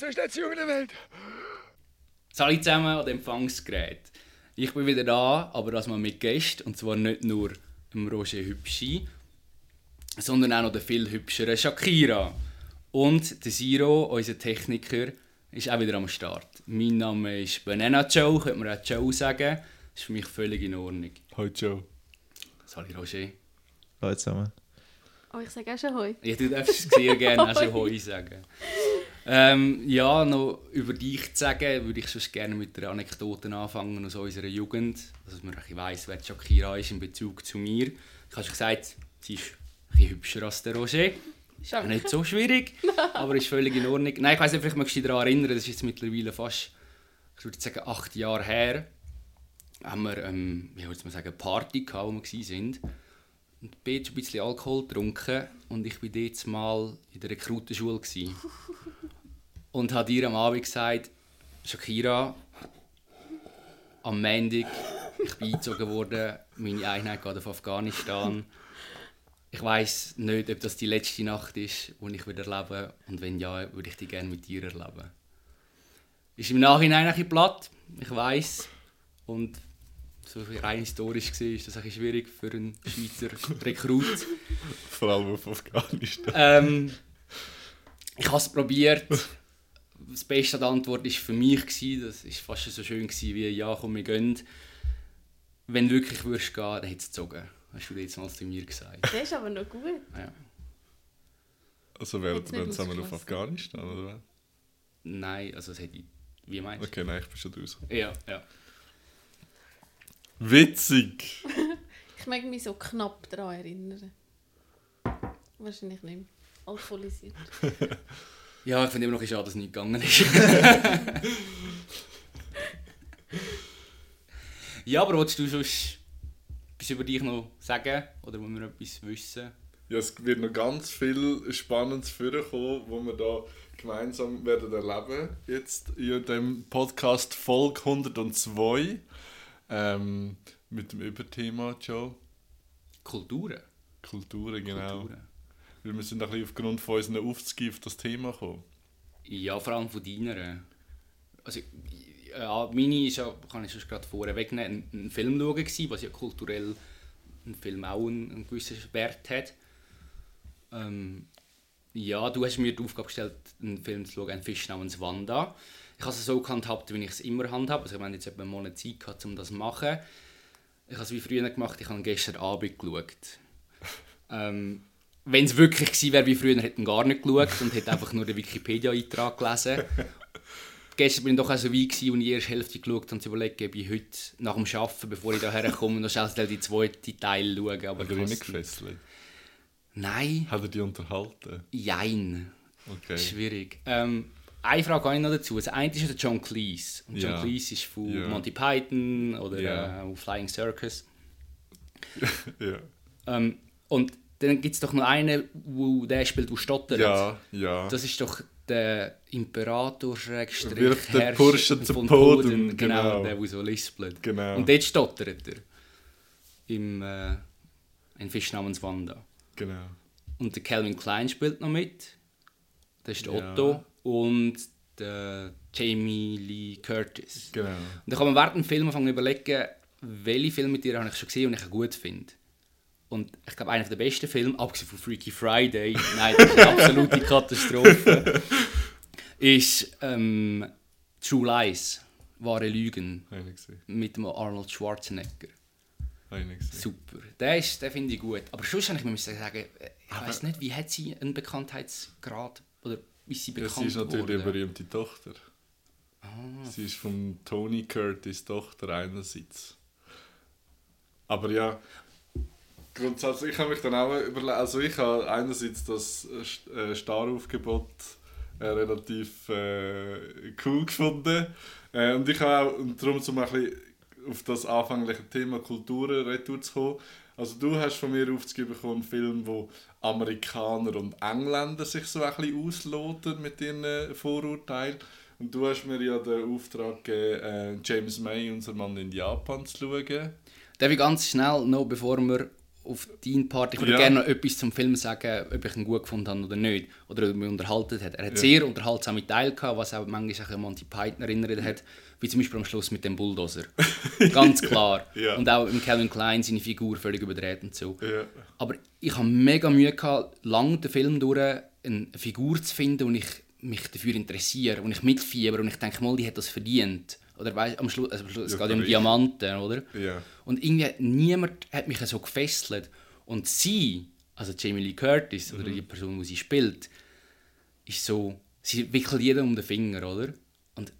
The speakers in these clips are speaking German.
größte Nation der Welt. Alle zusammen an dem Empfangsgerät. Ich bin wieder da, aber das mal mit Gästen. Und zwar nicht nur dem Roger Hübschi, sondern auch noch der viel hübscheren Shakira. Und der Siro, unser Techniker, ist auch wieder am Start. Mein Name ist Banana Joe, könnte man auch Joe sagen. Das ist für mich völlig in Ordnung. Hoi Joe. Sali Roger. Hallo zusammen. Oh, ich sage auch schon Hoi. Ja, du darfst sehr gerne auch schon Hoi sagen. Ähm, ja, noch über dich zu sagen, würde ich sonst gerne mit der Anekdote anfangen aus unserer Jugend. Also, dass man ein bisschen weiss, wer Shakira ist in Bezug zu mir. Ich habe schon gesagt, sie ist ein bisschen hübscher als der Roger. Ist auch nicht so schwierig, aber ist völlig in Ordnung. Nein, ich weiß nicht, vielleicht magst du dich daran erinnern, das ist jetzt mittlerweile fast, ich würde sagen, acht Jahre her, haben wir, ähm, wie würde man sagen, eine Party gehabt, wo wir waren. Und Beat ein bisschen Alkohol getrunken und ich war dort mal in der Rekrutenschule. Und habe dir am Abend gesagt, Shakira, am Montag, ich bin eingezogen worden, meine Einheit geht auf Afghanistan. Ich weiß nicht, ob das die letzte Nacht ist, die ich wieder erlebe. Und wenn ja, würde ich die gerne mit dir erleben. Ist im Nachhinein ein bisschen platt, ich weiß. Und so rein historisch gesehen ist das ein schwierig für einen Schweizer Rekrut. Vor allem auf Afghanistan. Ähm, ich habe es probiert. Das Beste an der Antwort war für mich. Gewesen. Das war fast so schön gewesen, wie «Ja, komm, wir gehen». Wenn du wirklich würdest gehen, dann hätte es gezogen. Hast du jetzt mal zu mir gesagt. Das ist aber noch gut. Ja. Also wären wir dann zusammen auf. Afghanistan, oder was? Nein, also das hätte ich... Wie meinst du? Okay, nein, ich bin schon draußen. Ja, ja. Witzig! Ich mag mich so knapp daran erinnern. Wahrscheinlich nicht. Alkoholisiert. Ja, ich finde immer noch schade, dass es nicht gegangen ist. ja, aber willst du sonst etwas über dich noch sagen? Oder wollen wir noch etwas wissen? Ja, es wird noch ganz viel Spannendes vorkommen, wo wir da gemeinsam werden erleben jetzt in dem Podcast Folge 102 ähm, mit dem Überthema Joe Kulturen. Kulturen genau Kulturen. weil wir sind ein bisschen aufgrund von unseren Aufzügen auf das Thema gekommen Ja, vor allem von deiner. Also, ja, meine ist ja, kann ich schon gerade vorher wegnehmen, ein, ein Film schauen gewesen, was ja kulturell ein Film auch einen, einen gewissen Wert hat. Ähm, ja, du hast mir die Aufgabe gestellt, einen Film zu schauen, einen Fisch namens Wanda. Ich habe es so gehandhabt, wie ich es immer handhabe. Also ich habe jetzt etwa einen Monat Zeit gehabt, um das zu machen. Ich habe es wie früher gemacht, ich habe gestern Abend geschaut. ähm, wenn es wirklich gewesen wäre wie früher, hätte ich gar nicht geschaut und hätte einfach nur den Wikipedia-Eintrag gelesen. Gestern bin ich doch auch so weit, gewesen, und ich die Hälfte geschaut und überlegt, ob ich heute nach dem Arbeiten, bevor ich hierher komme, noch schnell die zweite Teil schaue. Aber er dich nicht gefesselt? Nein, Hat er dich unterhalten? jein. Okay. Schwierig. Ähm, eine Frage habe ich noch dazu. Das eine ist der John Cleese. Und John Ja. Cleese ist von Ja. Monty Python oder Ja. äh, Flying Circus. Ja. Ähm, und dann gibt es doch noch einen, wo der spielt, der stottert. Ja, ja. Das ist doch der Imperator Schrägstrich Wirft den Burschen von Boden, Genau, genau. der, der so lispelt. Genau. Und dort stottert er. Im, äh, ein Fisch namens Wanda. genau. Und der Calvin Klein spielt noch mit. Das ist der. Otto. Und der Jamie Lee Curtis. Genau. Und dann kann man während dem Film anfangen überlegen, welche Filme mit dir habe ich schon gesehen und ich gut finde. Und ich glaube, einer der besten Filme, abgesehen von Freaky Friday, nein, das ist eine absolute Katastrophe, ist ähm, True Lies, wahre Lügen, mit dem Arnold Schwarzenegger. Super. Der, ist- den finde ich gut. Aber sonst habe ich sagen, ich weiß nicht, wie hat sie einen Bekanntheitsgrad oder ist sie Ja, bekannt sie ist natürlich geworden? eine berühmte Tochter. Ah. Sie ist von Tony Curtis Tochter einerseits. Aber ja, grundsätzlich, ich habe mich dann auch überlegt, also ich habe einerseits das äh, äh, Staraufgebot äh, relativ äh, cool gefunden. Äh, und ich habe auch, und darum zum ein bisschen auf das anfängliche Thema Kulturen retour zu kommen. Also du hast von mir aufzugeben bekommen einen Film, wo Amerikaner und Engländer sich so ein bisschen ausloten mit ihren äh, Vorurteilen. Und du hast mir ja den Auftrag gegeben, äh, James May, unser Mann in Japan, zu schauen. Darf ich ganz schnell, noch bevor wir auf deinen Part. Ich würde Ja. gerne noch etwas zum Film sagen, ob ich ihn gut gefunden habe oder nicht. Oder ob er mich unterhalten hat. Er hat Ja. sehr unterhaltsame Teile gehabt, was auch manchmal an Monty Python erinnert hat. Wie zum Beispiel am Schluss mit dem Bulldozer. Ganz klar. Ja. Und auch im Calvin Klein seine Figur völlig überdreht und so. Aber ich habe mega Mühe gehabt, lang den Film durch eine Figur zu finden, und ich mich dafür interessiere und ich mitfieber und ich denke mal, die hat das verdient. Oder weißt, am Schluss, also am Schluss es Ja, geht ja um. Diamanten, oder? Ja. Und irgendwie niemand hat mich so gefesselt. Und sie, also Jamie Lee Curtis, oder die Person, die sie spielt, ist so, sie wickelt jeden um den Finger, oder? Und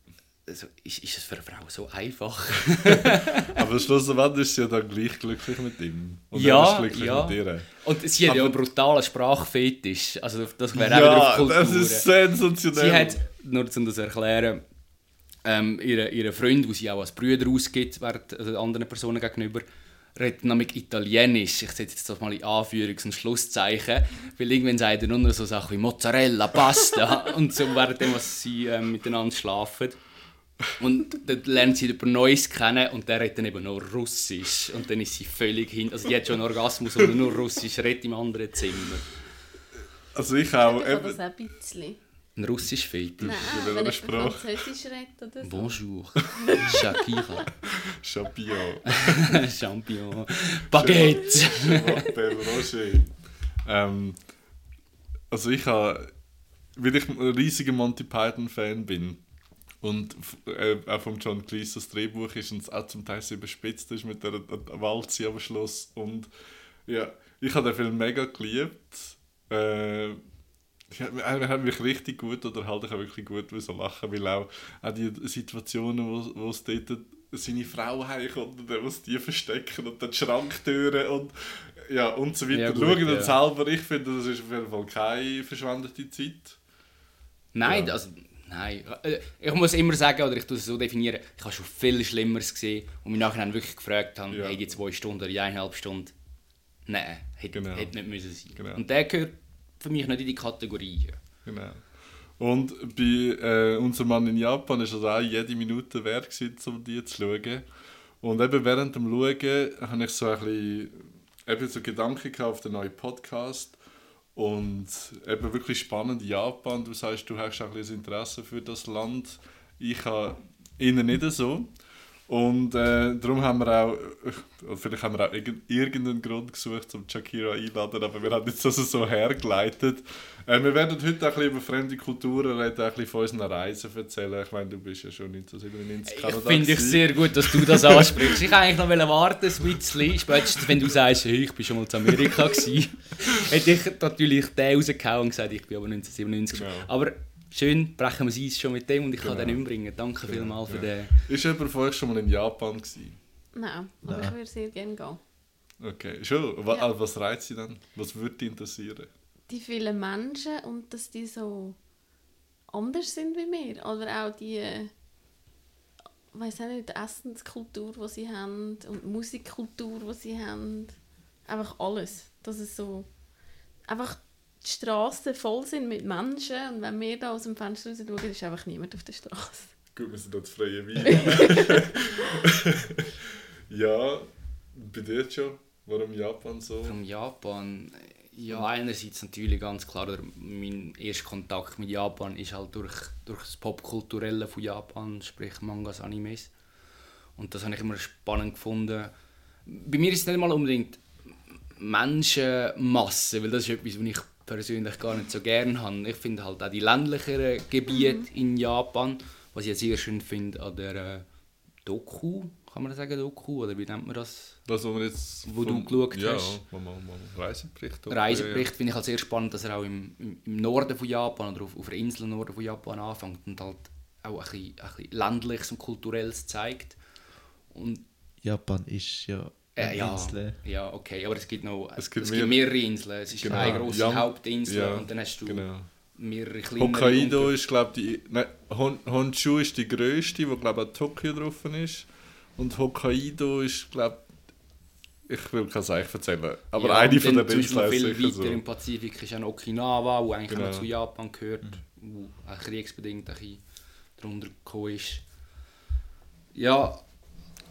also, ist, ist es für eine Frau so einfach? Aber schlussendlich ist sie ja dann gleich glücklich mit ihm. Und Ja, er ist glücklich ja. mit ihr. Und sie hat ja Aber- einen brutalen Sprachfetisch. Also das wäre auch wieder auf Ja, Kultur. das ist sensationell. Sie hat, nur um das zu erklären, ähm, ihre, ihre Freund, die sie auch als Brüder ausgibt, während also anderen Personen gegenüber, redet nämlich Italienisch. Ich setze jetzt das mal in Anführungs- und Schlusszeichen, weil irgendwann sagt er nur noch so Sachen wie Mozzarella, Pasta und so, währenddem was sie ähm, miteinander schlafen. Und dann lernt sie über Neues kennen und der redet dann eben noch Russisch. Und dann ist sie völlig hin. Also die hat schon einen Orgasmus, und nur Russisch redet im anderen Zimmer. Also ich auch. Ich das auch ein bisschen. Ein Russisch Fetisch. Nein, in wenn ich Sprache? Französisch rede oder so. Bonjour. Shakira. Champignon. Champignon. Baguette. Bel Roger. Ähm, also ich habe, weil ich ein riesiger Monty Python-Fan bin und äh, auch vom John Cleese das Drehbuch ist und es auch zum Teil sehr überspitzt ist mit der der Walze am Schluss und ja, ich habe den Film mega geliebt. Äh, ich hat mich richtig gut unterhalten, ich habe wirklich gut müssen lachen, weil auch, auch die Situationen, wo, wo es dort seine Frau heimkommt und er muss die verstecken und dann Schranktüren und ja und so weiter. Ja, gut, Schauen ja. selber, ich finde, das ist auf jeden Fall keine verschwendete Zeit. Nein, Ja. also, nein. Äh, Ich muss immer sagen, oder ich tue es so definieren, ich habe schon viel Schlimmeres gesehen und mich nachher wirklich gefragt habe, Ja. hey, die zwei Stunden oder die eineinhalb Stunden, nein, hätte, Genau. hätte nicht müssen sein. Genau. Und der gehört für mich nicht in die Kategorie. Genau. Und bei äh, unserem Mann in Japan ist es auch jede Minute wert, gewesen, um die zu schauen. Und eben während dem Schauen habe ich so ein bisschen eben so Gedanken auf den neuen Podcast. Und eben wirklich spannend Japan. Du sagst, du hast auch ein bisschen Interesse für das Land. Ich habe innen nicht so. Und äh, darum haben wir auch, äh, vielleicht haben wir auch irgend- irgendeinen Grund gesucht, um Shakira einzuladen, aber wir haben jetzt das so hergeleitet. Äh, wir werden heute auch ein bisschen über fremde Kulturen reden, auch ein bisschen von unseren Reisen erzählen. Ich meine, du bist ja schon 1997 Ich Kanada finde ich sehr gut, dass du das ansprichst. Ich wollte eigentlich noch warten, ein bisschen, spätestens wenn du sagst, hey, ich bin schon mal zu Amerika gewesen. Hätte ich natürlich den rausgehauen und gesagt, ich bin aber 1997. Genau. Aber schön, brechen wir es schon mit dem und ich kann Genau. den umbringen. Danke vielmals für ja. den... Ist jemand von euch schon mal in Japan gewesen? Nein, aber Nein. ich würde sehr gerne gehen. Okay, schon. Wa- Ja. ah, Was reizt sie dann? Was würde dich interessieren? Die vielen Menschen und dass die so anders sind wie wir. Oder auch die, äh, weiß auch nicht, die Essenskultur, die sie haben und die Musikkultur, die sie haben. Einfach alles. Dass es so einfach die Straßen voll sind mit Menschen und wenn wir da aus dem Fenster raus schauen, ist einfach niemand auf der Straße. Gut, wir sind dort freie Wein. ja, bei dir schon. Warum Japan so? From Japan, ja einerseits natürlich ganz klar, mein erster Kontakt mit Japan ist halt durch, durch das Popkulturelle von Japan, sprich Mangas, Animes. Und das habe ich immer spannend gefunden. Bei mir ist es nicht mal unbedingt Menschenmasse, weil das ist etwas, was ich persönlich gar nicht so gerne habe. Ich finde halt auch die ländlicheren Gebiete in Japan, was ich jetzt sehr schön finde an der äh, Doku, kann man das sagen, Doku, oder wie nennt man das? Das, was wir jetzt Wo du geschaut ja, hast. Ja, Reisebericht. oder? Reisebericht finde ich halt sehr spannend, dass er auch im, im, im Norden von Japan oder auf, auf der Insel im Norden von Japan anfängt und halt auch ein bisschen, ein bisschen ländliches und kulturelles zeigt. Und Japan ist ja äh, ja, ja, okay, aber es gibt noch Es es gibt gibt, mehr- mehrere Inseln. Es ist Genau. eine große Ja, Hauptinsel ja, und dann hast du Genau. mehrere kleine. Hokkaido ist, glaube ich, die. Nein, Hon Honshu ist die grösste, wo, glaube ich, an Tokio drauf ist. Und Hokkaido ist, glaube ich, will kein Seich erzählen, aber ja, eine von Beispiel Inseln ist viel weiter so. im Pazifik ist auch noch Okinawa, wo eigentlich Genau. zu Japan gehört, wo auch kriegsbedingt ein bisschen darunter gekommen ist. Ja,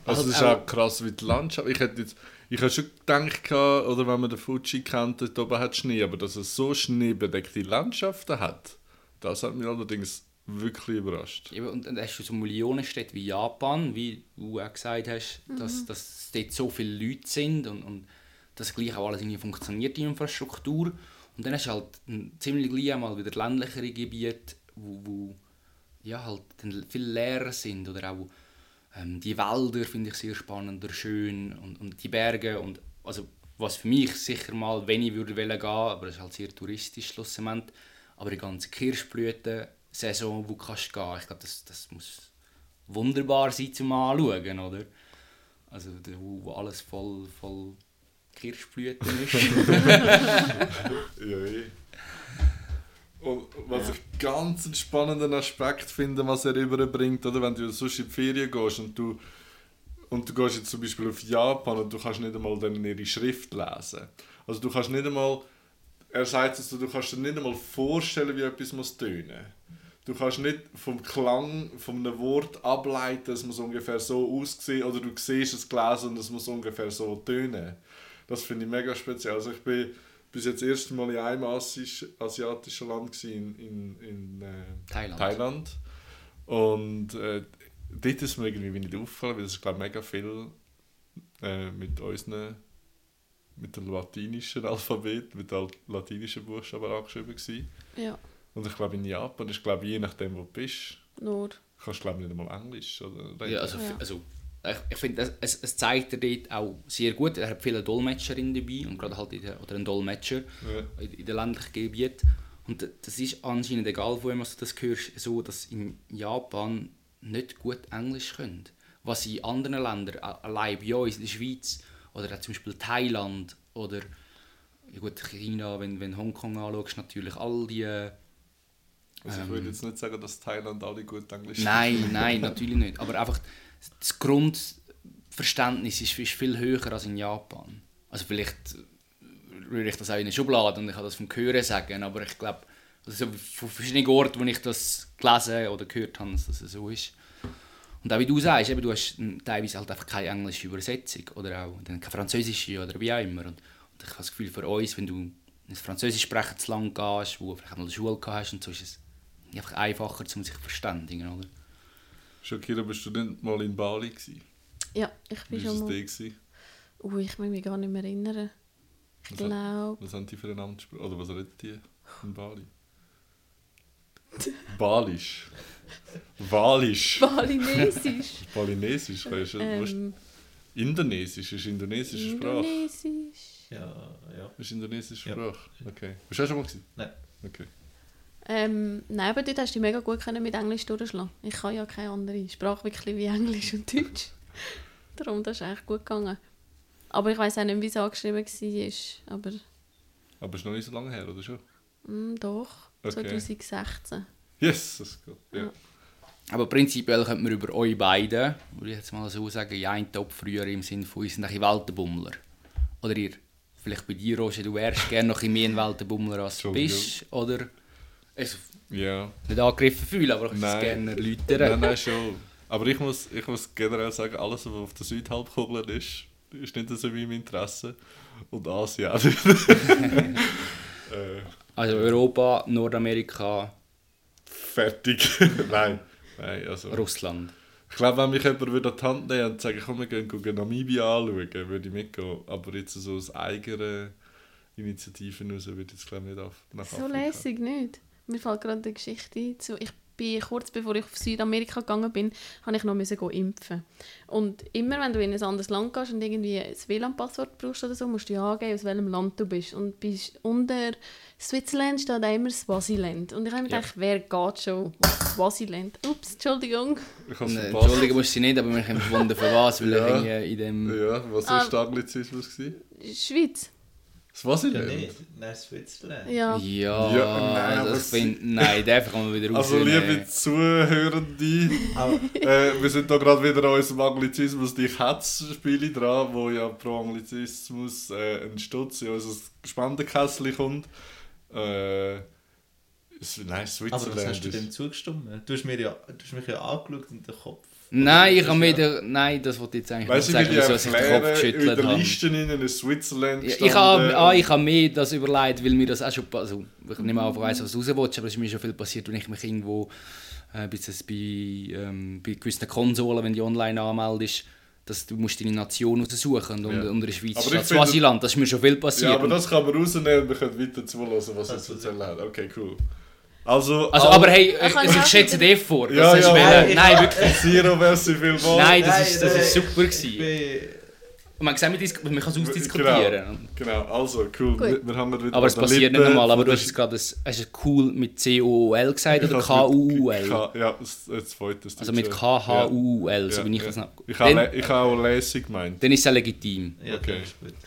Also Halt es ist auch krass wie die Landschaft. Ich hätte jetzt, ich habe schon gedacht, oder wenn man den Fuji kennt, dort oben hat Schnee, aber dass es so schneebedeckte Landschaften hat, das hat mich allerdings wirklich überrascht. Eben, und dann hast du so Millionenstädte wie Japan, wie du auch gesagt hast, dass, dass dort so viele Leute sind und, und dass gleich auch alles irgendwie funktioniert, die Infrastruktur. Und dann hast du halt ein ziemlich gleich mal wieder ländlichere Gebiete, wo, wo ja, halt dann viel leerer sind. Oder auch ähm, die Wälder finde ich sehr spannend oder schön und, und die Berge. Und, also, was für mich sicher mal, wenn ich würde wollen gehen, aber es ist halt sehr touristisch schlussendlich, aber die ganze Kirschblüten-Saison, wo du kannst gehen, ich glaube, das, das muss wunderbar sein zum Anschauen, oder? Also, wo alles voll, voll Kirschblüten ist. Ja, eh. Und was ich ganz einen spannenden Aspekt finde, was er überbringt, oder wenn du sonst in die Ferien gehst und du, und du gehst jetzt zum Beispiel auf Japan und du kannst nicht einmal dann ihre Schrift lesen. Also du kannst nicht einmal, er sagt es du kannst dir nicht einmal vorstellen, wie etwas muss tönen. Du kannst nicht vom Klang von einem Wort ableiten, es muss ungefähr so aussehen, oder du siehst es gelesen und es muss ungefähr so tönen. Das finde ich mega speziell. Also ich bin bis jetzt das erste Mal in einem asiatischen Land in, in, in äh, Thailand. Thailand. Und äh, dort ist mir irgendwie nicht aufgefallen, weil es glaube ich, mega viel äh, mit unseren mit dem latinischen Alphabet, mit den latinischen Buchstaben angeschrieben gewesen. Ja, Und ich glaube in Japan ist glaube je nachdem wo du bist, nur. kannst du glaube nicht einmal Englisch oder Ja, also, Ja. also ich, ich finde, es, es, zeigt er dort auch sehr gut. Er hat viele Dolmetscherinnen dabei und gerade halt der, oder einen Dolmetscher Ja. in, in den ländlichen Gebieten. Und das ist anscheinend egal, wo immer du das hörst, so, dass in Japan nicht gut Englisch können. Was in anderen Ländern, allein bei uns in der Schweiz oder auch zum Beispiel Thailand oder ja gut, China, wenn, wenn Hongkong anschaust, natürlich all die... äh, Also ich würde jetzt nicht sagen, dass Thailand alle gut Englisch Nein, nein, natürlich nicht. Aber einfach das Grundverständnis ist, ist viel höher als in Japan. Also vielleicht rühre ich das auch in eine Schublade und ich kann das vom Hören sagen, aber ich glaube, also von verschiedenen Orten, wo ich das gelesen oder gehört habe, dass das so ist. Und auch wie du sagst, eben, du hast teilweise halt einfach keine englische Übersetzung oder auch dann keine französische oder wie auch immer. Und, und ich habe das Gefühl, für uns, wenn du in ein französisch sprechendes Land gehst, wo du vielleicht mal eine Schule gehabt hast und so, ist es einfach einfacher, um sich zu verständigen, oder? Shakira, bist du nicht mal in Bali gewesen? Ja, ich Wie bin war es schon da? mal... gewesen? Ui, ich kann mich gar nicht mehr erinnern. Ich Was hat- glaube... Was haben die für einen Amtssprache? Oder was redet die in Bali? Balisch. Walisch. Balinesisch. Balinesisch. weißt du, ähm, Indonesisch ist indonesische Sprache. Indonesisch. Ja, ja. Ist indonesische Ja. Sprache. Okay. Bist du auch schon mal gewesen? Nein. Okay. Ähm, nein, aber dort hast du dich mega gut können mit Englisch durchschlagen. Ich kann ja keine andere Sprache wirklich wie Englisch und Deutsch. Darum, das ist eigentlich gut gegangen. Aber ich weiß auch nicht, wie es angeschrieben war. Aber Aber ist noch nicht so lange her, oder schon? mm, doch, Okay. 2016. Yes, das ist gut. Ja. Ja. Aber prinzipiell könnte man über euch beide, würde ich jetzt mal so sagen, ja, ein Top früher im Sinne von, ihr sind ein Weltenbummler. Oder ihr, vielleicht bei dir, Roger, du wärst gerne noch ein bisschen mehr ein Weltenbummler als du bist. Oder, also, ja. nicht angegriffen fühlen, aber ich würde es Nein. gerne Nein, erläutern. nein, schon. Aber ich muss, ich muss generell sagen, alles, was auf der Südhalbkugel ist, ist nicht so wie im Interesse. Und Asien auch nicht. äh, Also Europa, Nordamerika, fertig. nein. Nein, also. Russland. Ich glaube, wenn mich jemand würde an die Hand nehmen und sagen, komm, wir gehen gucken Namibia anschauen, würde ich mitgehen. Aber jetzt so aus eigener Initiative raus würde ich jetzt glaube ich nicht auf, nach So Afrika. lässig nicht. Mir fällt gerade eine Geschichte ein. zu- Ich bin kurz bevor ich auf Südamerika gegangen bin, habe ich noch müssen impfen. Und immer wenn du in ein anderes Land gehst und irgendwie ein WLAN-Passwort brauchst oder so, musst du ja angeben, aus welchem Land du bist. Und bist unter Switzerland steht auch immer Swaziland. Und ich habe mir Ja. gedacht, wer geht schon? Swaziland. Ups, Entschuldigung. Entschuldigung, musst du nicht, aber wir können wundern von was, weil Ja. in dem... Ja, was Ah. war Anglizismus? gewesen? Schweiz. Das weiß ich Ja, nicht. nicht. Nein, Switzerland. Ja. Ja, Ja, nein, aber das find, nein, den kann man wieder Also rausnehmen. liebe Zuhörende, Aber äh, wir sind da gerade wieder an unserem Anglizismus «Die Hetz-Spiele» dran, wo ja pro Anglizismus äh, ein Stutz in unser Spendenkessel kommt. Äh, nein, Aber was Switzerland hast du dem zugestimmt? Du hast, mir ja, du hast mich ja angeschaut und den Kopf Nein, ich habe da, nein, das wollte ich jetzt eigentlich Weißt du, nicht sagen, wieso ich den Kopf geschüttelt habe. Liste in in Switzerland Ja, ich habe ah, ich habe mir das überlegt, weil mir das auch schon also ich nehme ich weiss, was du raus aber es ist mir schon viel passiert, wenn ich mich irgendwo äh, bei, ähm, bei gewissen Konsolen, wenn die online anmeldest, dass du musst deine Nation raussuchen und, Ja. in der Schweiz Aber Swasiland, das ist mir schon viel passiert. Ja, aber das kann man rausnehmen und wir können weiter zuhören, was es zu erzählen hat. Okay, cool. Also, also, aber hey, Ich schätze dir vor, Ja, das ja, ist nein, nein, nein, wirklich. Zero, merci vielmals. Nein, das nein, super Ich gewesen. Bin- Und man, kann es Genau, ausdiskutieren. genau, also cool. Gut. Wir, haben wieder Aber es passiert nicht Lippe normal, aber von du hast jetzt gerade das, hast du cool mit C-O-O-L gesagt Ich oder K-U-U-L? Ja, das, das zweite. Das Also mit. K-H-U-U-L, so Ja, wie ich ja. das noch... Ich habe ich habe auch Lässig gemeint. dann ist es ja legitim. Ja, Okay.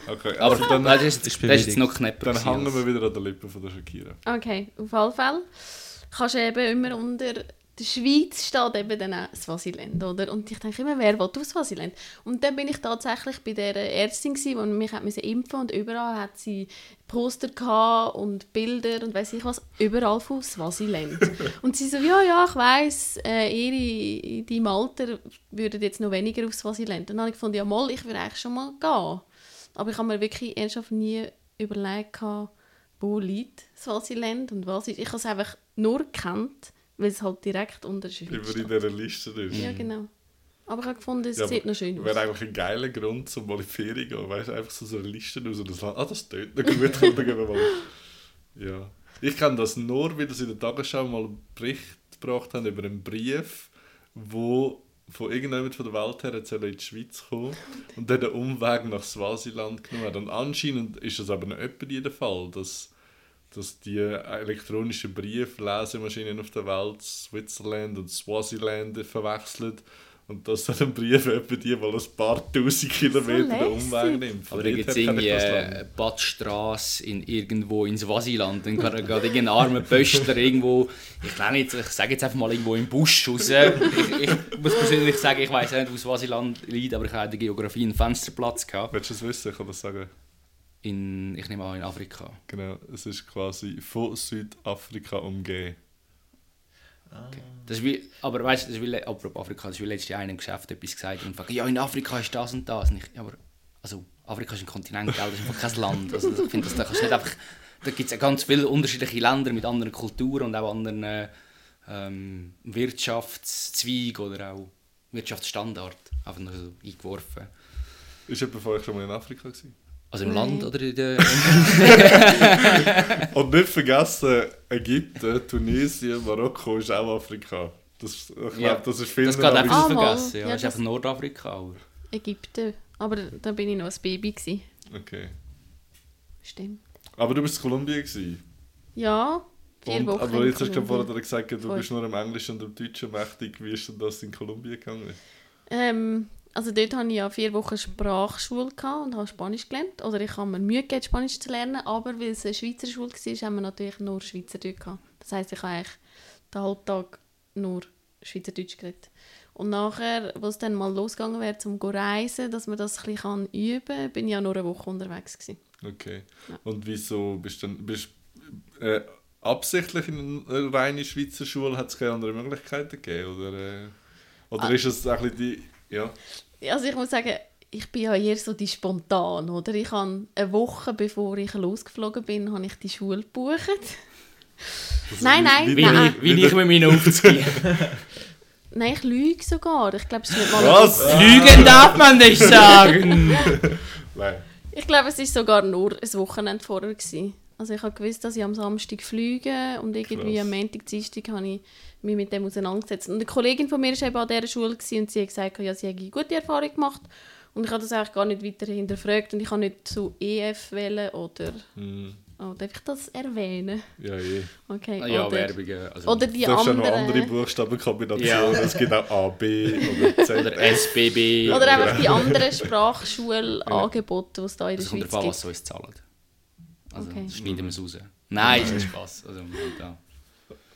Okay, Aber also dann, das ist, Ich das bin ist jetzt noch knapper. dann hängen wir wieder an der Lippe von der Shakira. Okay, auf alle Fälle kannst du eben immer unter der Schweiz steht eben dann auch Swasiland, oder? Und ich denke immer, wer will auf Swasiland? Und dann bin ich tatsächlich bei der Ärztin gewesen, die mich hat impfen und überall hat sie Poster gehabt und Bilder und weiß ich was, überall von Swasiland. und sie so, ja, ja, ich weiss, äh, ihr in deinem Alter würden jetzt noch weniger auf Swasiland. Und dann habe ich gefunden, ja mal, ich würde eigentlich schon mal gehen. Aber ich habe mir wirklich ernsthaft nie überlegt, gehabt, wo liegt Swasiland und was ist. Ich habe es einfach nur gekannt, weil es halt direkt unter der Schweiz Über in dieser Liste ist. Ja, genau. Aber ich habe gefunden, es Ja, sieht noch schön aus. Wäre eigentlich ein geiler Grund, zum mal in die Ferien zu gehen. Weißt du, einfach so, so eine Liste raus und das Land. Ah, das tönt noch gut. Dann gehen wir mal. Ja. Ich kenne das nur, weil sie in der Tagesschau mal einen Bericht gebracht haben über einen Brief, wo von irgendjemand von der Welt her soll in die Schweiz kommen und dann den Umweg nach Swasiland genommen hat. Und anscheinend ist das aber nicht etwa der Fall, dass, dass die elektronischen Brieflesemaschinen auf der Welt Switzerland und Swaziland verwechseln und dass dann ein Brief etwa die mal ein paar tausend Kilometer den lässig. Umweg nimmt. Von Aber da gibt es irgendwie eine. Badstrasse in irgendwo in Swasiland. Dann geht irgendein armer Pöster irgendwo, ich nicht, ich sage jetzt einfach mal irgendwo im Busch raus. Ich, ich muss persönlich sagen, ich weiß nicht, wo Swasiland liegt, aber ich habe in der Geografie einen Fensterplatz gehabt. Willst du es wissen? Ich kann das sagen. In, ich nehme an, in Afrika. Genau, es ist quasi von Südafrika umgeben. Ah. Das ist wie, aber weißt du, das ist wie, apropos Afrika, das ist wie letztes Jahr in einem Geschäft etwas gesagt und fragt, ja, in Afrika ist das und das. Und ich, ja, aber, also, Afrika ist ein Kontinent, gell? das ist einfach kein Land. Also, ich finde, das, da kannst du nicht einfach, da gibt es ja ganz viele unterschiedliche Länder mit anderen Kulturen und auch anderen äh, ähm, Wirtschaftszweigen oder auch Wirtschaftsstandard. Einfach nur so eingeworfen. Ist jemand von euch schon mal in Afrika gewesen? Also im Nein. Land oder in der... Und nicht vergessen, Ägypten, Tunesien, Marokko ist auch Afrika. Das, ich glaube, Ja, das ist viel das geht einfach Ah, nicht vergessen. Ja, Ja, das ist einfach Nordafrika. Aber. Ägypten. Aber da bin ich noch ein Baby. Gewesen. Okay. Stimmt. Aber du bist in Kolumbien gewesen. Ja, vier Und, Wochen aber jetzt hast du vorher gesagt, du Voll. bist nur im Englischen und im Deutschen mächtig. Wie ist denn das in Kolumbien gegangen? Ähm, also dort hatte ich ja vier Wochen Sprachschule und habe Spanisch gelernt. Oder ich habe mir Mühe gegeben, Spanisch zu lernen, aber weil es eine Schweizer Schule war, haben wir natürlich nur Schweizerdeutsch gehabt. Das heisst, ich habe eigentlich den Halbtag nur Schweizerdeutsch geredet. Und nachher, wo es dann mal losgegangen wäre, zum go reisen, dass man das ein bisschen üben kann, bin ich ja nur eine Woche unterwegs gewesen. Okay. Ja. Und wieso bist du dann bist, äh, absichtlich in eine reine Schweizer Schule? Hat es keine anderen Möglichkeiten gegeben? Oder, äh, oder Ah. ist es ein bisschen die... Ja. Also ich muss sagen, ich bin ja eher so die spontan, oder? Ich habe eine Woche bevor ich losgeflogen bin, habe ich die Schule gebucht. Also Nein, nein, wie, Wie, Nein. ich, wie ich mit meinen Aufzugehen. Nein, ich lüge sogar. Ich glaube, es ist nicht mal Was? Lügen darf man nicht sagen! Nein. Ich glaube, es war sogar nur ein Wochenende vorher. Gewesen. Also ich habe gewusst, dass ich am Samstag fliege und irgendwie Krass. am Montag, Dienstag habe ich mich mit dem auseinandergesetzt. Und eine Kollegin von mir war eben an dieser Schule und sie hat gesagt, ja, sie hätte gute Erfahrung gemacht. Und ich habe das eigentlich gar nicht weiter hinterfragt und ich habe nicht zu EF wählen oder... Hm. Oh, darf ich das erwähnen? Ja, je. Okay. Ah ja, oder, Werbungen. Also, oder die ja noch anderen... andere Buchstabenkombinationen. Ja. Es gibt auch A, B oder Z. oder SBB. Oder einfach die anderen Sprachschulangebote, die es da in der Schweiz gibt. was sie uns zahlen. Also, Okay. das schneiden wir es raus. Nein, ist nicht Spaß. Also, da.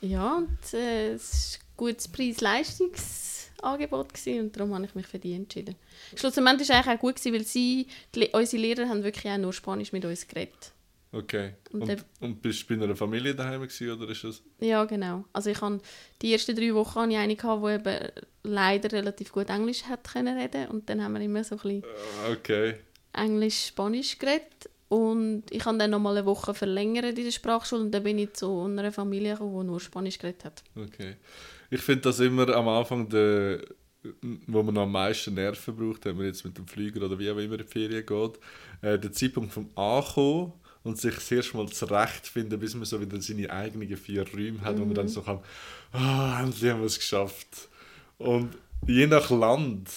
Ja, und äh, es war ein gutes Preis-Leistungs-Angebot gewesen und darum habe ich mich für die entschieden. Schlussendlich war es eigentlich auch gut, gewesen, weil sie, die, unsere Lehrer haben wirklich auch nur Spanisch mit uns geredet. Okay. Und Und, und bist du bei einer Familie daheim gewesen, oder ist das... Ja, genau. Also ich habe die ersten drei Wochen hatte ich eine, gehabt, die eben leider relativ gut Englisch hat können reden und dann haben wir immer so ein bisschen Ah, Okay. Englisch-Spanisch geredet und ich habe dann noch mal eine Woche verlängert in der Sprachschule und dann bin ich zu einer Familie gekommen, die nur Spanisch geredet hat. Okay. Ich finde das immer am Anfang, der, wo man noch am meisten Nerven braucht, wenn man jetzt mit dem Flüger oder wie auch immer in die Ferien geht, äh, der Zeitpunkt vom Ankommen und sich das erste Mal zurechtfinden, bis man so wieder seine eigenen vier Räume hat, wo man dann so kann, ah, endlich haben wir es geschafft. Und je nach Land,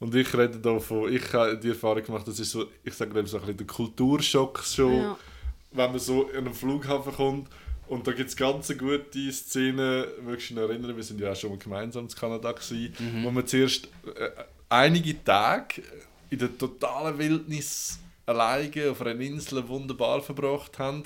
und ich rede da von, ich habe die Erfahrung gemacht, das ist so, ich sage eben so ein bisschen der Kulturschock schon, Ja. wenn man so in einen Flughafen kommt und da gibt es ganz gute Szenen, möchtest du dich erinnern, wir sind ja auch schon mal gemeinsam in Kanada gewesen, wo wir zuerst äh, einige Tage in der totalen Wildnis alleine auf einer Insel wunderbar verbracht haben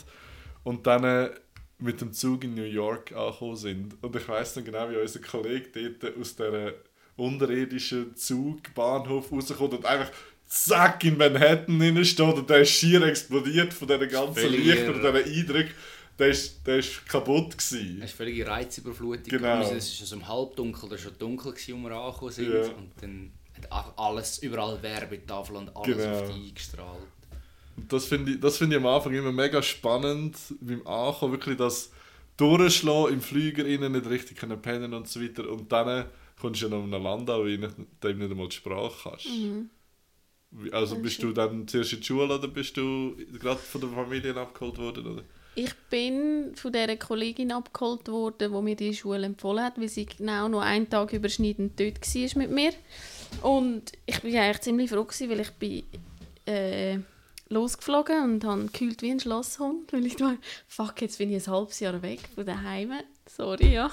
und dann äh, mit dem Zug in New York angekommen sind. Und ich weiß noch genau, wie unser Kollege dort aus dieser unterirdischen Zugbahnhof rauskommt und einfach zack in Manhattan drin steht und der ist schier explodiert von diesen ganzen Lichtern und diesen Eindrücken. Der ist, der ist kaputt gewesen. Es war völlige Reizüberflutung. Genau. Es war so im Halbdunkel, da war schon dunkel, als wir angekommen sind. Ja. Und dann hat alles, überall Werbetafel und alles Genau. auf dich eingestrahlt. Und Das finde ich, das finde ich am Anfang immer mega spannend, beim Ankommen, wirklich das Durchschlagen im Flüger innen nicht richtig können pennen und so weiter. Und dann kommst du in ein Land an, wo du nicht, einmal die Sprache kannst. Wie- Also bist du dann zuerst in die Schule oder bist du gerade von der Familie abgeholt worden? Oder? Ich bin von dieser Kollegin abgeholt worden, die mir die Schule empfohlen hat, weil sie genau noch einen Tag überschneidend dort war mit mir. Und ich war eigentlich ziemlich froh, gewesen, weil ich bin äh, losgeflogen und habe gekühlt wie ein Schlosshund, weil ich dachte, fuck, jetzt bin ich ein halbes Jahr weg von daheim. Sorry, ja.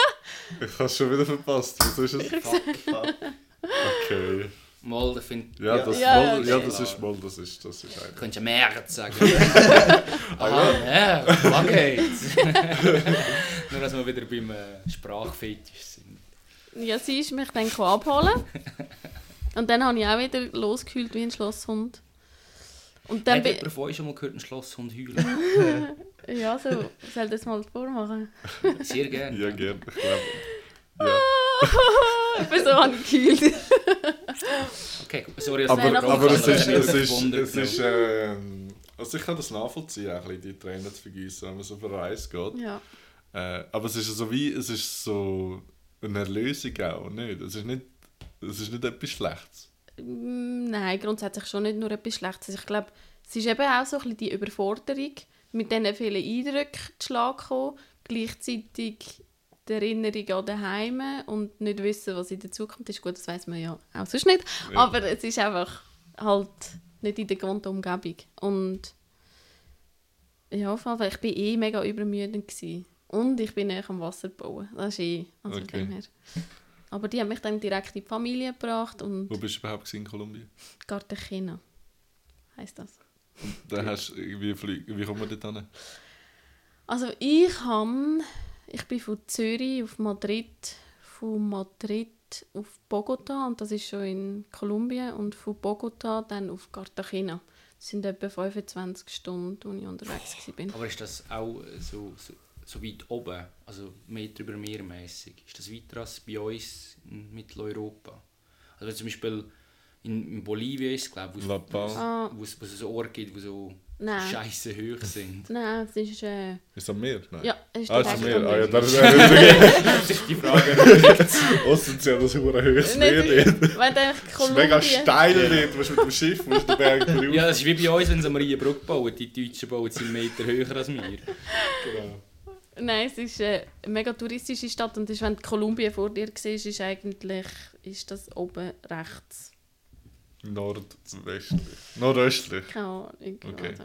Ich habe es schon wieder verpasst. Was ist es? Fuck, fuck. Okay. Mal, da find, Ja, Ja. das, Ja, ja, das ist mal, das ist, das ist eigentlich. könntest du März sagen. Aha, ja, fuck it. Nur, dass wir wieder beim äh, Sprachfetisch sind. Ja, sie ist mich dann abholen. Und dann habe ich auch wieder losgekühlt wie ein Schlosshund. Und dann Hat bin jemand von euch schon mal gehört, einen Schlosshund heulen? Ja, so, soll das mal vormachen? Sehr gerne. Ja, gerne. Ich glaube. Ja. ich bin so angekühlt. Okay, gut. sorry, dass Aber, aber es habe. ist, Ich habe es mich ist, es ist ähm, also ich kann das nachvollziehen, ein bisschen, die Tränen zu vergießen, wenn man so auf eine Reise geht. Ja. Äh, aber es ist so wie, es ist so eine Erlösung auch, nicht? Es ist nicht, es ist nicht etwas Schlechtes. Mm, Nein, grundsätzlich schon nicht nur etwas Schlechtes. Ich glaube, es ist eben auch so ein bisschen die Überforderung, mit diesen vielen Eindrücken zu Schlag kommen, gleichzeitig die Erinnerung an daheim und nicht wissen, was in der Zukunft ist. Gut, das weiß man ja auch sonst nicht. Ja. Aber es ist einfach halt nicht in der gewohnten Umgebung. Und ja, auf jeden Fall, ich war eh mega übermüdend. Gewesen. Und ich bin näher am Wasser bauen. Das ist eh, also Okay. Aber die haben mich dann direkt in die Familie gebracht und Wo bist du überhaupt in Kolumbien? Cartagena heisst das. Da hast, wie, flieg, wie kommt man dort hin? Also ich han, ich bin von Zürich auf Madrid, von Madrid auf Bogota und das ist schon in Kolumbien und von Bogota dann auf Cartagena. Das sind etwa 25 Stunden, wo ich unterwegs war. Aber ist das auch so, so, so weit oben, also Meter über Meer mäßig? Ist das weiter als bei uns in Mitteleuropa? Also zum Beispiel in, in Bolivien ist es, glaube ich, wo es-. Ah, wo wo es so Orte gibt, die so nein. scheiße hoch sind. Nein, es ist äh, Ist es am Meer? Nein. ja, es ist Ah, ist am Meer. am Ah, ja, das ist Das ist die Frage. Ostens ja das hure höchste Nicht- Meer dort. Wenn du Es ist mega steil dort, du musst mit dem Schiff musst den Berg berühren. ja, das ist wie bei uns, wenn sie eine Brücke bauen. Die Deutschen bauen sie einen Meter höher als wir. Genau. Nein, es ist eine mega touristische Stadt und ist, wenn du Kolumbien vor dir siehst, ist eigentlich ist das oben rechts. Nordwestlich. Nordöstlich. Keine Ahnung. Okay. Also.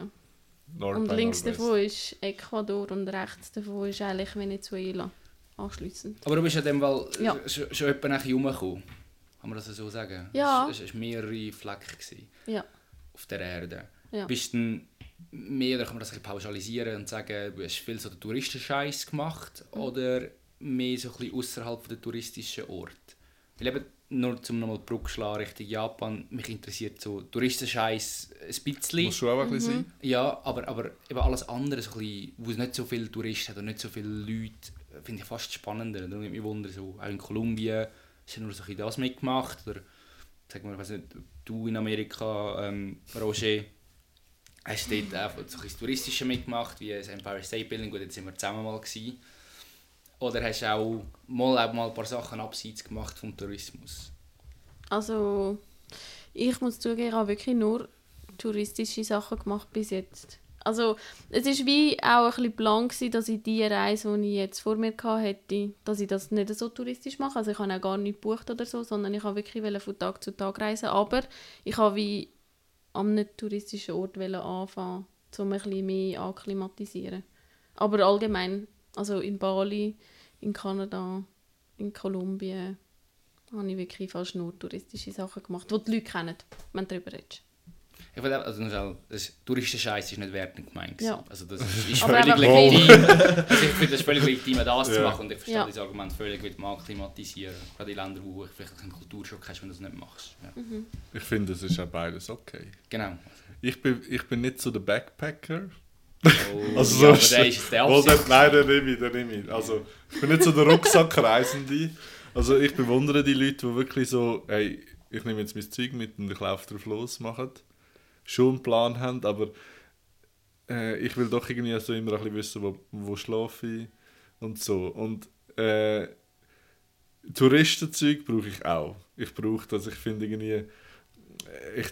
Nord Und links Nordwest. davon ist Ecuador und rechts davon ist eigentlich Venezuela anschliessend. Aber du bist ja dem Fall Ja. schon, schon etwa nachher rumgekommen. Kann man das so sagen? Ja. Es waren mehrere Flecken Ja. auf der Erde. Ja. Bist du mehr, oder kann man das ein bisschen pauschalisieren und sagen, du hast viel so den Touristenscheiß gemacht Mhm. oder mehr so ein bisschen außerhalb der touristischen Orte? Weil eben nur zum nochmal Brücke schlagen Richtung Japan, mich interessiert so Touristenscheiß ein bisschen. Muss schon auch ein bisschen sein. Ja, aber, aber eben alles andere, so ein bisschen, wo es nicht so viele Touristen hat und nicht so viele Leute, finde ich fast spannender. Da nimmt mich Wunder, so, auch in Kolumbien ist ja nur so ein bisschen das mitgemacht. Oder sagen wir, ich weiß nicht, du in Amerika, ähm, Roger, hast du dort auch so ein Touristische mitgemacht, wie das Empire State Building, gut, jetzt sind wir zusammen mal gewesen. Oder hast du auch mal, auch mal ein paar Sachen abseits gemacht vom Tourismus? Also, ich muss zugeben, ich habe wirklich nur touristische Sachen gemacht bis jetzt. Also, es war wie auch ein bisschen gewesen, dass ich die Reise, die ich jetzt vor mir hatte, dass ich das nicht so touristisch mache. Also ich habe auch gar nicht gebucht oder so, sondern ich wollte wirklich von Tag zu Tag reisen. Aber ich wollte wie an einem touristischen Ort anfangen, um ein bisschen mehr akklimatisieren. Aber allgemein, also in Bali, in Kanada, in Kolumbien, habe ich wirklich fast nur touristische Sachen gemacht, die die Leute kennen, wenn du darüber redest. Ich finde auch, also nur das Touristenscheiß ist nicht wertend gemeint. Ja. Also das ist völlig legitim. also ich finde das völlig legitim, das zu Ja. machen. Und ich verstehe Ja. das Argument völlig mit dem Akklimatisieren. Gerade in Ländern, wo du vielleicht einen Kulturschock hast, wenn du das nicht machst. Ja. Ich finde, es ist auch beides okay. Genau. Ich bin, ich bin nicht so der Backpacker. Oh, Also ja, so aber der ist der Absicht. Nein, den nehme ich, den nehme ich. Also, ich bin nicht so der Rucksackreisende. Also ich bewundere die Leute, die wirklich so, hey, ich nehme jetzt mein Zeug mit und ich laufe drauf los, machen. Schon einen Plan haben, aber äh, ich will doch irgendwie so immer ein bisschen wissen, wo, wo schlafe ich und so. Und äh, Touristenzeug brauche ich auch. Ich brauche das, ich finde irgendwie, äh, ich,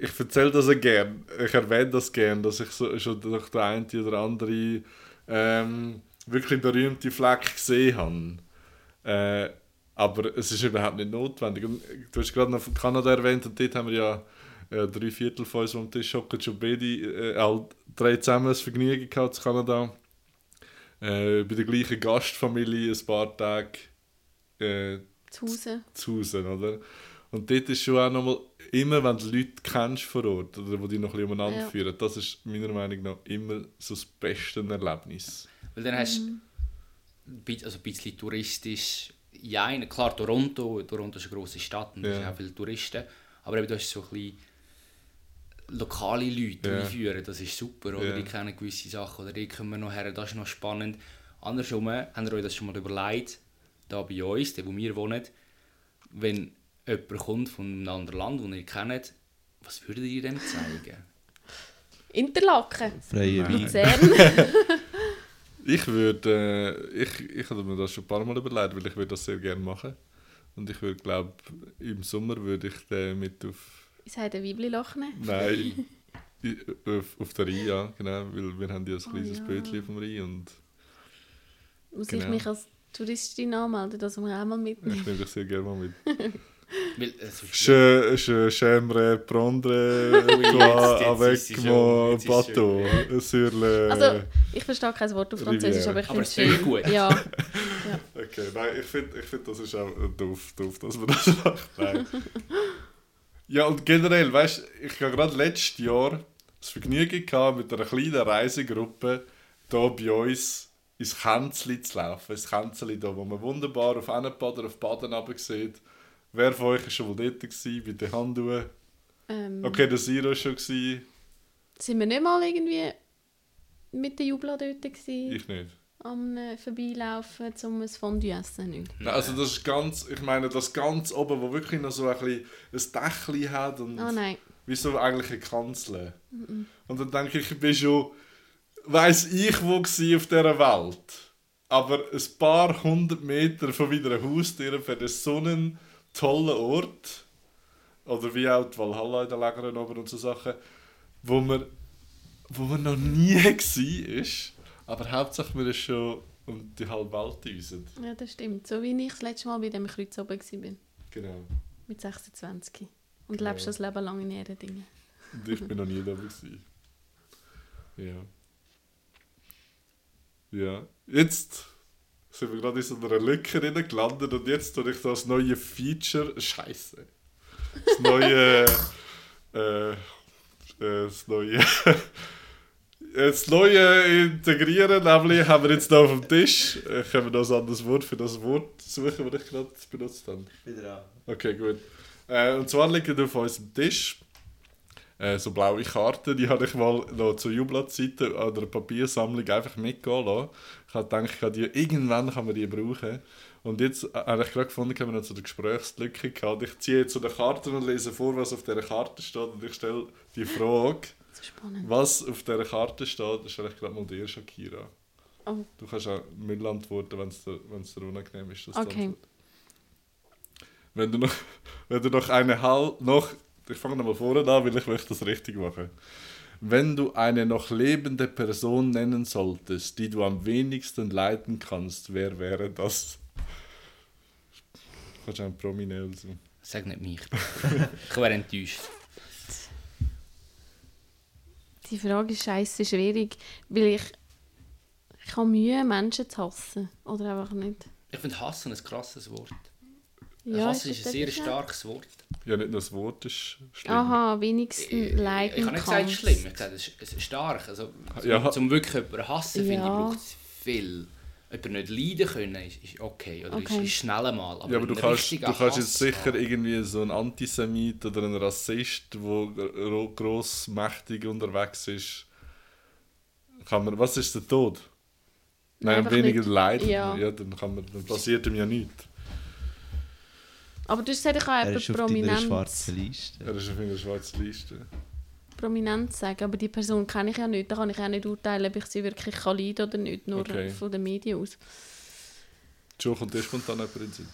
ich erzähle das gern, ich erwähne das gern, dass ich so, schon durch den einen oder andere ähm, wirklich berühmte Fleck gesehen habe. Äh, aber es ist überhaupt nicht notwendig. Und du hast gerade noch von Kanada erwähnt und dort haben wir ja äh, drei Viertel von uns, die am Tisch hocken, schon beide äh, all drei zusammen das Vergnügen gehabt in Kanada. Äh, bei der gleichen Gastfamilie ein paar Tage äh, Zu Hause. zu Hause, oder? Und dort ist schon auch nochmal, immer wenn du Leute kennst vor Ort, oder die dich noch ein bisschen umeinander Ja. führen, das ist meiner Meinung nach immer so das beste Erlebnis. Weil dann hast du Mhm. ein bisschen- also ein bisschen touristisch. Ja, klar, Toronto, Toronto ist eine grosse Stadt und da Ja. sind auch viele Touristen. Aber eben, du hast so ein bisschen lokale Leute Ja. einführen, das ist super. Oder? Ja. Die kennen gewisse Sachen oder die kommen wir noch her, das ist noch spannend. Andersrum, habt ihr euch das schon mal überlegt, da bei uns, da wo wir wohnen, wenn jemand kommt von einem anderen Land, das ihr kennt, was würdet ihr dem zeigen? Interlaken. Freie Wein. Luzern. Ich würde, äh, ich, ich habe mir das schon ein paar Mal überlegt, weil ich würde das sehr gerne machen. Und ich würde, glaube im Sommer würde ich den mit auf, Ich sage Weibli-Loch nehmen. nein, auf, auf der Rhein, ja, genau, weil wir haben ja ein Oh kleines ja. Bötchen vom Rhein und Muss Genau. ich mich als Touristin anmelden, dass wir auch mal ich mitnehmen? nehme dich sehr gerne mal mit. Weil, es ist- Je, je j'aimerais prendre toi jetzt- jetzt avec mon bateau sur le... Also, ich verstehe kein Wort auf Französisch, aber ich finde es klingt gut. Ja, Okay, nein, ich finde, ich find, das ist auch doof, doof, dass man das macht. Nein. ja, und generell, weißt du, ich habe gerade letztes Jahr das Vergnügen gehabt, mit einer kleinen Reisegruppe hier bei uns ins Känzli zu laufen. Ins Känzli da, wo man wunderbar auf Ennenbad oder auf Baden runter sieht. Wer von euch war schon mal dort? Gewesen, bei den Handuen? ähm, Okay, der Siro war schon. Gewesen. sind wir nicht mal irgendwie mit der Jubla dort gewesen, Ich nicht. Am äh, Vorbeilaufen, um ein Fondue essen? Nicht. Nein, also das ist ganz, ich meine, das ganz oben, wo wirklich noch so ein, bisschen ein Dächli hat und Oh nein. wie so eigentlich eine Kanzel. Und dann denke ich, ich bin schon, weiss ich wo auf dieser Welt, aber ein paar hundert Meter von meiner Haustür für so einen tollen Ort, oder wie auch die Valhalla in der Lägeren oben und so Sachen, wo man, wo man noch nie war, aber Hauptsache man ist schon um die halbe Welt düsen. Ja, das stimmt. So wie ich das letzte Mal bei dem Kreuz oben war, Genau. mit 26. Und Genau. lebst das Leben lang in ihren Dingen. Und ich bin noch nie da gewesen. Ja. Ja. Jetzt sind wir gerade in so einer Lücke drin gelandet und jetzt tue ich das neue Feature. Scheiße. Das neue. äh, äh, das neue. Das Neue integrieren, nämlich haben wir jetzt hier auf dem Tisch, äh, können wir noch ein anderes Wort für das Wort suchen, das ich gerade benutzt habe. Wieder an. Okay, gut. Äh, und zwar liegen auf unserem Tisch äh, so blaue Karten, die habe ich mal noch zu Jubelzeiten an einer Papiersammlung einfach mitgehen lassen. Ich habe gedacht, die, irgendwann kann man die brauchen. Und jetzt äh, habe ich gerade gefunden, haben wir noch so eine Gesprächslücke gehabt. Ich ziehe jetzt so eine Karte und lese vor, was auf dieser Karte steht. Und ich stelle die Frage, spannend. was auf dieser Karte steht, das stelle ich gerade mal dir, Shakira. Oh. Du kannst auch Müll antworten, wenn es dir, wenn's dir unangenehm ist. dass du Okay. Wenn du noch, wenn du noch eine Hal noch, ich fange nochmal vorne an, weil ich möchte das richtig machen. Wenn du eine noch lebende Person nennen solltest, die du am wenigsten leiden kannst, wer wäre das? Kannst du einen Prominell so. Sag nicht mich. ich wäre enttäuscht. Die Frage ist scheiße schwierig, weil ich, ich habe Mühe, Menschen zu hassen. Oder einfach nicht. Ich finde Hassen ein krasses Wort. Ja, Hassen ist ist ein sehr starkes Wort. Ja, nicht nur das Wort ist schlimm. Aha, wenigstens leiden Ich habe nicht gesagt, es ist schlimm. Ich habe gesagt, es ist, stark. Also, zum, Ja. zum wirklich jemanden hassen, finde ich, Ja. braucht es viel. Jemanden nicht leiden können, ist, ist okay. Oder Okay. ist, ist schnell einmal. Aber, ja, aber du einen kannst, du kannst jetzt sicher haben- irgendwie so ein Antisemit oder ein Rassist, der gro- grossmächtig unterwegs ist. Kann man, was ist der Tod? Nein, Einfach weniger nicht- Leid. ja. Ja. dann, kann man, dann passiert ihm ja nichts. Aber du hast gesagt, ich Er jemanden ist auf deiner prominent, schwarzen Liste. Er ist auf einer schwarzen Liste. Prominent sagen, aber die Person kenne ich ja nicht. Da kann ich auch nicht urteilen, ob ich sie wirklich kann leiden oder nicht, nur Okay. von den Medien aus. Joe, kommt dir spontan jemand in den Sinn?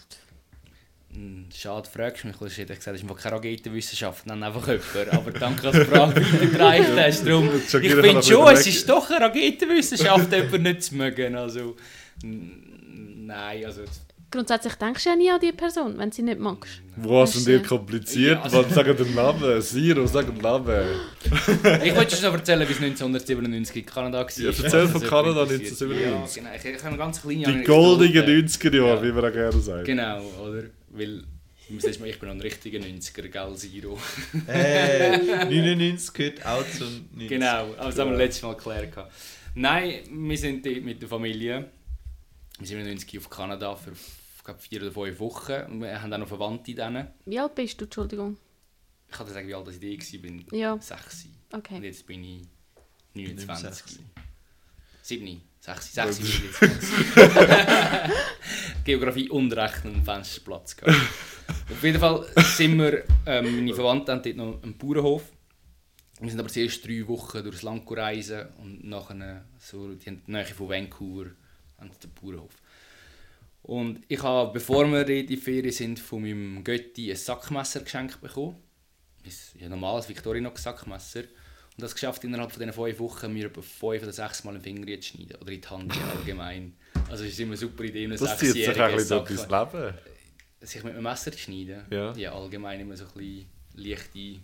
Hm, Schade, fragst du mich. Du hast gesagt, es ist keine Raketenwissenschaft, nenn einfach jemanden. Aber danke, dass du die Frage weitergereicht hast. Darum, ich finde schon, es ist doch eine Raketenwissenschaft, jemanden nicht zu mögen. Also, n- nein, also... Grundsätzlich denkst du ja nie an die Person, wenn du sie nicht magst. Was ist, sind dir äh, kompliziert? Ja, also- Was sagen den Namen? Siro, sag den Namen. Ich wollte schon noch erzählen, wie es 1997 in Kanada war. Ja, erzähl von Also, Kanada interessiert. 1997. Ja, genau. Ich, habe eine ganz kleine Die goldenen 90er Jahre, Ja. wie wir auch gerne sagen. Genau, oder? Weil, ich muss mal, ich bin noch ein richtiger 90er, gell, Zero. Äh, 99 gehört auch zu 90. Genau, aber das haben wir letztes Mal geklärt. Nein, wir sind dort mit der Familie. Wir sind 90 auf Kanada für ich glaube, vier oder fünf Wochen. Und wir haben auch noch Verwandte denen. Wie alt bist du, Entschuldigung? Ich kann dir sagen, wie alt ich war. Ja, Sechs. okay. Und jetzt bin ich 29. sechs. 7, 6, Ja, 6, das 29. Geografie und Rechnen und Fensterplatz gehabt. Auf jeden Fall sind wir, ähm, meine Verwandten haben dort noch einen Bauernhof. Wir sind aber zuerst drei Wochen durchs Land reisen und nachher so, die haben die Nähe von Vancouver sie den Bauernhof. Und ich habe, bevor wir in die Ferien sind, von meinem Götti ein Sackmesser geschenkt bekommen. Ein ja, normales Victorinox Sackmesser. Und das geschafft innerhalb von diesen fünf Wochen, mir etwa fünf oder sechs Mal den Finger zu schneiden. Oder in die Hand allgemein. Also es ist immer eine super Idee, einem Das zieht sich ein bisschen durch dein Leben. sich mit einem Messer zu schneiden. Ja. ja allgemein immer so ein bisschen leichte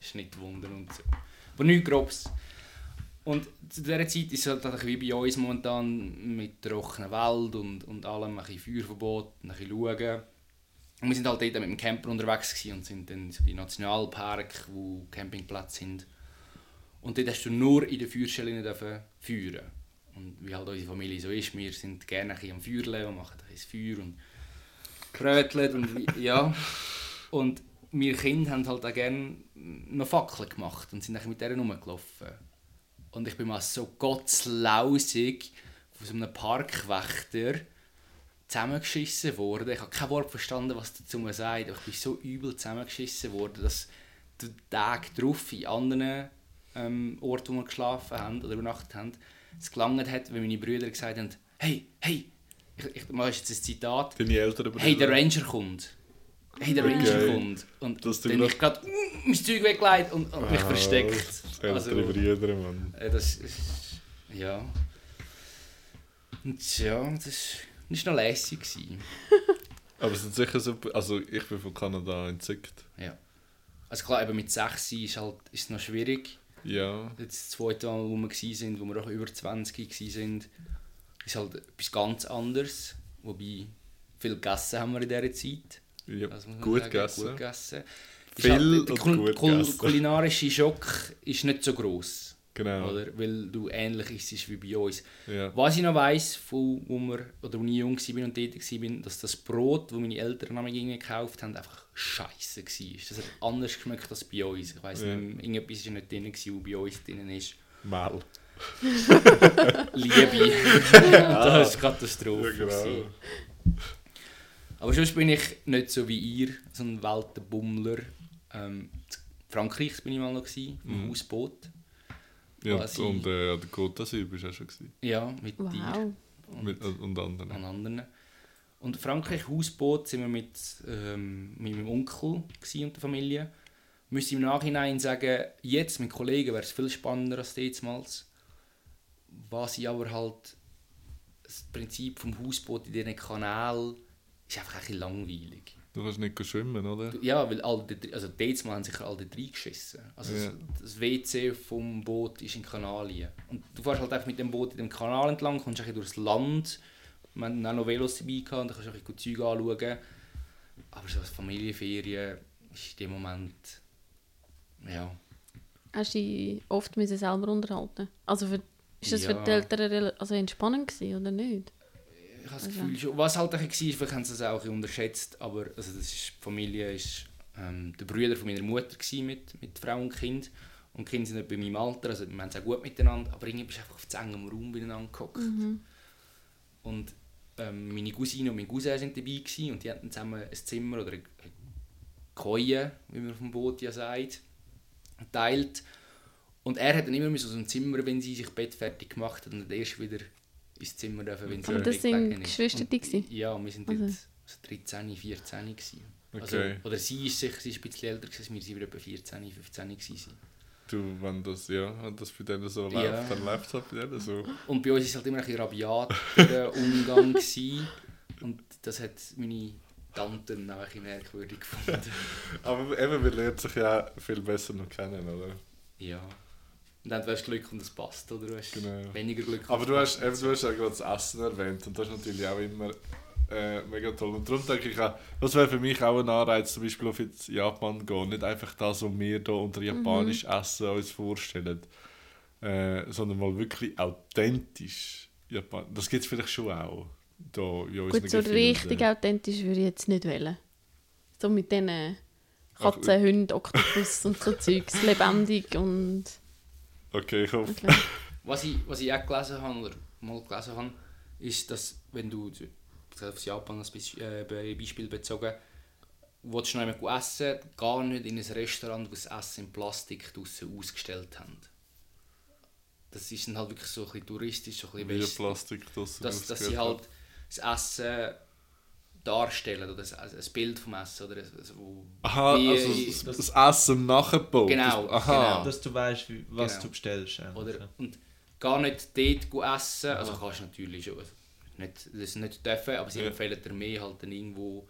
Schnittwunden und so. Aber nichts Grobes. Und zu dieser Zeit ist es halt wie bei uns momentan mit trockenem Wald und, und allem, ein bisschen Feuerverbot, ein bisschen schauen. Und wir sind halt dort mit dem Camper unterwegs und sind dann so die Nationalpark, wo Campingplätze sind. Und dort hast du nur in der Feuerstelle dürfen feuern. Und wie halt unsere Familie so ist, wir sind gerne ein bisschen am Feuerle und machen ein bisschen Feuer und kröteln und ja. Und wir Kinder haben halt auch gerne noch Fackeln gemacht und sind dann mit denen rumgelaufen. Und ich bin mal so gottslausig von so einem Parkwächter zusammengeschissen worden. Ich habe kein Wort verstanden, was dazu man sagt, aber ich bin so übel zusammengeschissen worden, dass der Tag drauf in anderen ähm, Orten, wo wir geschlafen haben oder übernachtet haben, es gelangt hat, wenn meine Brüder gesagt haben, hey, hey, ich, ich mache jetzt ein Zitat, Deine Eltern hey, der Ranger kommt. Hey, der Ranger Okay. kommt. Und Dass du dann ich gerade mm, mein Zeug weggelegt und, und mich Ah, versteckt. Also, Brüder, Mann. äh, das ist, ja. Und ja, das war noch lässig. Aber es sind sicher so... Also ich bin von Kanada entzückt. Ja. Also klar, eben mit 6 ist, halt, ist noch schwierig. Ja. Jetzt das zweite Mal, wo wir waren, wo wir auch über 20 waren, ist halt etwas ganz anderes. Wobei, viel gegessen haben wir in dieser Zeit. Ja. Gut gegessen. Ist Viel halt, der kul kul kulinarische Schock ist nicht so gross. Genau. Oder? Weil du ähnlich isst wie bei uns. Ja. Was ich noch weiss, von, wo, wir, oder wo ich jung war und tätig war, dass das Brot, das meine Eltern an mich gekauft haben, einfach scheiße war. Das hat anders geschmeckt als bei uns. Ich weiss Ja. nicht, irgendetwas war nicht drin, was bei uns drin ist. Mehl. Liebe. das war Katastrophe. Ja, genau. Aber sonst bin ich nicht so wie ihr, so ein Weltenbummler. Ähm, in Frankreich bin ich mal noch, gewesen, im Mhm. Hausboot. Ja, Quasi. und äh, an der Côte d'Azur bist du auch schon. Gewesen. Ja, mit dir. Wow. Und Mit, und, und anderen. an anderen. Und Frankreich, Hausboot, sind wir mit, ähm, mit meinem Onkel und der Familie. Müsste im Nachhinein sagen, jetzt mit Kollegen wäre es viel spannender als damals. Was ich aber halt, das Prinzip vom Hausboot in diesen Kanal ist einfach ein bisschen langweilig. Du kannst nicht schwimmen, oder? Du- Ja, weil alle, dort- also damals haben sich alle dort reingeschissen. Also Ja. das, das WC vom Boot ist in Kanalien. Und du fährst halt einfach mit dem Boot in dem Kanal entlang, kommst ein bisschen durchs Land. Wir hatten auch noch Velos dabei gehabt, und dann kannst du ein bisschen Zeug anschauen. Aber so als Familienferien ist in dem Moment... Ja. Hast du dich oft selber unterhalten? Also für, ist das für Ja. die Eltern also entspannend gewesen, oder nicht? Ich habe das Also. Gefühl schon. Was halt ein bisschen war, vielleicht haben sie es auch ein unterschätzt, aber also das ist, die Familie ist ähm, der Bruder von meiner Mutter gewesen mit, mit Frau und Kind. Und die Kinder sind nicht bei meinem Alter, also wir haben es auch gut miteinander, aber irgendwie bist du einfach auf engem Raum beieinander gehockt. Und ähm, meine Cousine und mein Cousin sind dabei gewesen, und die hatten zusammen ein Zimmer oder eine Koje, wie man auf dem Boot ja sagt, teilt. Und er hat dann immer aus dem Zimmer, wenn sie sich Bett fertig gemacht hat, und dann erst wieder ins Zimmer dürfen, wenn sie Aber das sind ist. Geschwister Und- gewesen? Ja, wir sind Also- dort so 13, 14 gewesen. Also, Okay. oder sie ist sicher sie ist ein bisschen älter, gewesen, wir waren etwa 14, 15 gewesen. Du, wenn das, ja, wenn das bei denen so Ja. läuft, dann läuft es halt bei denen so. Und bei uns war es halt immer ein bisschen rabiat der Umgang. Gewesen. Und das hat meine Tanten auch ein bisschen merkwürdig gefunden. Aber eben, man lernt sich ja auch viel besser noch kennen, oder? ja. Und dann hast du Glück und es passt, oder du hast Genau. weniger Glück. Aber du hast, eben, du hast ja gerade das Essen erwähnt und das ist natürlich auch immer äh, mega toll. Und darum denke ich auch, das wäre für mich auch ein Anreiz, zum Beispiel auf jetzt Japan zu gehen. Nicht einfach das, was wir hier unter japanisch Essen uns vorstellen, äh, sondern mal wirklich authentisch. Japan das gibt es vielleicht schon auch. Da in unseren Gut, so Gefilden. richtig authentisch würde ich jetzt nicht wählen. So mit diesen Katzen, Hunden, Oktopus und so Zeugs. Lebendig und... Okay, ich hoffe. Okay. Was ich, was ich auch gelesen habe, oder mal gelesen habe, ist, dass wenn du, ich habe auf Japan als äh, Be- Beispiel bezogen, willst du noch einmal essen, gar nicht in ein Restaurant, wo das Essen in Plastik draussen ausgestellt haben. Das ist dann halt wirklich so ein bisschen touristisch, so ein Wie bisschen West- Plastik, das dass, dass sie halt das Essen darstellen oder das, also ein Bild vom Essen oder so. Aha, wie- also das, das Essen nachgebaut. Genau, das, aha. genau. Dass du weißt, was Genau. du bestellst. eigentlich. Oder, und gar nicht dort essen, also kannst du natürlich schon, also nicht, das nicht dürfen, aber sie Ja. empfehlen dir mehr halt dann irgendwo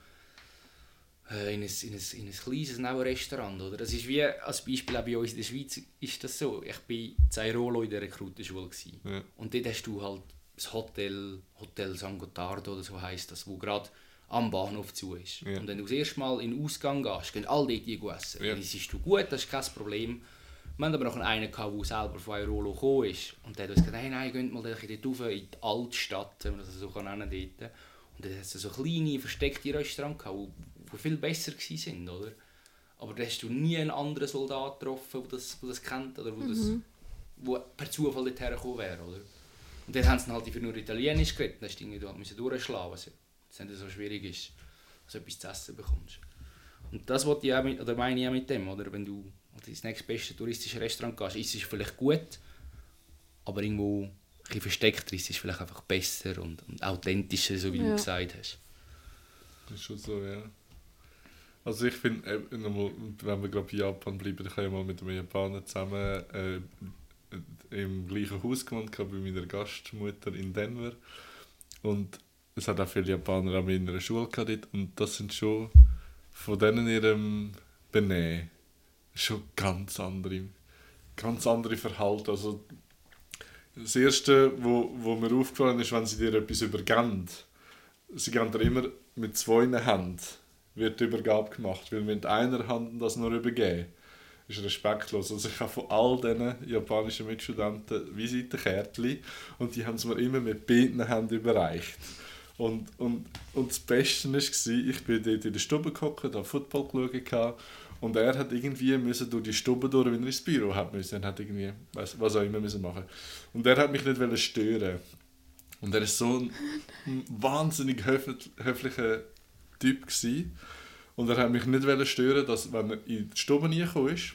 äh, in, ein, in, ein, in ein kleines Nebenrestaurant, oder? Das ist wie, als Beispiel auch bei uns in der Schweiz ist das so, ich war in Zairolo in der Rekrutenschule gewesen. Ja. und dort hast du halt das Hotel, Hotel San Gottardo oder so heisst das, wo gerade am Bahnhof zu ist. Ja. Und wenn du das erste Mal in den Ausgang gehst, gehen alle dort die essen. Ja. Dann isst du gut, das ist kein Problem. Wir hatten aber noch einen, gehabt, der selber von Airolo gekommen ist. Und der hat uns gesagt, hey, nein, geht mal dort rauf in die Altstadt, wenn man das so kann nennen dort. Und dann hat es so kleine, versteckte Restaurants gehabt, die viel besser waren, oder? Aber da hast du nie einen anderen Soldat getroffen, der das, der das kennt, oder wo, das, wo per Zufall dort hergekommen wäre, oder? Und dann haben sie halt für nur Italienisch geredet, dann hast du irgendwie du musst durchschlagen, es nicht so schwierig ist, dass du etwas zu essen bekommst. Und das wollte ich auch mit, oder meine ich auch mit dem, oder? Wenn du ins nächstbeste touristische Restaurant gehst, ist es vielleicht gut, aber irgendwo ein bisschen versteckter ist es vielleicht einfach besser und, und authentischer, so wie Ja. du gesagt hast. Das ist schon so, ja. Also ich finde, äh, wenn wir gerade bei Japan bleiben, ich habe ja mal mit einem Japaner zusammen äh, im gleichen Haus gewohnt, gehabt, bei meiner Gastmutter in Denver. Und es hat auch viele Japaner auch in einer Schule gehabt und das sind schon von denen ihrem Benehmen schon ganz andere, ganz andere Verhalten. Also das Erste, wo, wo mir aufgefallen ist, wenn sie dir etwas übergeben, sie geben dir immer mit zwei Händen wird die Übergabe gemacht, weil mit einer Hand das nur übergeben, ist respektlos. Also ich habe von all diesen japanischen Mitstudenten Visitenkärtchen und die haben es mir immer mit beiden Händen überreicht. Und, und, und das Beste war, ich bin dort in der Stube gehockt, habe Football geschaut und er hat irgendwie müssen durch die Stube durch, wenn er ins Büro hat müssen. Er hat irgendwie, was, was auch immer müssen machen. Und er hat mich nicht stören. Und er ist so ein, ein wahnsinnig höf höflicher Typ gewesen. Und er hat mich nicht stören, dass wenn er in die Stube reingekommen ist,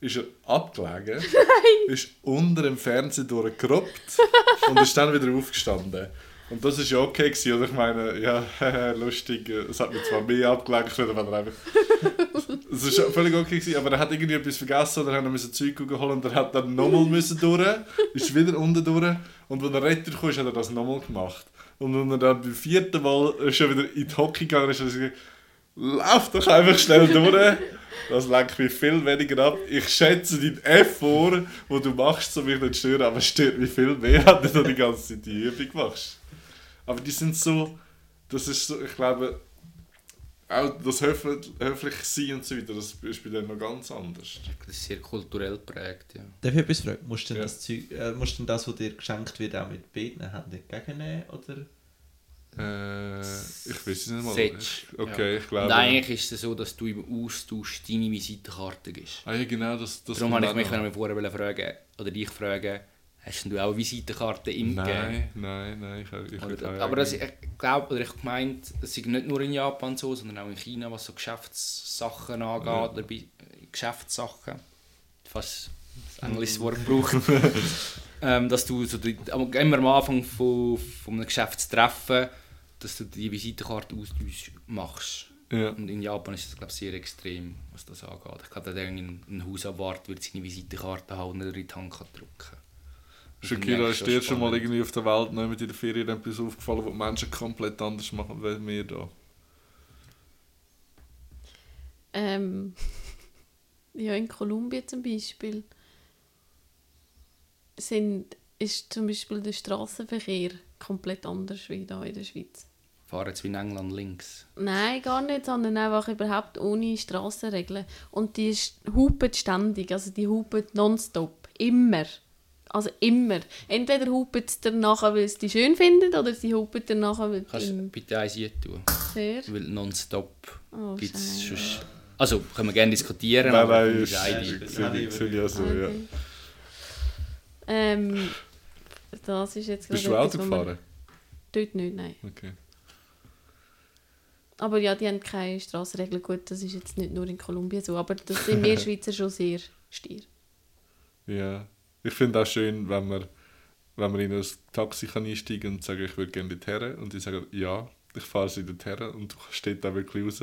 ist er abgelegen, ist unter dem Fernseher durchgerobbt und ist dann wieder aufgestanden. Und das war ja okay, gewesen, oder? Ich meine, ja, lustig, es hat mich zwar mehr abgelenkt, wenn er einfach... Es war völlig okay, gewesen, aber er hat irgendwie etwas vergessen oder er müssen Zeug holen und er hat dann nochmal müssen durch, ist wieder unten durch und wenn er retour kam, hat er das nochmal gemacht. Und wenn er dann beim vierten Mal schon wieder in die Hockey gegangen ist, hat er gesagt, lauf doch einfach schnell durch. Das lenkt mich viel weniger ab. Ich schätze deinen Effort, den du machst, um mich nicht zu stören, aber es stört mich viel mehr, wenn du die ganze Zeit die Übung machst. Aber die sind so, das ist so, ich glaube, auch das höflich, höflich sein und so weiter, das ist bei denen noch ganz anders. Das ist sehr kulturell geprägt, ja. Darf ich etwas fragen? Musst du denn, Ja. das, Zeug, äh, musst du denn das, was dir geschenkt wird, auch mit beiden Händen entgegennehmen? Oder? Äh, ich weiß es nicht mal. Setsch, Okay, ja. ich glaube. Und eigentlich ist es so, dass du im Austausch deine Visitenkarte gibst. Ah ja, genau, das, das Darum habe ich mich noch. vorher fragen, oder dich fragen, hast du auch eine Visitenkarte im Nein, nein, nein, ich, ich, aber das, ich glaube, oder ich gemeint, es ist nicht nur in Japan so, sondern auch in China, was so Geschäftssachen angeht, Ja. oder bei Geschäftssachen, fast das englische Wort braucht, ähm, dass du so die, immer am Anfang von, von einem Geschäftstreffen, dass du die Visitenkarte austausch machst. Ja. Und in Japan ist das glaube ich sehr extrem, was das angeht. Ich glaube, der ein, ein Hausabwart wird seine Visitenkarte haben und nicht in die Hand drücken. Shakira, ist dir schon mal irgendwie auf der Welt noch mit in der Ferien etwas aufgefallen, was die Menschen komplett anders machen als wir da? Ähm, ja, in Kolumbien zum Beispiel sind, ist zum Beispiel der Straßenverkehr komplett anders wie hier in der Schweiz. Fahren jetzt wie in England links. Nein, gar nicht, sondern einfach überhaupt ohne Strassenregeln. Und die hupen ständig, also die hupen nonstop, immer. Also immer. Entweder hupen sie danach, weil sie die schön finden, oder sie hupen danach, weil Kannst du bitte eins hier tun? sehr... Weil nonstop Oh, gibt es sonst... Also, können wir gerne diskutieren, Nein, aber nein, ist, sehe habe ich ja so, ja. Ähm, das ist jetzt Bist du gerade Auto gefahren? Dort nicht, nein. Okay. Aber ja, die haben keine Strassenregeln. Gut, das ist jetzt nicht nur in Kolumbien so, aber das sind wir Schweizer schon sehr stier. Ja. Ich finde auch schön, wenn man, wenn man in ein Taxi kann einsteigen und sagen, ich würde gerne dorthin. Und die sagen, ja, ich fahre sie dorthin. Und du stehst da wirklich raus.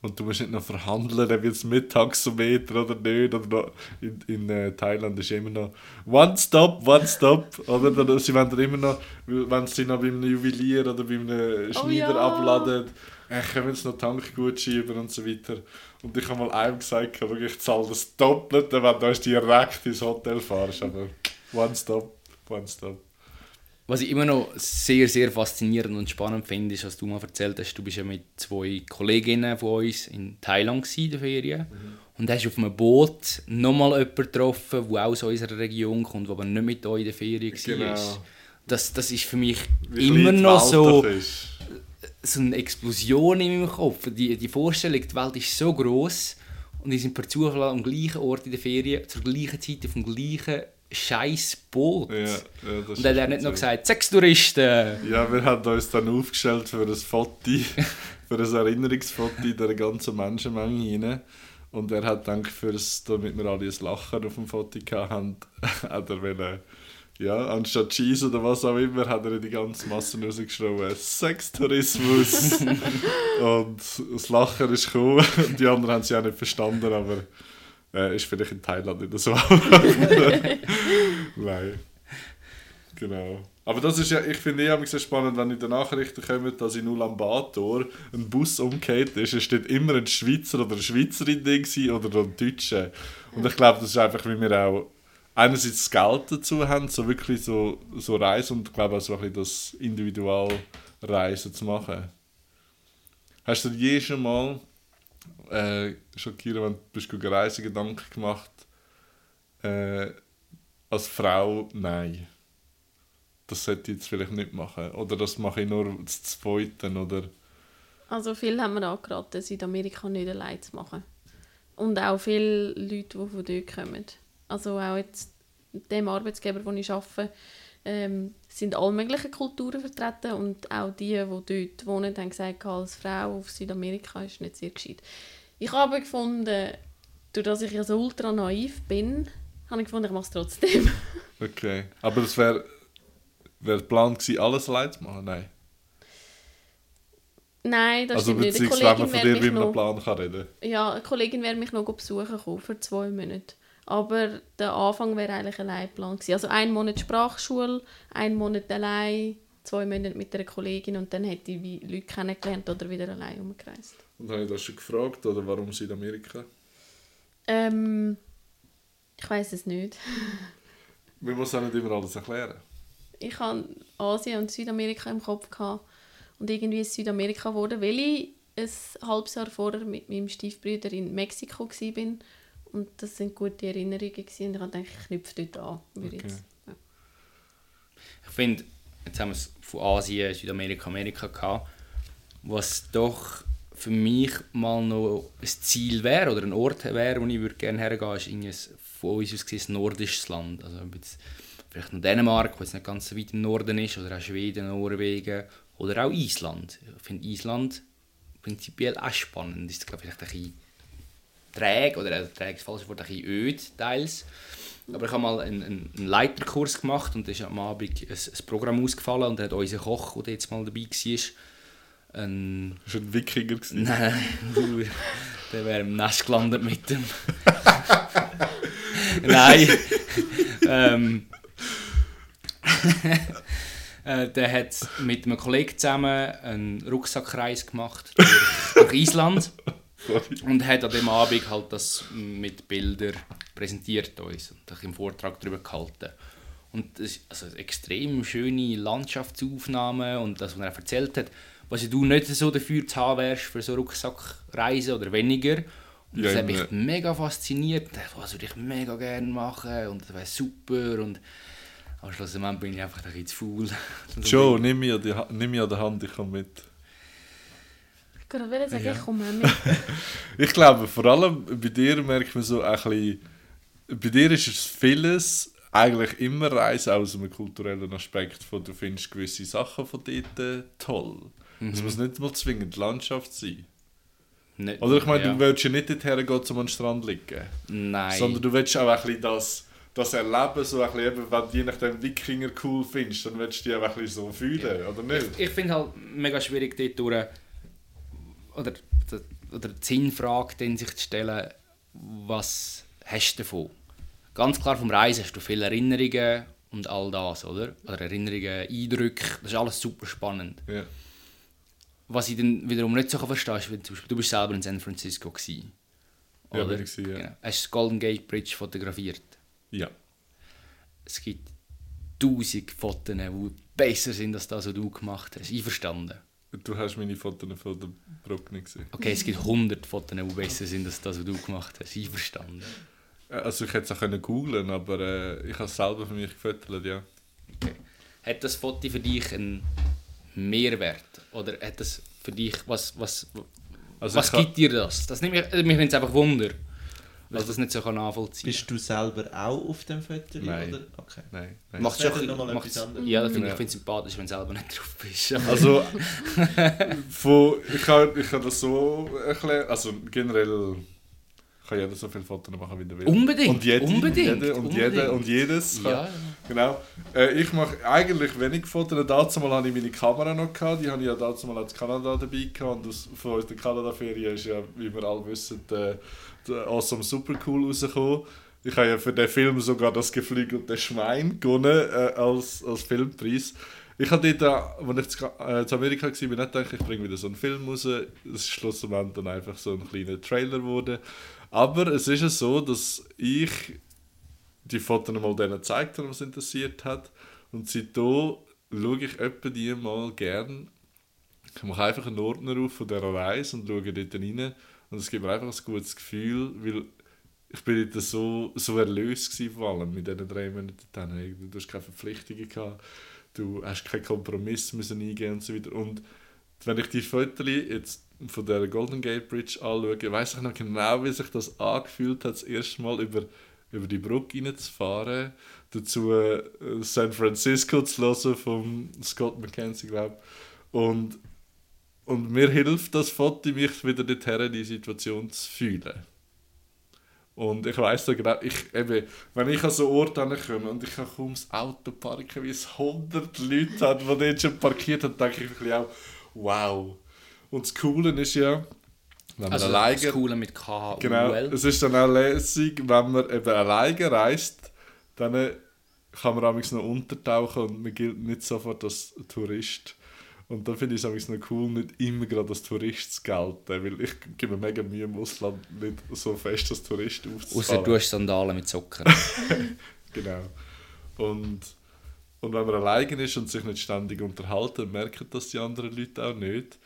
Und du musst nicht noch verhandeln, wird es mit Taxometer oder nicht. Oder noch, in in äh, Thailand ist immer noch One Stop, One Stop. Oder dann, sie wollen dann immer noch, wenn sie noch bei einem Juwelier oder bei einem Schneider ja. abladen, äh, können sie noch Tankgutschreiber und so weiter. Und ich habe mal einem gesagt, ich zahle das Doppelte, wenn du direkt ins Hotel fahrst. Aber One Stop, One Stop. Was ich immer noch sehr, sehr faszinierend und spannend finde, ist, was du mal erzählt hast, du bist ja mit zwei Kolleginnen von uns in Thailand in der Ferien. Und hast auf einem Boot nochmal jemanden getroffen, der auch aus unserer Region kommt, der aber nicht mit euch in der Ferien war. Genau. Das, das ist für mich Wie immer noch so, ist. so eine Explosion in meinem Kopf. Die, die Vorstellung, die Welt ist so groß und die sind per Zufall am gleichen Ort in der Ferien, zur gleichen Zeit auf dem gleichen scheiß Boot. Ja, ja, das Und dann hat er nicht noch gesagt, sechs Touristen. Ja, wir haben uns dann aufgestellt für ein Foto, für ein Erinnerungsfoto in der ganzen Menschenmenge rein. Und er hat dann, fürs, damit wir alle ein Lachen auf dem Foto hatten, hat er wollen, ja, anstatt Cheese oder was auch immer, hat er in die ganze Masse rausgeschrieben, Sextourismus. und das Lachen ist. Und die anderen haben es ja nicht verstanden, aber äh, ist vielleicht in Thailand nicht so. Nein. Genau. Aber das ist ja, ich finde eh sehr spannend, wenn in den Nachrichten kommt, dass in Ulaanbaatar ein Bus umgekehrt ist. Es steht immer ein Schweizer oder eine Schweizerin drin oder ein Deutscher. Und ich glaube, das ist einfach, wie wir auch einerseits das Geld dazu haben, so wirklich so, so Reisen und ich glaube auch so ein bisschen das Individualreisen zu machen. Hast du je schon mal äh, schockieren, wenn du bist Gedanken gemacht äh, als Frau, nein. Das sollte ich jetzt vielleicht nicht machen. Oder das mache ich nur zu zweiten, oder... Also viel haben wir angeraten, Südamerika nicht allein zu machen. Und auch viele Leute, die von dort kommen. Also auch jetzt dem Arbeitsgeber, wo ich arbeite, ähm, sind alle möglichen Kulturen vertreten und auch die, die dort wohnen, haben gesagt, als Frau auf Südamerika ist nicht sehr gescheit. Ich habe gefunden, durch dass ich ja so ultra naiv bin, habe ich gefunden, ich mache es trotzdem. Okay. Aber es wäre wär der Plan gewesen, alles allein zu machen? Nein. Nein, das also stimmt nicht. Eine beziehungsweise, wenn man Kollegin von dir wie einem noch, Plan kann reden ja, eine Kollegin wäre mich noch besuchen gekommen für zwei Monate. Aber der Anfang wäre eigentlich allein geplant gewesen. Also ein Monat Sprachschule, ein Monat allein, zwei Monate mit einer Kollegin und dann hätte ich wie Leute kennengelernt oder wieder allein umgereist. Und habe ich das schon gefragt, oder warum Südamerika? Ähm, ich weiß es nicht. Man muss auch nicht immer alles erklären. Ich hatte Asien und Südamerika im Kopf gehabt und irgendwie ist Südamerika geworden, weil ich ein halbes Jahr vorher mit meinem Stiefbruder in Mexiko war. Und das sind gute Erinnerungen gewesen. und ich habe gedacht, ich knüpfe dort an. Okay. jetzt. Ja. Ich finde, jetzt haben wir es von Asien, Südamerika, Amerika gehabt, was doch für mich mal noch ein Ziel wäre oder ein Ort wäre, wo ich würde gerne hergehen, ist irgendwie ein, von uns aus gesehen nordisches Land. Also jetzt vielleicht noch Dänemark, wo jetzt nicht ganz so weit im Norden ist, oder auch Schweden, Norwegen oder auch Island. Ich finde Island prinzipiell auch spannend. Ist glaube ich vielleicht ein bisschen träge, oder äh, träge ist das falsche Wort, ein bisschen öd teils. Aber ich habe mal einen, einen Leiterkurs gemacht und da ist am Abend ein, ein Programm ausgefallen und da hat unser Koch, der jetzt mal dabei war, ein... Das war ein Wikinger. gewesen. Nein, der wäre im Nest gelandet mit dem... Nein. ähm, äh, der hat mit einem Kollegen zusammen einen Rucksackreis gemacht durch, durch Island und hat an dem Abend halt das mit Bildern präsentiert uns und einen Vortrag darüber gehalten. Und das ist also eine extrem schöne Landschaftsaufnahme und das, was er erzählt hat, was ja du nicht so dafür zu haben wärst für so Rucksackreisen oder weniger. Und Ja, das hat mich immer. mega fasziniert. Ich dachte, Das würde ich mega gerne machen und das wäre super. Und aber schlussendlich bin ich einfach ein bisschen zu faul. Joe, nimm mich, an die, nimm an der Hand, ich komme mit. Ich gerade sagen, Ja. ich komme mit. Ich glaube, vor allem bei dir merkt man so ein bisschen, bei dir ist es vieles eigentlich immer Reisen aus einem kulturellen Aspekt, von du findest gewisse Sachen von dort äh, toll. Es muss nicht mal zwingend die Landschaft sein. Nicht- Oder ich meine, ja. du willst ja nicht dorthin gehen, um an den Strand liegen. Nein. Sondern du willst auch ein bisschen das, das erleben, so ein bisschen, eben, wenn du je nachdem Wikinger cool findest, dann willst du die auch ein bisschen so fühlen, oder nicht? Ich, ich finde halt mega schwierig dort durch, oder, oder die Sinnfrage dann sich zu stellen, was hast du davon? Ganz klar vom Reisen hast du viele Erinnerungen und all das, oder? Oder Erinnerungen, Eindrücke, das ist alles super spannend. Ja. Was ich dann wiederum nicht so verstehe, ist, wenn zum Beispiel, du bist selber in San Francisco gewesen, Ja, oder? bin ich gewesen, ja. Genau. Hast du das Golden Gate Bridge fotografiert? ja. Es gibt tausend Fotos, die besser sind als das, was du gemacht hast. Einverstanden? Du hast meine Fotos von der Brücke nicht gesehen. Okay, es gibt 100 Fotos, die besser sind als das, was du gemacht hast. Einverstanden. Äh, Also ich hätte es auch können googlen, aber äh, ich habe es selber für mich gefüttert, ja. Hat das Foto für dich einen Mehrwert? Oder hat das für dich, was, was, Also was gibt dir das? Das nimmt mich, äh, mich nimmt es einfach Wunder, weil ich das nicht so kann nachvollziehen Bist du selber auch auf dem Foto? Nein. Oder? Okay. Nein, nein. Macht schon nochmal etwas anderes. Ja, das finde Ja. ich finde sympathisch, wenn du selber nicht drauf bist. Also, von, ich, kann, ich kann das so erklären, also generell kann jeder so viele Fotos machen, wie er will. Unbedingt, Und jede, unbedingt, jede, und, unbedingt. Jede, und jedes. kann- ja, Genau. Äh, ich mache eigentlich wenig Fotos. Dazu mal hatte ich meine Kamera noch gehabt. Die habe ich ja dazu mal als Kanada dabei gehabt. Und aus, von uns der Kanada-Ferien ist ja, wie wir alle wissen, der, der Awesome Super Cool rausgekommen. Ich habe ja für den Film sogar das geflügelte Schwein gewonnen äh, als, als Filmpreis. Ich habe dort, äh, als ich zu, äh, Amerika war, nicht gedacht, ich bringe wieder so einen Film raus. Es ist schlussendlich dann einfach so ein kleiner Trailer geworden. Aber es ist ja so, dass ich die Fotos mal denen gezeigt habe, was interessiert hat. Und seitdem schaue ich etwa die mal gern. Ich mache einfach einen Ordner auf von dieser Reise und schaue dort rein Und es gibt mir einfach ein gutes Gefühl, weil ich bin nicht so, so erlöst gewesen, vor allem mit diesen drei Monaten. Du hast keine Verpflichtungen gehabt, du hast keinen Kompromiss müssen eingehen und so weiter. Und wenn ich die Fotos jetzt von der Golden Gate Bridge anschaue, weiß ich noch genau, wie sich das angefühlt hat, das erste Mal über, über die Brücke reinzufahren, dazu äh, San Francisco zu hören von Scott McKenzie, glaube ich. Und, und mir hilft das Foto, mich wieder dorthin in die Situation zu fühlen. Und ich weiss so genau, ich, eben, wenn ich an so Orte komme und ich kann kaum das Auto parken, wie es 100 Leute hat, die dort schon parkiert haben, denke ich auch, wow. Und das Coole ist ja, wenn man Also alleine... das Coole mit K Genau, es ist dann auch lässig, wenn man eben alleine reist, dann kann man amigs noch untertauchen und man gilt nicht sofort als Tourist. Und dann finde ich es noch cool, nicht immer gerade als Tourist zu gelten, weil ich gebe mir mega Mühe im Ausland nicht so fest als Tourist Außer aufzufallen. du hast Sandalen mit Socken. Genau. Und, und wenn man alleine ist und sich nicht ständig unterhalten, merken das die anderen Leute auch nicht.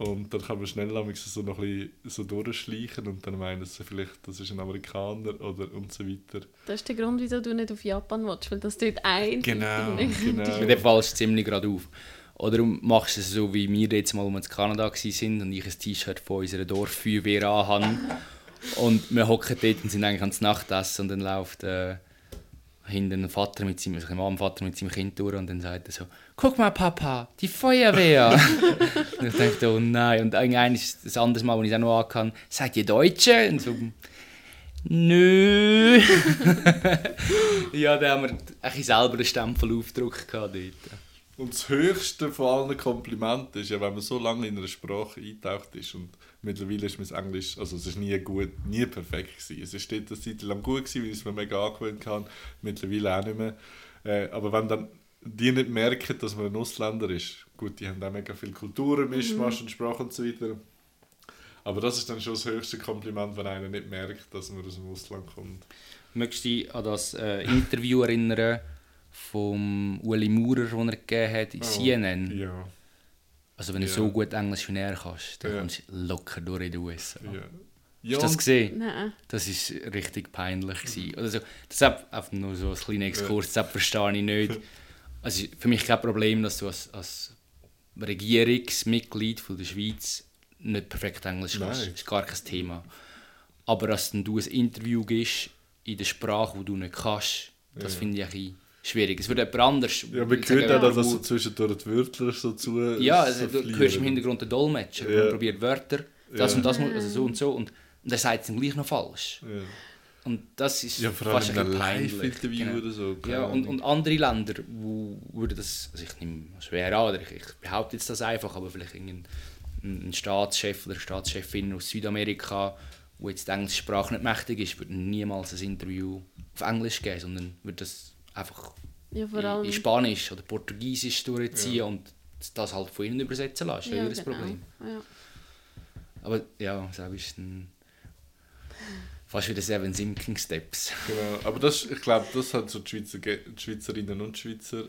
Und dann kann man schnell amigs so noch ein bisschen so durchschleichen und dann meinen sie vielleicht, das ist ein Amerikaner oder und so weiter. Das ist der Grund, wieso du nicht auf Japan willst, weil das dort ein Genau, nicht- genau. In dem Fall ist es ziemlich gerade auf. Oder machst du es so wie wir jetzt mal, als wir in Kanada waren und ich ein T-Shirt von unserer Dorffeuerwehr anhabe. und wir hocken dort und sind eigentlich ans Nachtessen und dann läuft äh, hinten ein Vater mit seinem, also Vater mit seinem Kind durch und dann sagt er so, guck mal Papa, die Feuerwehr. und ich dachte, oh nein. Und irgendwann ist das andere Mal, als ich es auch noch ankann, seid ihr Deutsche? Und so, Nö. ja, da haben wir ein selber einen Stempel aufgedruckt gehabt dort. Und das höchste von allen Komplimenten ist ja, wenn man so lange in einer Sprache eintaucht ist und mittlerweile ist mein Englisch, also es ist nie gut, nie perfekt gewesen. Es ist dort eine Zeit lang gut gewesen, weil ich es mir mega angewöhnt habe, mittlerweile auch nicht mehr. Äh, aber wenn dann die nicht merken, dass man ein Ausländer ist, gut, die haben auch mega viel Kulturen, Mischmasch und Sprache und so weiter. Aber das ist dann schon das höchste Kompliment, wenn einer nicht merkt, dass man aus dem Ausland kommt. Möchtest du dich an das äh, Interview erinnern vom Uli Maurer, das er gegeben hat in CNN? Ja. Also wenn du Ja. so gut Englisch wie er kannst, dann Ja. kommst du locker durch in die USA. ja. Hast du das gesehen? Nein. Das war richtig peinlich. Gewesen. Oder so, deshalb einfach nur so ein kleiner Exkurs, deshalb verstehe ich nicht. Also für mich kein Problem, dass du als, als Regierungsmitglied von der Schweiz nicht perfekt Englisch kannst. Das ist gar kein Thema. Aber dass du ein Interview gibst in der Sprache, die du nicht kannst, das Ja. finde ich ein schwierig. Es wird jemand anders... Ja, man hört auch, dass wo- so zwischendurch die Wörter so zu. ja, so also, du hörst im Hintergrund den Dolmetscher, Ja. der probiert Wörter, das Ja. und das, muss- also so und so, und, und er sagt es dann gleich noch falsch. Ja, Und das ist ja vor allem fast in ein. Live-Interview Genau. oder so. Ja, und, und andere Länder, wo würde das, also ich nehme schwer an, oder ich, ich behaupte jetzt das einfach, aber vielleicht irgendein ein Staatschef oder eine Staatschefin aus Südamerika, wo jetzt die englische Sprache nicht mächtig ist, würde niemals ein Interview auf Englisch geben, sondern würde das einfach Ja, vor in, allem. in Spanisch oder Portugiesisch durchziehen und das halt von ihnen übersetzen lassen. Das ist ja, ihr genau. Problem. Ja. Aber ja, so ist dann fast wie die Seven Sinking Steps. Genau. Aber das, ich glaube, das hat so die, Schweizer, die Schweizerinnen und Schweizer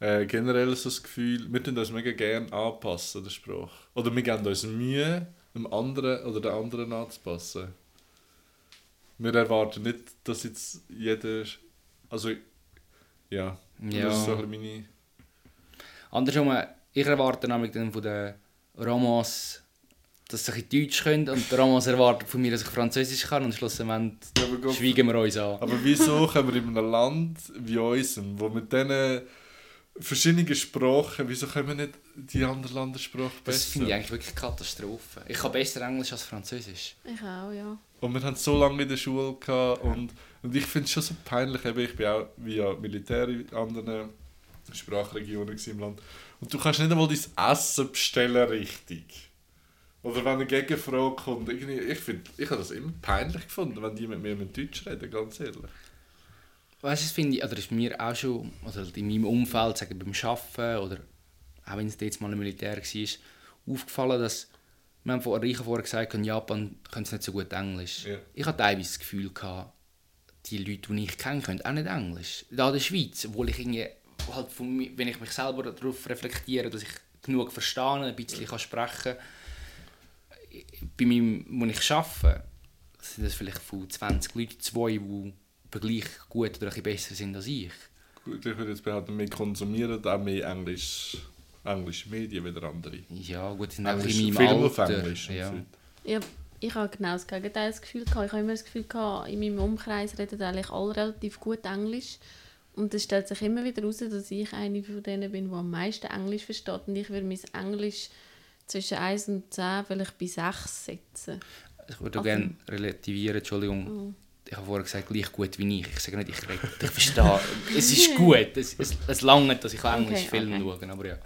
äh, generell so das Gefühl, wir tun uns mega gerne anpassen, der Sprache. Oder wir geben uns Mühe, dem anderen oder der anderen anzupassen. Wir erwarten nicht, dass jetzt jeder. Also, ja. Ja. Das ist so meine. Andersrum, ich erwarte nämlich dann von den Romans, dass sie Deutsch können und der Romans erwartet von mir, dass ich Französisch kann und schlussendlich Ja, schweigen wir uns an. Aber wieso können wir in einem Land wie unserem, wo mit diesen verschiedenen Sprachen, wieso können wir nicht die andere Landessprache Das besser? finde ich eigentlich wirklich Katastrophe. Ich kann besser Englisch als Französisch. Ich auch, ja. Und wir haben so lange in der Schule gehabt und, und ich finde es schon so peinlich, eben, ich bin auch via Militär in anderen Sprachregionen im Land und du kannst nicht einmal dein Essen bestellen richtig. Oder wenn eine Gegenfrage kommt, irgendwie, ich, find, ich habe das immer peinlich gefunden, wenn die mit mir mit Deutsch reden, ganz ehrlich. Weißt du, finde ich, oder ist mir auch schon, also in meinem Umfeld, sagen beim Arbeiten oder auch wenn es jetzt mal im Militär war, aufgefallen, dass wir haben vor Reichen vorher gesagt, in Japan können sie nicht so gut Englisch. Ja. Ich hatte teilweise das Gefühl, gehabt, die Leute, die ich kenne, können auch nicht Englisch. Da in der Schweiz, obwohl ich irgendwie, halt von, wenn ich mich selber darauf reflektiere, dass ich genug verstehe, ein bisschen kann sprechen bei meinem, wo ich arbeite, sind das vielleicht von 20 Leuten zwei, die gleich gut oder ein besser sind als ich. Gut, ich würde jetzt behaupten, wir konsumieren auch mehr Englisch, englische Medien wie andere. Ja, gut, sind auch in meinem Film auf. Englisch. Ja. Ja, ich habe genau das Gegenteil das Gefühl gehabt. Ich habe immer das Gefühl gehabt, in meinem Umkreis reden eigentlich alle relativ gut Englisch. Und es stellt sich immer wieder heraus, dass ich eine von denen bin, die am meisten Englisch versteht. Und ich würde mein Englisch zwischen 1 und 10 vielleicht bei 6 setzen. Ich würde auch Okay. gerne relativieren, Entschuldigung. Ich habe vorher gesagt, gleich gut wie ich. Ich sage nicht, ich rede, ich verstehe. es ist gut, es, es, es langt, dass ich Englisch Okay, Film okay. schaue, aber ja.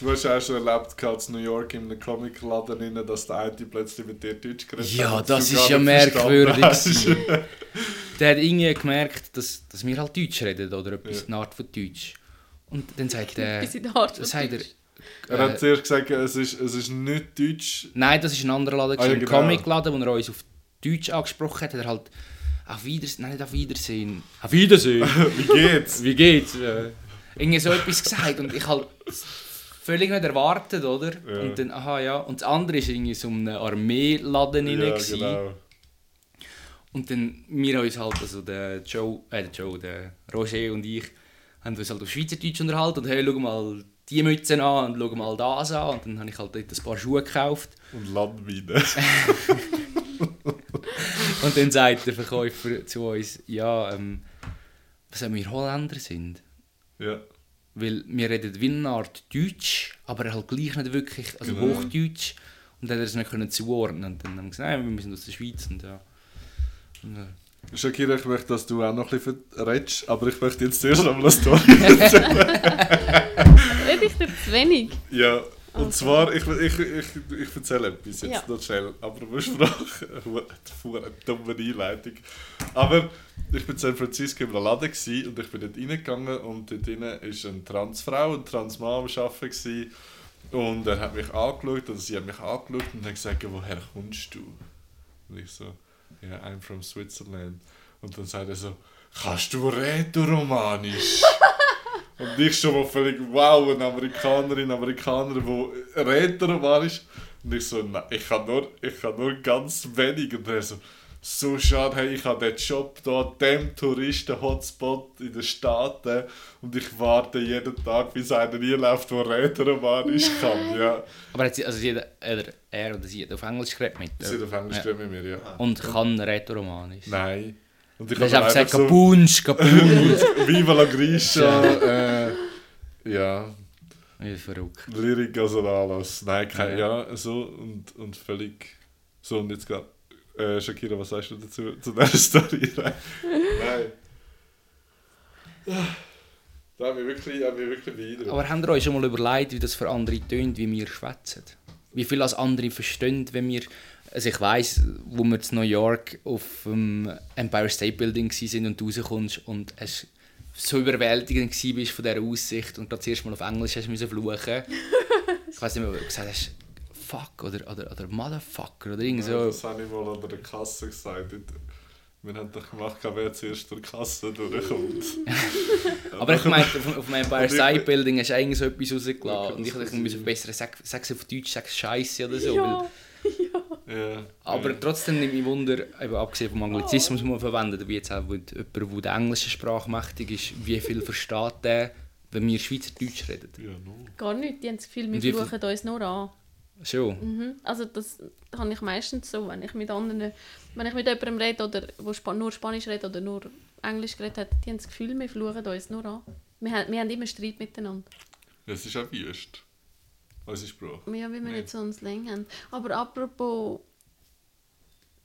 Du hast auch schon erlebt, in New York in einem Comicladen, dass der eine plötzlich mit dir Deutsch geredet Ja, hat. und das ist ja merkwürdig. Der hat irgendwie gemerkt, dass, dass wir halt Deutsch reden oder etwas Ja. in der Art von Deutsch. Und dann sagt er, Bis in der Art von sagt er, Deutsch. Er hat äh, zuerst gesagt, es ist, es ist nicht Deutsch. nein, das ist ein anderer Laden, Ah, ja, ein genau. Comicladen, wo er uns auf Deutsch angesprochen hat, hat er halt auf Wiedersehen, nein, nicht auf Wiedersehen, auf Wiedersehen. Wie geht's? Wie geht's? Irgendwie so etwas gesagt und ich halt völlig nicht erwartet, oder? Ja. Und dann, aha, ja. Und das andere war irgendwie so ein Armeeladen rein. ja, gewesen. genau. Und dann, wir haben uns halt, also der Joe, äh, der Joe, der Roger und ich, haben uns halt auf Schweizerdeutsch unterhalten und hey, schau mal die Mütze an und schau mal das an. Und dann habe ich halt dort ein paar Schuhe gekauft. Und Landmine. Und dann sagt der Verkäufer zu uns, ja, ähm, was wir Holländer sind. ja. Weil wir reden wie eine Art Deutsch, aber halt gleich nicht wirklich, also Genau. Hochdeutsch. Und dann hat er es nicht können zuordnen. Und dann haben wir gesagt, nein, wir sind aus der Schweiz. Und ja. Und, äh, Shakira, ich möchte, dass du auch noch ein bisschen redest, aber ich möchte jetzt zuerst noch mal eine Story Rede ich dir zu wenig? Ja, und Okay. zwar, ich, ich, ich, ich erzähle etwas jetzt Ja. noch schnell, aber du musst fragen, eine dumme Einleitung. Aber ich war in San Francisco im Laden gewesen und ich bin dort reingegangen und dort drin war eine Transfrau, ein Transmann am Arbeiten und er hat mich angeschaut und sie hat mich angeschaut und hat gesagt, woher kommst du? Und ich so, ja, I'm from Switzerland. Und dann sagt er so, kannst du Rätoromanisch? Und ich schon mal völlig, wow, eine Amerikanerin, Amerikaner, die Rätoromanisch. Und ich so, nein, ich kann nur, ich kann nur ganz wenig. Und er so, so schade, hey, ich habe den Job hier, dem Touristen-Hotspot in den Staaten und ich warte jeden Tag, bis einer reinläuft, der Rätoromanisch kann. Ja, aber hat sie, also sie hat, er, er oder sie hat auf Englisch geredet mit sie hat auf Englisch Ja. geredet mit mir, ja. Und kann Rätoromanisch. Nein. Und ich habe gesagt, so, Kapunsch, Kapunsch. Viva la Grisha, äh, ja, ja, verrückt. Lyrik also alles. Nein, kein, Ja. ja. so und, und völlig. So, und jetzt gerade. Äh, Shakira, was sagst du dazu, zu dieser Story? Nein. Nein. Da haben wir wirklich, haben wir wirklich beeindruckt. Aber habt ihr euch schon mal überlegt, wie das für andere tönt, wie wir schwätzen? Wie viel als andere verstehen, wenn wir... Also ich weiss, wo wir in New York auf dem Empire State Building waren und du rauskommst und es so überwältigend warst von dieser Aussicht und gerade zuerst mal auf Englisch hast müssen fluchen. ich weiß nicht mehr, ob du gesagt hast, fuck oder, oder, oder motherfucker oder irgend Ja, so. Das habe ich mal an der Kasse gesagt. Wir haben doch gemacht, wer zuerst durch die Kasse durchkommt. Aber ich meine, auf, auf dem Empire State Building hast du eigentlich so etwas rausgelassen. Und ich dachte, ich muss besser sagen, sag es auf Deutsch, sag Scheiße oder so. weil- Ja. Ja. Aber ja. trotzdem nimmt mich Wunder, eben abgesehen vom Anglizismus, den man verwendet, wie jetzt auch mit jemandem, der der englischen Sprache mächtig ist, wie viel versteht der, wenn wir Schweizerdeutsch reden? Ja, no. Gar nicht. Die haben das Gefühl, wir wie viel- fluchen uns nur an. Schon. Mhm. Also das habe ich meistens so, wenn ich mit anderen, wenn ich mit jemandem rede, oder wo Spa nur Spanisch redet oder nur Englisch geredet hat, die haben das Gefühl, wir fluchen uns nur an. Wir haben, wir haben immer Streit miteinander. Es ist auch wüst. Unsere Sprache. Ja, weil wir Nein. nicht so einen Slang haben. Aber apropos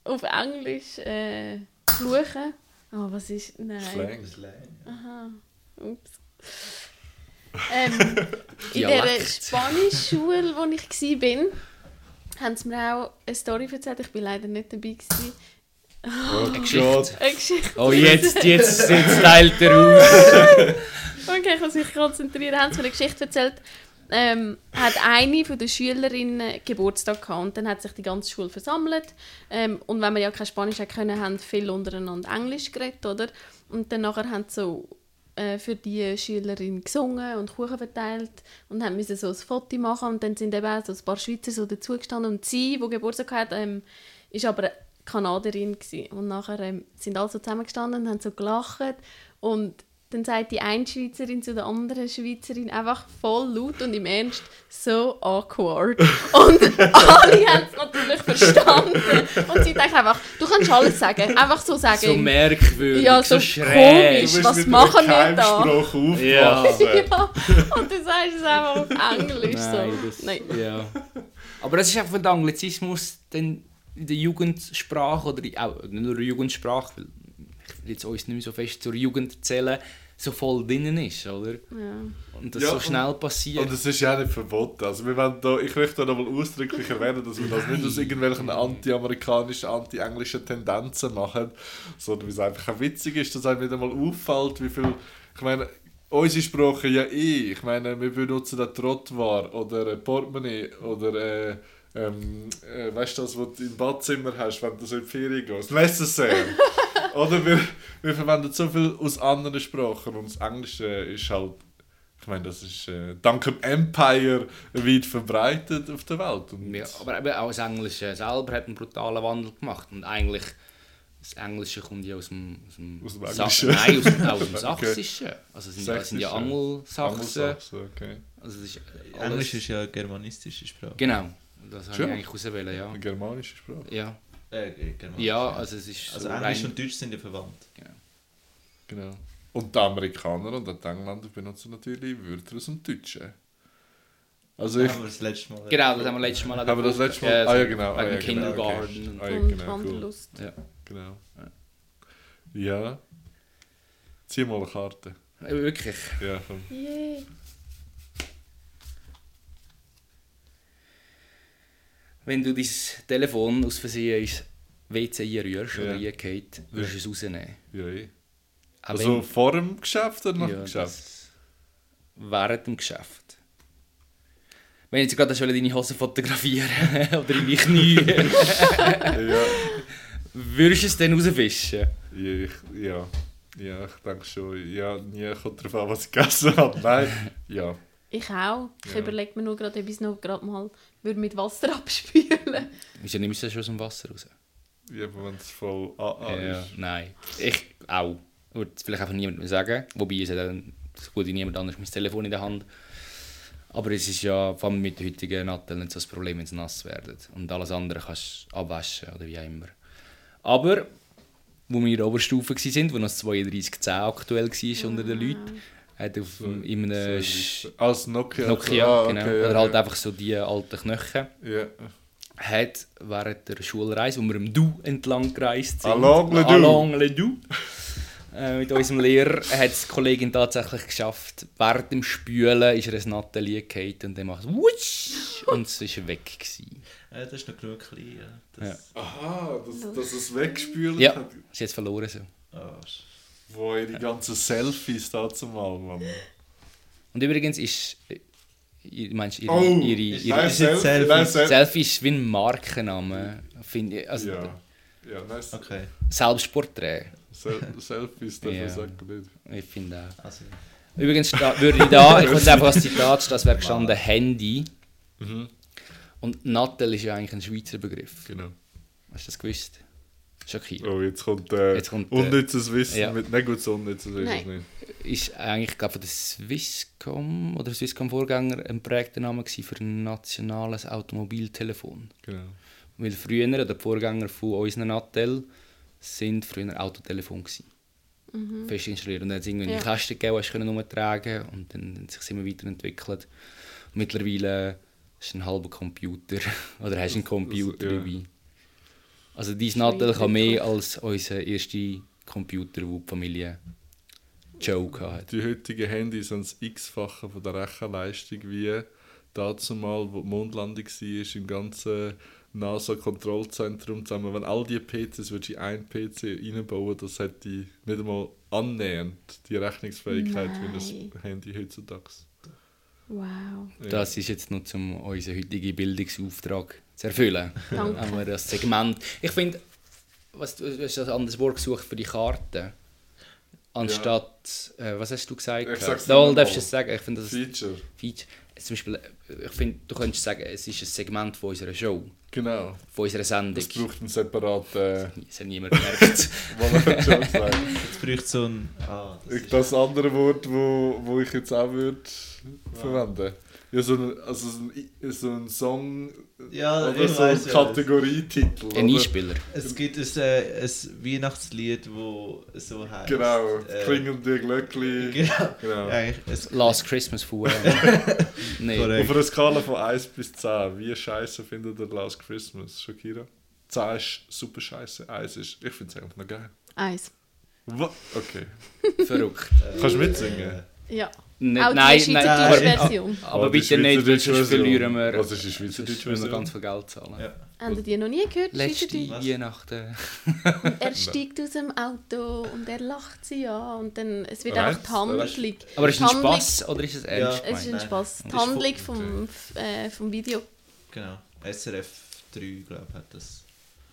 auf Englisch äh, fluchen. Oh, was ist. Nein. Slang. Slang. Aha. Ups. Ähm, in der. Spanischschule, wo ich war, haben sie mir auch eine Story erzählt. Ich war leider nicht dabei. Gewesen. Oh Geschichte. Gott. Eine Geschichte. Oh, jetzt, jetzt, jetzt teilt er aus. Okay, ich muss mich konzentrieren. Haben sie mir eine Geschichte erzählt. Ähm, hat eine von den Schülerinnen Geburtstag gehabt und dann hat sich die ganze Schule versammelt ähm, und wenn wir ja kein Spanisch können, haben viele untereinander Englisch geredet, oder? Und dann nachher haben so äh, für die Schülerin gesungen und Kuchen verteilt und haben müssen so ein Foto machen und dann sind eben auch so ein paar Schweizer so dazugestanden und sie, die Geburtstag hat, ähm, ist aber Kanadierin gewesen. und nachher ähm, sind alle so zusammengestanden und haben so gelacht und dann sagt die eine Schweizerin zu der anderen Schweizerin einfach voll laut und im Ernst so awkward. Und alle haben es natürlich verstanden. Und sie denkt einfach, du kannst alles sagen, einfach so sagen. So merkwürdig, Ja, so, so schräg. komisch. Was machen wir da? Keimspruch aufgewachsen. ja, und du sagst es einfach auf Englisch. Nein, so. das, Nein. Ja. Aber das ist einfach der Anglizismus in der Jugendsprache oder auch nicht nur in der Jugendsprache, weil ich will jetzt uns nicht mehr so fest zur Jugend zählen, so voll drinnen ist, oder? Ja. Und das Ja, so schnell passiert. Und es ist ja auch nicht verboten. Also wir wollen da, ich möchte da nochmal ausdrücklich erwähnen, dass wir das nicht aus irgendwelchen anti-amerikanischen, anti-englischen Tendenzen machen, sondern weil es einfach auch witzig ist, dass einem wieder mal auffällt, wie viel, ich meine, unsere Sprache ja eh, ich meine, wir benutzen da Trottwar oder äh, Portemonnaie oder äh, ähm, äh, weißt du das, was du im Badzimmer hast, wenn du so in die Ferien gehst? Necessaire. Oder wir, wir verwenden so viel aus anderen Sprachen und das Englische ist halt, ich meine, das ist äh, dank dem Empire weit verbreitet auf der Welt. Und Ja, aber eben auch das Englische selber hat einen brutalen Wandel gemacht. Und eigentlich, das Englische kommt ja aus dem... Aus dem, Aus dem Sa- Englischen. Nein, aus dem, aus dem Okay. Sächsischen. Also es sind, sind ja. Angelsachsen. Angelsachsen, okay. Also ist alles- Englisch ist ja eine germanistische Sprache. Genau, das habe ich eigentlich auswählen, ja. Eine germanische Sprache. Ja, Äh, äh, germanisch, ja also es ist Also so Englisch rein- und Deutsch sind ja verwandt. Genau. Und die Amerikaner und die Engländer benutzen natürlich Wörter aus dem Deutschen. Also Das ich... haben wir das letzte Mal. Genau, das haben wir letztes Mal Haben wir das letzte Mal? Ah ja, genau. Ah, ja, genau. Kindergarten. Okay. Ah, ja, Und genau, cool. Wanderlust. Ja. Genau. Ja. Zieh mal eine Karte. Äh, Wirklich. Ja, komm. Yay. Wenn du dein Telefon aus Versehen ins WC rührst Ja. oder reingeht, würdest du es rausnehmen. Ja. Auch Also wenn- vor dem Geschäft oder nach Ja, dem Geschäft? Während dem Geschäft. Wenn jetzt gerade schon deine Hose fotografieren oder in die Knie, ja. würdest du es dann rausfischen? Ja, ich, ja. Ja, ich denke schon. Ja, nie kommt darauf an, was ich gegessen habe. Nein, ja. Ich auch. Ich Ja. überlege mir nur gerade, ob ich es noch gerade mal würde mit Wasser abspülen Wieso nimmst du das schon aus dem Wasser raus? Ja, aber wenn es voll AA ja, ist. nein. Ich auch. Würde es vielleicht einfach niemandem sagen. Wobei es dann so gut wie niemand anderes mein Telefon in der Hand. Aber es ist ja vor allem mit den heutigen Natteln nicht so das Problem, wenn sie nass werden. Und alles andere kannst du abwaschen oder wie auch immer. Aber, wo wir in der Oberstufe waren, wo noch das 3210 aktuell war unter den Leuten, hat auf in einem Sch- Als Nokia. Nokia, Ah, genau, okay, ja, oder halt ja. einfach so die alten Knöchel, Ja. hat während der Schulreise, wo wir im Du entlang gereist sind, Along le Du. Along le Du, äh, mit unserem Lehrer, hat es die Kollegin tatsächlich geschafft, während dem Spülen ist ihr ein Nathalie gefallen und dann macht es wutsch und es war weg. Gewesen. Äh, das ist noch genug klein. Ja. Das, Aha, dass, dass es weggespült Ja, hat. sie hat es verloren. So. Sch- Wo ihre ganzen Selfies da zumal, Mann. Und übrigens ist, äh, ihr- meinst ihre, Oh, ihre, ist ihre, jetzt Selfie, Selfie. Selfie. Selfie ist wie ein Markenname, finde ich. Also, Ja. Ja, nice. okay. Selbstporträt, Sel Selfies dafür Ja. sagen nicht. ich finde auch. Also, Übrigens sta- würde ich da, ich würde einfach als Zitat, das wäre gestanden Handy. Mhm. Und Nattel ist ja eigentlich ein Schweizer Begriff. Genau. Hast du das gewusst? Schockierend. Oh, jetzt kommt, äh, Jetzt kommt, äh, unnützes Wissen ja. mit. Nein, gut, so unnützes Wissen Nein. nicht. Ist eigentlich, glaube von der Swisscom oder Swisscom-Vorgänger ein prägter Name für ein nationales Automobiltelefon. Genau. Weil früher, oder die Vorgänger von unseren Nattel, sind früher Autotelefon gewesen. Fest installiert. Und dann hat es irgendwie Ja. Kästen gegeben, die du umtragen und dann hat es sich immer weiterentwickelt. Und mittlerweile ist ein halber Computer oder hast einen Computer ja. dabei. Also dein Nattel kann mehr als unser erster Computer, wo die Familie Joe hatte. Die heutigen Handys sind das x-fache von der Rechenleistung wie dazu mal, wo die Mondlandung war, im ganzen NASA-Kontrollzentrum zusammen. Wenn all die PCs würdest du in einen PC reinbauen, das hätte nicht einmal annähernd die Rechnungsfähigkeit wie Nein. ein Handy heutzutage. Wow. Ja. Das ist jetzt nur um unseren heutigen Bildungsauftrag zu erfüllen. Danke. Haben wir das Segment. Ich finde, was, du hast ein anderes Wort gesucht für die Karte. Anstatt, äh, was hast du gesagt? Ich sag's Da darfst du es sagen. Ich finde das Feature. Feature. Zum Beispiel, äh, ich finde, du könntest sagen, es ist ein Segment von unserer Show, Genau. von unserer Sendung. Es braucht einen separaten. Das hat niemand gemerkt. Schon gesagt. Jetzt braucht so ein... Ah, das. Das andere Wort, wo, wo ich jetzt auch würde verwenden. Ja, so ein, also so ein, so ein Song Ja, oder so ein. Kategorietitel. Ein? Einspieler. Es gibt ein, äh, ein Weihnachtslied, das so heißt. Genau, äh, klingende Glöckli. Genau. Genau. Eigentlich, es, Last Christmas von. Korrekt. Auf einer Skala von 1 bis 10, wie scheiße findet ihr Last Christmas, Shakira? 10 ist super scheiße, 1 ist, ich finde es eigentlich noch geil. Eins. Wa- Okay. Verrückt. Kannst du mitsingen? Ja. Nicht, Auch die nein, nein, schweizerdeutsche aber, Version. aber Oh, die bitte nicht, weil sonst verlieren wir. Was ist die schweizerdeutsche Version? ganz viel Geld zahlen. ja. Habt ihr die noch nie gehört? Letzte? Weihnachten. Er steigt aus dem Auto und er lacht sie an und dann, es wird einfach die Handlung... Aber ist es ein die Spass oder ist es ernst Ja. Es ist ein Spass. Die Handlung vom, äh, vom Video. Genau. SRF 3, glaube ich, hat das.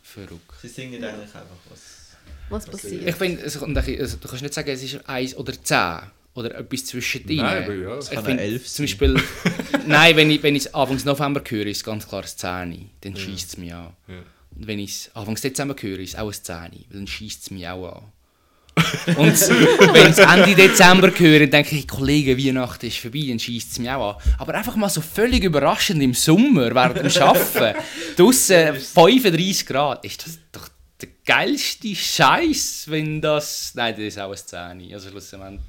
Verrückt. Sie singen eigentlich einfach was. Was passiert. Ich finde, also, du kannst nicht sagen, es ist 1 oder 10 oder etwas zwischendrin. Nein, aber ja. Es Ich kann eine 11 zum. Beispiel, nein, wenn ich, wenn ich es Anfang November höre, ist es ganz klar ein 10. Dann schießt es mich an. Ja. Und wenn ich es Anfang Dezember höre, ist es auch ein 10. Dann schießt es mich auch an. Und wenn ich es Ende Dezember höre, denke ich, Kollege, Weihnachten ist vorbei, dann schießt es mich auch an. Aber einfach mal so völlig überraschend im Sommer, während dem Arbeiten, draussen 35 Grad, ist das doch der geilste Scheiß, wenn das. Nein, das ist auch ein 10. Also schlussendlich.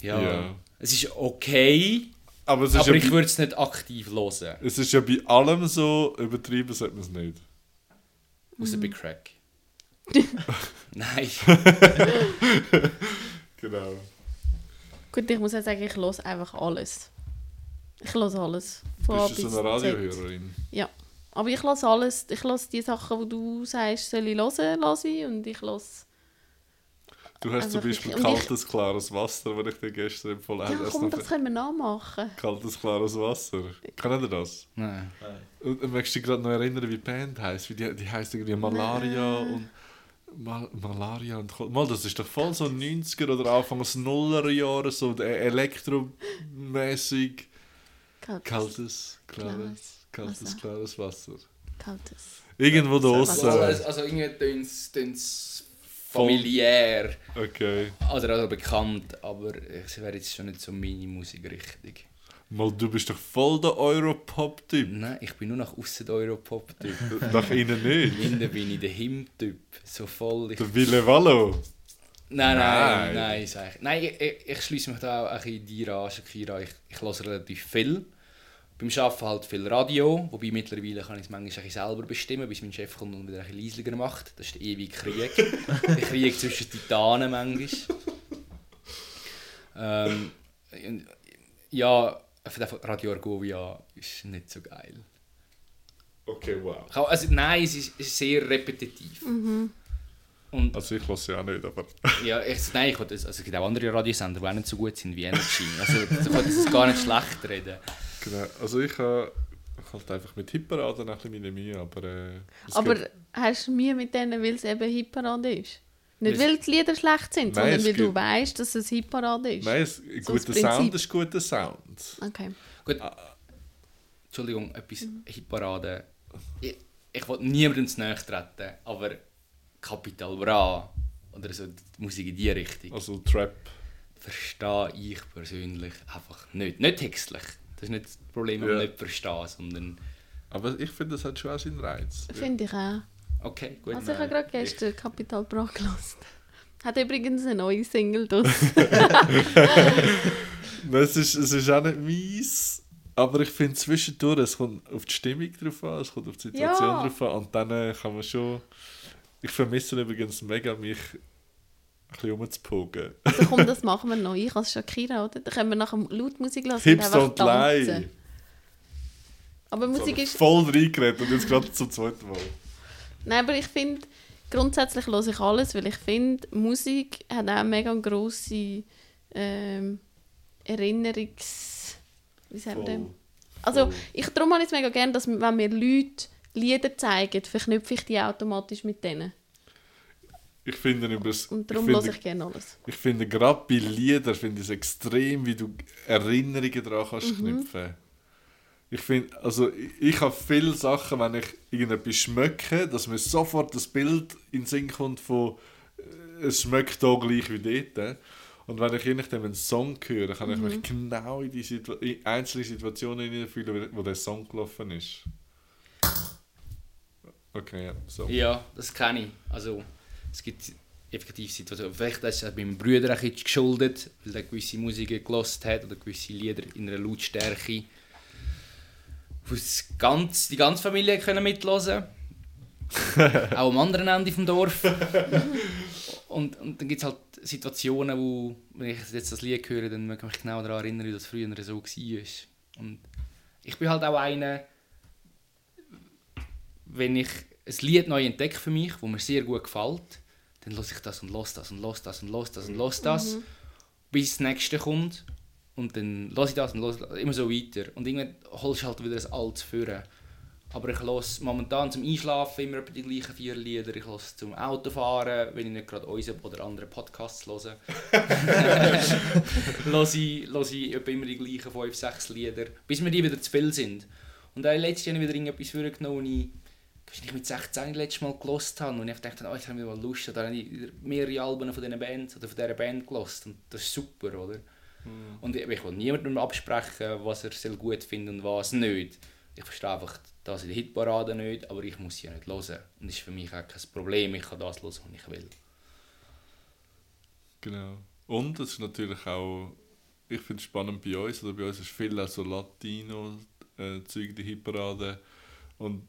Ja. Ja. Es ist okay, Aber es ist, aber ja ich würde es nicht aktiv hören. es ist ja bei allem so, übertrieben sollte man es nicht. Außer bei Crack. Nein. Genau. Gut, ich muss auch sagen, ich höre einfach alles. Ich höre alles. Von Bist du bis so eine. Radiohörerin? Ja. Aber ich höre alles. Ich höre die Sachen, die du sagst, soll ich hören, lasse ich. Und ich höre... Du hast Also zum Beispiel ich- und ich- kaltes, klares Wasser, das ich dir gestern empfohlen habe. Ja, komm, das können wir nachmachen. kaltes, klares Wasser. Kennt ihr das? Nein. Nein. Und und magst du dich gerade noch erinnern, wie die Band heisst? Wie die, die heisst irgendwie Malaria Nein. und... Mal, Malaria und... Mal, das ist doch voll so 90er oder Anfangs Nuller Jahre, so elektromäßig Kaltes. kaltes, klares, Klares kaltes, Wasser. klares Wasser. Kaltes. Irgendwo da Wasser. Also, aussen. also irgendwie tun es familiär Okay. oder, oder bekannt, aber es wäre jetzt schon nicht so meine Musikrichtung. Mal, du bist doch voll der Europop-Typ. Nein, ich bin nur nach außen der Europop-Typ. Nach innen nicht. Innen bin ich der Him-Typ. So voll. Der Wille Wallo. nein, Nein. nein, nein. Nein, ich, ich, ich schließe mich da auch ein bisschen dir an, Shakira. Ich, ich höre relativ viel. Beim Arbeiten halt viel Radio, wobei mittlerweile kann ich es manchmal selber bestimmen, bis mein Chef kommt und wieder ein bisschen leislicher macht. Das ist der ewige Krieg. der Krieg zwischen Titanen manchmal. Ähm, und- ja, für den Radio Argovia ist nicht so geil. Okay, wow. Also, nein, es ist, sehr repetitiv. Und Also ich lasse ja auch nicht, aber... ja, ich, nein, ich, also, es gibt auch andere Radiosender, die auch nicht so gut sind wie Energy. Also ich kann das gar nicht schlecht reden. Genau. Also ich habe halt einfach mit Hitparaden ein bisschen meine Mühe, aber... Äh, Aber gibt- hast du Mühe mit denen, weil es eben Hitparade ist? Nicht, Weil- weil die Lieder schlecht sind, Nein, sondern weil du weißt, dass es Hitparade ist. Nein, es, So guter Sound ist guter Sound. Okay. Gut, Entschuldigung, etwas Hitparade. Ich, ich will niemandem zu nahe treten, aber Capital Bra oder so die Musik in die Richtung Also Trap. verstehe ich persönlich einfach nicht. Nicht textlich. Das ist nicht das Problem, wenn Ja. man nicht verstehen, sondern Aber ich finde, das hat schon auch seinen Reiz. Finde ich auch. okay, gut. Also ich habe gerade gestern Capital Bra gelassen. Hat übrigens eine neue Single draus. Nein, Es ist, es ist auch nicht mies, aber ich finde zwischendurch, es kommt auf die Stimmung drauf an, es kommt auf die Situation Ja. drauf an und dann äh, kann man schon... Ich vermisse übrigens mega, mich ein bisschen rumzupogen. Also komm, das machen wir noch. Ich als Shakira, oder? Dann können wir nachher laut Musik lassen und Hipster einfach und tanzen. Lei. Aber Musik So, ist... Voll reingeredet und jetzt gerade zum zweiten Mal. Nein, aber ich finde, grundsätzlich höre ich alles, weil ich finde, Musik hat auch mega grosse ähm, Erinnerungs... Wie Voll. dem? Also, Voll. ich, darum habe ich es mega gerne, dass wenn mir Leute Lieder zeigen, verknüpfe ich die automatisch mit denen. Ich finde über das- Und ich darum finde- höre ich gerne alles. Ich finde gerade bei Liedern finde ich es extrem, wie du Erinnerungen daran kannst Mhm. knüpfen. Ich finde, also ich, ich habe viele Sachen, wenn ich irgendetwas schmecke, dass mir sofort das Bild in den Sinn kommt von äh, es schmeckt da gleich wie dort. Und wenn ich je nachdem einen Song höre, kann ich Mhm. mich genau in die Situ in einzelne Situationen hineinfühlen, wo der Song gelaufen ist. Okay, ja, so. Ja, das kenne ich. Also, es gibt effektiv Situationen. Vielleicht ist es meinem Bruder ein bisschen geschuldet, weil er gewisse Musik gelost hat oder gewisse Lieder in einer Lautstärke, wo ganz, die ganze Familie können mithören Auch am anderen Ende vom Dorf. und, und dann gibt es halt Situationen, wo, wenn ich jetzt das Lied höre, dann möchte ich mich genau daran erinnern, wie das früher so war. Und ich bin halt auch einer, wenn ich ein Lied neu entdecke für mich, wo mir sehr gut gefällt, dann lasse ich das und lasse das und lasse das und lasse das und lasse das, bis das nächste kommt. Und dann lasse ich das und lasse das, immer so weiter. Und irgendwann holst du halt wieder ein altes führen. Aber ich lasse momentan zum Einschlafen immer die gleichen vier Lieder. Ich lasse zum Autofahren, wenn ich nicht gerade unseren oder andere Podcasts höre. lasse ich, lasse ich immer die gleichen fünf, sechs Lieder, bis mir die wieder zu viel sind. Und dann letztes Jahr wieder irgendetwas vorgenommen, das wahrscheinlich mit 16 letztes Mal gelost habe. Und ich dachte, oh, jetzt habe ich mal Lust. Da habe ich mehrere Alben von diesen Bands oder von dieser Band gelost. Und das ist super, oder? Und ich, ich will niemandem absprechen, was er soll gut findet und was nicht. Ich verstehe einfach das in der Hitparade nicht, aber ich muss sie ja nicht hören. Und das ist für mich auch kein Problem. Ich kann das hören, was ich will. Genau. Und es ist natürlich auch, ich finde es spannend bei uns, oder bei uns ist viel auch so Latino-Zeug, die Hitparade. Und,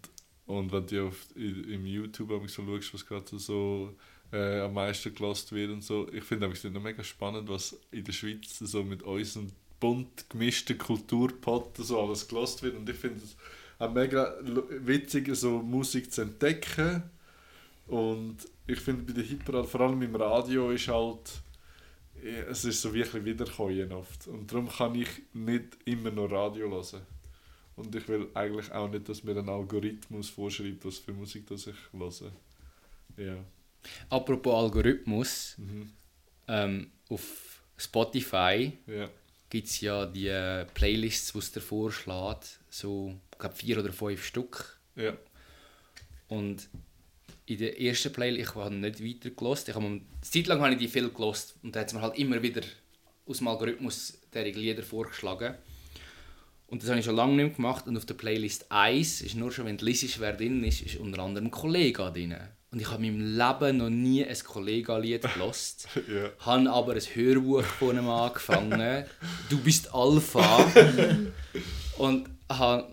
und wenn du auf, im YouTube so schaust, was gerade so äh, am meisten gelost wird und so, ich finde es noch mega spannend, was in der Schweiz so mit unseren bunt gemischten Kulturpotten so alles gelost wird. Und ich finde es auch mega witzig, so Musik zu entdecken. Und ich finde bei der Hitparade, vor allem im Radio, ist halt es ist so wirklich wiederkäuen oft. Und darum kann ich nicht immer noch Radio hören. Und ich will eigentlich auch nicht, dass mir ein Algorithmus vorschreibt, was für Musik das ich höre. Ja. Apropos Algorithmus, Mhm. ähm, auf Spotify Ja. gibt es ja die äh, Playlists, die es dir vorschlägt. So, ich glaube, vier oder fünf Stück. Ja. Und in der ersten Playlist, ich habe nicht weiter gelost. Ich habe eine Zeit lang habe ich die viel gelost und da hat es mir halt immer wieder aus dem Algorithmus derige Lieder vorgeschlagen. Und das habe ich schon lange nicht mehr gemacht. Und auf der Playlist 1 ist nur schon, wenn du liest, wer drin ist, ist unter anderem Kollega drin. Und ich habe in meinem Leben noch nie ein Kollega-Lied gelost. ja. habe aber ein Hörbuch von ihm angefangen. Du bist Alpha. und habe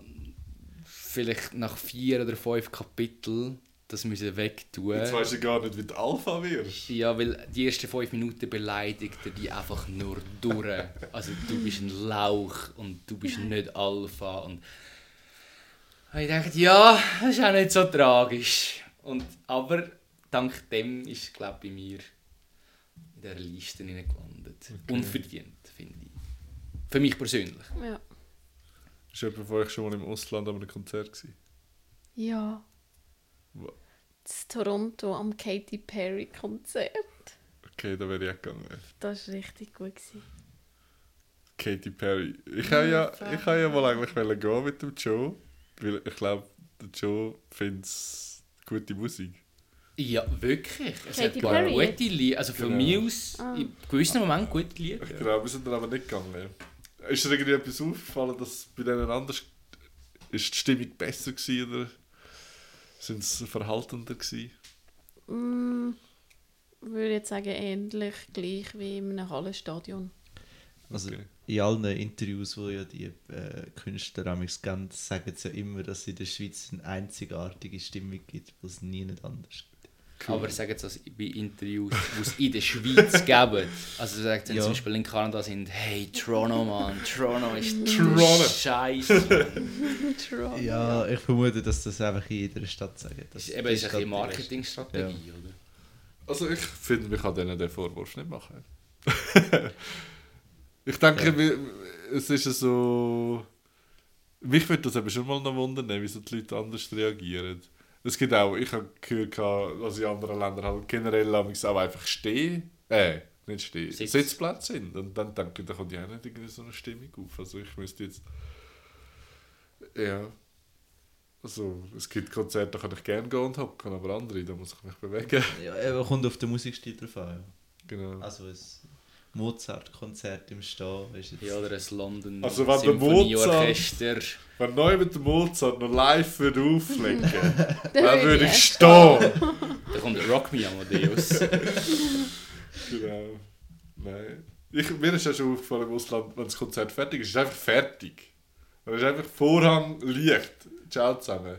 vielleicht nach vier oder fünf Kapiteln das müssen wegtun. Jetzt weißt du gar nicht, wie du Alpha wirst. Ja, weil die ersten fünf Minuten beleidigt er die einfach nur durch. Also du bist ein Lauch und du bist nicht Alpha. Und ich dachte, ja, das ist auch nicht so tragisch. Und, aber dank dem ist glaube bei mir in dieser Liste gelandet. Unverdient, finde ich. Für mich persönlich. Ja. Ist jemand von euch schon mal im Ausland an einem Konzert gewesen? Ja. Das Toronto am Katy Perry Konzert. Okay, da wäre ich auch gegangen. Das war richtig gut. Gewesen. Katy Perry. Ich habe ja, ich habe ja mal eigentlich gehen mit dem Joe, weil ich glaube, der Joe findet gute Musik. Ja, wirklich. Es Katy hat paar Perry gute Lieder. Also von Genau. mir aus, Ah. in gewissen Momenten gute Lieder. Ich glaube, wir sind dann aber nicht gegangen. Ist dir irgendwie etwas aufgefallen, dass bei denen anders ist die Stimmung besser gewesen, oder sind sie verhaltender gewesen? Mm, würde jetzt sagen, ähnlich gleich wie in einem Hallenstadion. Also Okay. in allen Interviews, wo ja die äh, Künstler amigs geben, sagen sie ja immer, dass es in der Schweiz eine einzigartige Stimmung gibt, die es nie nicht anders gibt. Aber sagen sie das bei Interviews, die es in der Schweiz geben. Also sagt sie Ja. zum Beispiel in Kanada sind, hey Toronto Mann, Toronto ist Toronto. Scheiße. Ja, ich vermute, dass das einfach in jeder Stadt sagen. Das ist eben die ist ein Stadt bisschen die Marketingstrategie, oder? Also ich finde, wir kann denen den Vorwurf nicht machen. ich denke, wir, es ist so... Mich würde das eben schon mal noch wundern, wieso die Leute anders reagieren. Es gibt auch, ich habe gehört, dass in anderen Ländern halt generell auch einfach stehen, äh, nicht stehen, Sitz. Sitzplätze sind. Und dann denke ich, da kommt ja auch nicht irgendwie so eine Stimmung auf. Also ich müsste jetzt, ja, also es gibt Konzerte, da kann ich gerne gehen und hocken, aber andere, da muss ich mich bewegen. Ja, aber kommt auf den Musikstil drauf an. Ja. Genau. Also ein Mozart-Konzert im Stehen. Ja, oder ein London Also wenn der Symphonieorchester. Wenn neu mit dem Mozart noch live würde auflegen, Dann dann würde ich stehen. Da kommt der Rock Me Amadeus. Genau. Nein. Ich, mir ist ja schon aufgefallen im Ausland, wenn das Konzert fertig ist, ist es einfach fertig. Dann ist einfach Vorhang, Licht, ciao zusammen.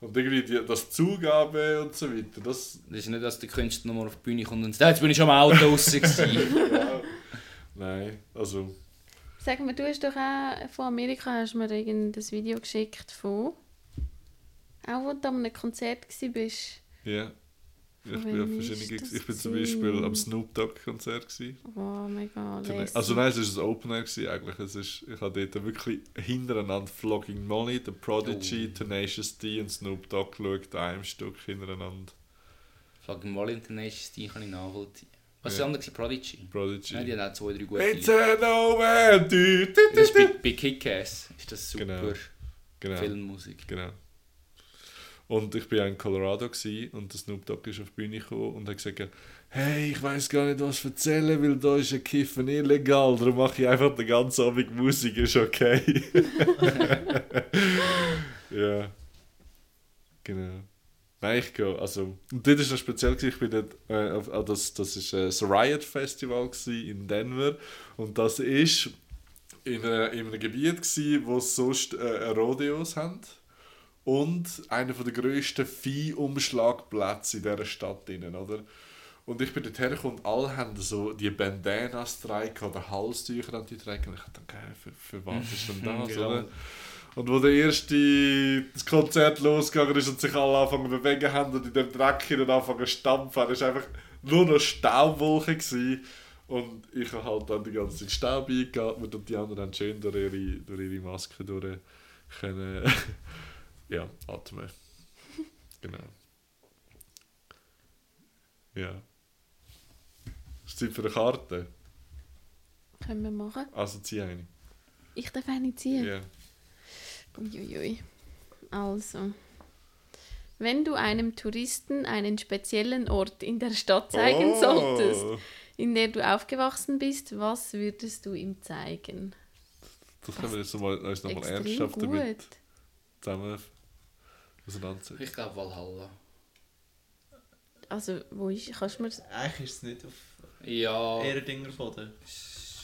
Und irgendwie die, das Zugabe und so weiter, das... Das ist nicht, dass der Künstler nochmal auf die Bühne kommt und sagt, «Ja, jetzt bin ich schon am Auto gewesen.» Ja, nein, also... Sag mal, du hast doch auch von Amerika hast mir irgendein Video geschickt von... Auch wo du an einem Konzert warst. Ja. Ich Von bin, auf verschiedene, ich bin zum? Beispiel am Snoop Dogg Konzert. Gewesen. Oh, mega lässig. Also nein, es war ein Open Air gewesen, eigentlich. Es ist, ich habe dort wirklich hintereinander Flogging Molly, The Prodigy, Oh. Tenacious D und Snoop Dogg geschaut, einem Stück hintereinander. Fucking Wall International kann ich nachvollziehen. Was Ja. war das andere? Prodigy? Prodigy. Ja, die haben auch zwei, drei gute It's an old Das ist bei, bei Kick-Ass ist das super Genau. Genau, Filmmusik. genau. Und ich war in Colorado gewesen, und der Snoop Dogg ist auf die Bühne gekommen und hat gesagt, hey, ich weiß gar nicht, was erzählen, weil da ist ein Kiffen illegal, darum mache ich einfach den ganzen Abend Musik, ist okay. ja. Genau. Nein, ich gehe, also, und dort war es speziell, gewesen, ich bin dort, äh, auf, ah, das, das ist äh, das Riot Festival in Denver und das ist in, äh, in einem Gebiet gewesen, wo sonst äh, Rodeos haben und einer der grössten Viehumschlagplätze in dieser Stadt, innen, oder? Und ich bin dort hergekommen und alle haben so die Bandanas getragen oder Halstücher an die tragen. Und ich dachte, okay, für, für was ist denn das, Genau. oder? Und wo der erste das Konzert losgegangen ist und sich alle anfangen zu bewegen haben und in dem Dreck hinein anfangen zu stampfen, war einfach nur noch Staubwolke. Gewesen. Und ich habe halt dann die ganze Zeit Staub eingeatmet und die anderen haben schön durch ihre, durch ihre Maske durch können ja, atmen. Genau. Ja. Ist Zeit für eine Karte? Können wir machen. Also zieh eine. Ich darf eine ziehen. Ja. Uiuiui. Also. Wenn du einem Touristen einen speziellen Ort in der Stadt zeigen Oh. solltest, in der du aufgewachsen bist, was würdest du ihm zeigen? Das können wir jetzt mal, uns nochmal ernsthaft gut. damit zusammen auseinandersetzen. Ich glaube Valhalla. Also, wo ist, kannst du mir, Eigentlich ist es nicht auf Ja, Erdinger Boden.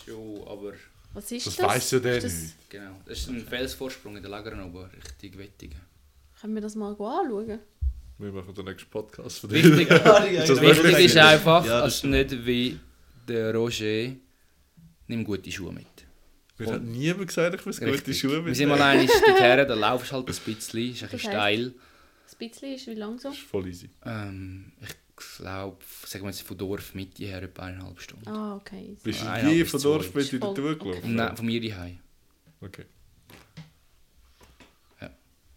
schon, aber was ist Das das? weiss ja der nicht. genau. Das ist ein Felsvorsprung in der Lagern oben, richtig Wettigen. Können wir das mal anschauen? Wir machen den nächsten Podcast von Wichtig, dir. Ja, Ist das wichtig ist einfach, Ja, das als nicht wie der Roger, nimm gute Schuhe mit. Mir hat niemand gesagt, ich muss gute. Schuhe Wir sind mal mitnehmen. einmal dorthin, da laufst du halt ein bisschen, ist ein bisschen steil. Das bisschen ist wie lang so? Das ist voll easy. Ähm, ich glaube, sagen wir jetzt von Dorf Mitte her etwa eineinhalb Stunden. Ah, okay. Bist du bis von. Dorf mit in Tour okay. gelaufen? Nein, von mir daheim. Okay.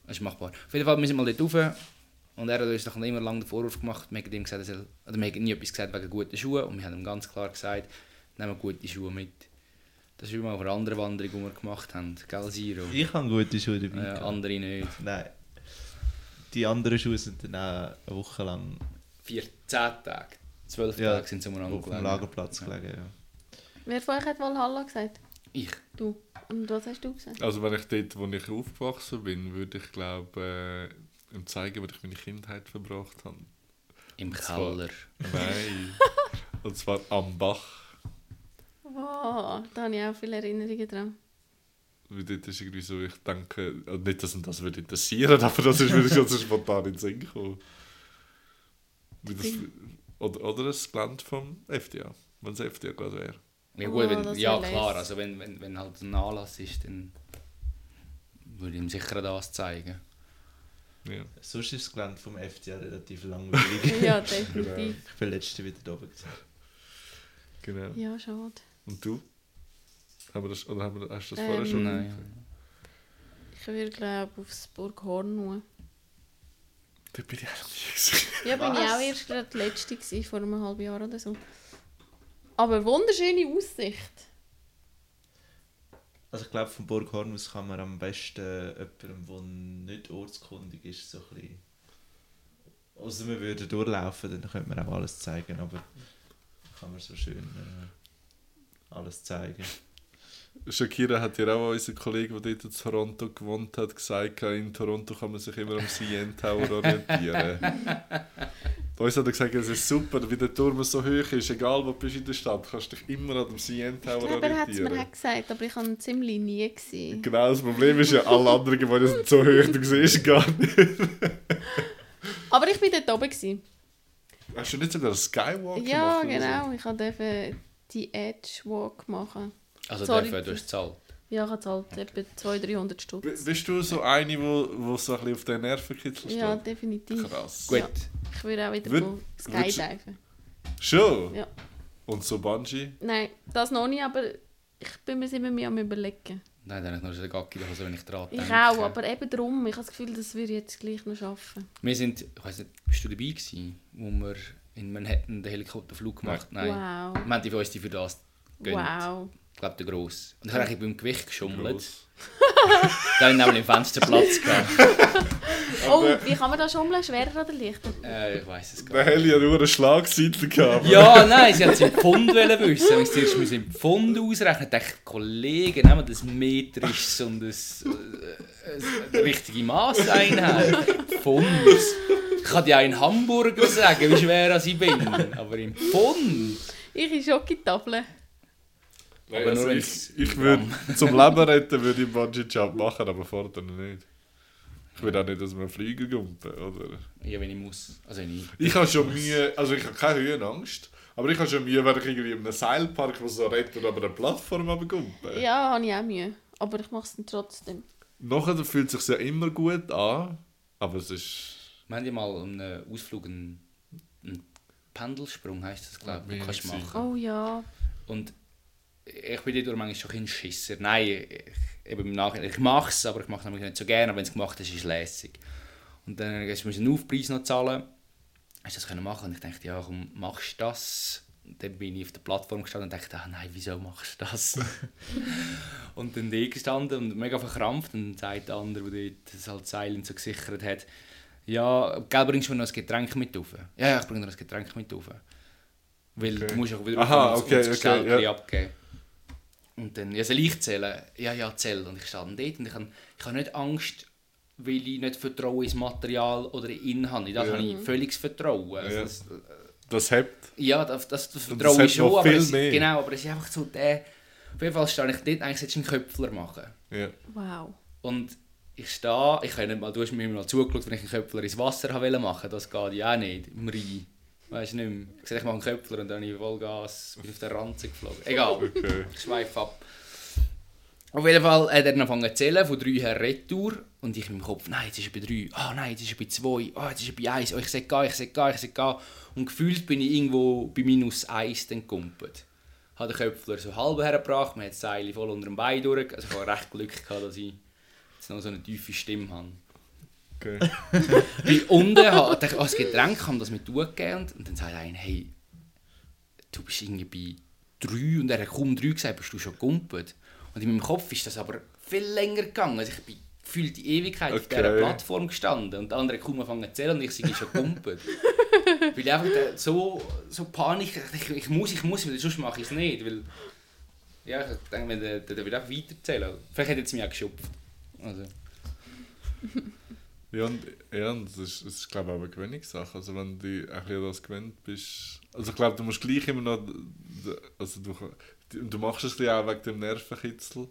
Das ist machbar. Auf jeden Fall, wir sind mal dort rauf und er hat uns noch immer lange den Vorwurf gemacht, wir haben ihm gesagt, er oder wir haben nie etwas gesagt wegen guten Schuhen und wir haben ihm ganz klar gesagt, nehmen gute Schuhe mit. Das ist wie mal auf einer anderen Wanderung, die wir gemacht haben, gell Siro? Ich habe gute Schuhe dabei. Äh, andere nicht. Nein. Die anderen Schuhe sind dann auch eine Woche lang Vier, zehn Tage, zwölf Ja, Tage sind sie umeinander auf dem gelegen. Lagerplatz Ja. gelegen. Ja. Wer von euch hat Valhalla gesagt? Ich. Du. Und was hast du gesagt? Also wenn ich dort, wo ich aufgewachsen bin, würde ich glaube äh, ihm zeigen, wo ich meine Kindheit verbracht habe. Im zwar- Keller. Nein. Und zwar am Bach. Wow, da habe ich auch viele Erinnerungen dran. Weil dort ist irgendwie so, ich denke, also nicht, dass ihn das würde interessieren, aber das ist mir schon so spontan in den Sinn gekommen. Wie das, oder, oder das Gelände vom FDA, wenn es FDA gerade wäre. Ja, Oh, gut, wenn, das ja klar, also wenn, wenn, wenn halt ein Anlass ist, dann würde ich ihm sicher das zeigen. Ja. Sonst ist das Gelände vom FCA relativ langweilig. ja, definitiv. ich bin letzte wieder da oben. Genau. Ja, schade. Und du? Haben wir das, oder haben wir, hast du das Ähm, vorher schon Nein. Ich würde glaube aufs Burg Horn nur. Da bin ich auch noch nie gewesen. Ja, bin ich auch erst gerade die letzte gewesen, vor einem halben Jahr oder so. Aber wunderschöne Aussicht. Also ich glaube, von Burg Hornus kann man am besten jemandem, der nicht ortskundig ist, so ein bisschen... Also wir würden durchlaufen, dann könnte man auch alles zeigen, aber kann man so schön äh, alles zeigen. Shakira hat ja auch unser Kollege, der dort in Toronto gewohnt hat, gesagt, in Toronto kann man sich immer am CN Tower orientieren. Uns hat er gesagt, es ist super, wie der Turm so hoch ist, egal wo du bist in der Stadt, kannst du dich immer an dem CN Tower glaube, er hat es mir orientieren. auch gesagt, aber ich habe ihn ziemlich nie gesehen. Genau, das Problem ist ja, alle anderen Gebäude sind so hoch, du siehst gar nicht. Aber ich war dort oben. Gewesen. Hast du nicht sogar einen Skywalk Ja, gemacht? oder genau. Ich durfte die Edge Walk machen. Also Sorry. dafür, du hast gezahlt. Ja, ich habe halt etwa 200-300 So? Stutz. B- Bist du so eine, wo, wo so ein bisschen auf den Nervenkitzel steht? Ja, definitiv. Krass. Gut. Ja. Ich würde auch wieder go würdest- skydiven. Schon? Ja. Und so Bungee? Nein, das noch nicht, aber ich bin mir immer mehr am überlegen. Nein, dann habe ich noch so eine Gacki, also wenn ich dran Ich denke. auch, aber eben darum. Ich habe das Gefühl, das würde ich jetzt gleich noch schaffen. Wir sind, ich weiß nicht, bist du dabei gewesen, wo wir in Manhattan den Helikopterflug gemacht haben? Nein. Wow. Wir haben die für uns die für das gönnt. Wow. Ich glaube, der Gross. Und ich habe eigentlich beim Gewicht geschummelt. Da habe ich nämlich im Fenster Platz gehabt. Oh, wie kann man da schummeln? Schwerer oder leichter? Äh, ich weiß es gar Der Heli hat nur eine Schlagseite gehabt. nicht. Ja, nein, sie haben es im Pfund wissen. Wenn sie zuerst müssen im Pfund ausrechnen Ich dachte, Kollegen, nehmen das metrisches und das äh, äh, richtige Maßeinheit. Pfund. Ich kann dir auch in Hamburger sagen, wie schwer ich bin. Aber im Pfund. Ich in Schokitafeln. Nein, Aber also nur ich, ich würde zum Leben retten würde ich Bungee Jump machen, aber vorher nicht. Ich will auch nicht, dass wir fliegen gumpen, oder? Ja, wenn ich muss. Also wenn ich... Ich habe schon Mühe, also ich habe keine Höhenangst, aber ich habe schon Mühe, wenn ich irgendwie in einem Seilpark, wo so retten, aber eine Plattform runtergumpen. Ja, habe ich auch Mühe. Aber ich mache es dann trotzdem. Nachher fühlt es sich ja immer gut an, aber es ist... Wir haben ja mal einen Ausflug, einen, einen Pendelsprung heisst das, glaube ich, Ja, kannst machen. Oh ja. Und ich bin dadurch manchmal schon ein Schisser. Nein, ich, eben im Nachhinein, ich mache es, aber ich mache es nicht so gerne. Aber wenn es gemacht ist, ist es lässig. Und dann musst du einen Aufpreis noch zahlen. Hast du das können machen? Und ich dachte, ja, komm, machst du das? Und dann bin ich auf der Plattform gestanden und dachte, ah, nein, wieso machst du das? und dann da gestanden und mega verkrampft. Und dann sagt der andere, der das halt Seil so gesichert hat, ja, gell, bringst du mir noch ein Getränk mit rauf? Ja, ich bringe noch ein Getränk mit rauf. Weil Okay. du musst auch wieder Aha, okay, das okay, Geld ja. abgeben. Und dann, ja, soll ich zählen? Ja, ja, zähl. Und ich stand dort und ich habe ich habe nicht Angst, weil ich nicht Vertrauen ins Material oder in ihn habe. In das Ja. habe ich völliges Vertrauen. Also Ja. das, Das hebt. ja, das, das, das das vertraue hat ich schon, aber es, mehr. genau, aber es ist einfach so der... Auf jeden Fall stehe ich dort, eigentlich solltest du einen Köpfler machen. Ja. Wow. Und ich stehe, ich habe nicht mal, du hast mir mal zugeschaut, wenn ich einen Köpfler ins Wasser machen, das geht ja auch nicht, im Rhein. Weißt du nicht mehr. Ich sehe, mache einen Köpfler und dann habe ich Vollgas, bin auf der Ranze geflogen. Egal, Okay. ich schweife ab. Auf jeden Fall hat er angefangen zu zählen, von 3 her Retour. Und ich in meinem Kopf, nein, jetzt ist er bei 3, ah nein, jetzt ist er bei 2, ah jetzt ist er bei 1, oh, ich sehe gar, ich sehe gar, ich sehe gar. Und gefühlt bin ich irgendwo bei minus 1 dann gekumpelt. Habe den Köpfler so halb hergebracht, man hat das Seil voll unter dem Bein durch. Also ich habe recht Glück gehabt, dass ich jetzt noch so eine tiefe Stimme habe. Okay. Weil unten hat ich als Getränk kann das mit gegeben und, und dann sagt einer, hey, du bist irgendwie bei 3 und er hat kaum 3 gesagt, bist du schon gegumpelt. Und in meinem Kopf ist das aber viel länger gegangen. Also ich bin gefühlt die Ewigkeit auf dieser Okay. Plattform gestanden und der andere hat kaum angefangen zu zählen und ich sei schon gegumpelt. weil ich einfach so, so Panik, ich, ich muss, ich muss, weil sonst mache ich es nicht. Weil, ja, ich denke, der, der wird auch weiterzählen. Vielleicht hat er jetzt mich auch geschupft. Also, Ja, und, ja, und das ist, das ist glaube ich, auch eine Gewöhnungssache. Also wenn du ein bisschen das gewöhnt bist... Also ich glaube, du musst gleich immer noch... Also du, du machst es ja auch wegen dem Nervenkitzel.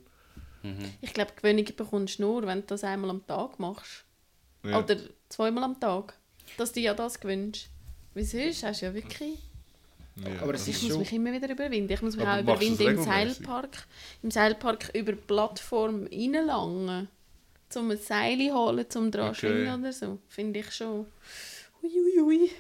mhm. Ich glaube, Gewöhnung bekommst du nur, wenn du das einmal am Tag machst. Ja. Oder zweimal am Tag. Dass du dir ja das gewünscht. Wie sonst hast du ja wirklich... ja. aber es Ich muss schon- mich immer wieder überwinden. Ich muss mich Aber auch überwinden im? Seilpark. Im Seilpark über die Plattform reinlangen. Um ein Seil holen, um dran zu Okay. schwingen oder so. Finde ich schon... Uiuiui.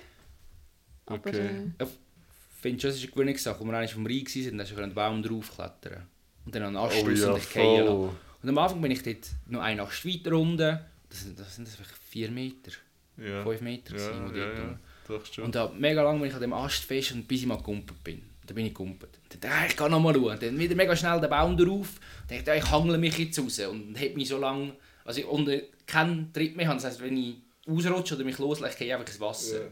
Aber Okay. äh, Ich finde schon, das ist eine Gewöhnungssache. Als wir einmal vom Rhein waren, dann hast du einen Baum draufklettern. Und dann an den Ast Oh ja, und fallen lassen. Und am Anfang bin ich dort noch eine Ast weiter runter. Das sind, das sind das vielleicht vier Meter. Ja. 5 Meter Ja, gewesen, ja, ja. Doch. Und da mega lang bin ich an dem Ast fest und bis ich mal gegumpelt bin. Da bin ich gegumpelt. Dann, ah, ich kann noch mal schauen. Dann wieder mega schnell den Baum drauf. Dann dachte ich, ich hangle mich jetzt raus. Und heb mich so lang... Also ich unter keinen Tritt mehr habe. Das heisst, wenn ich ausrutsche oder mich loslasse, gehe ich einfach ins Wasser. Ja.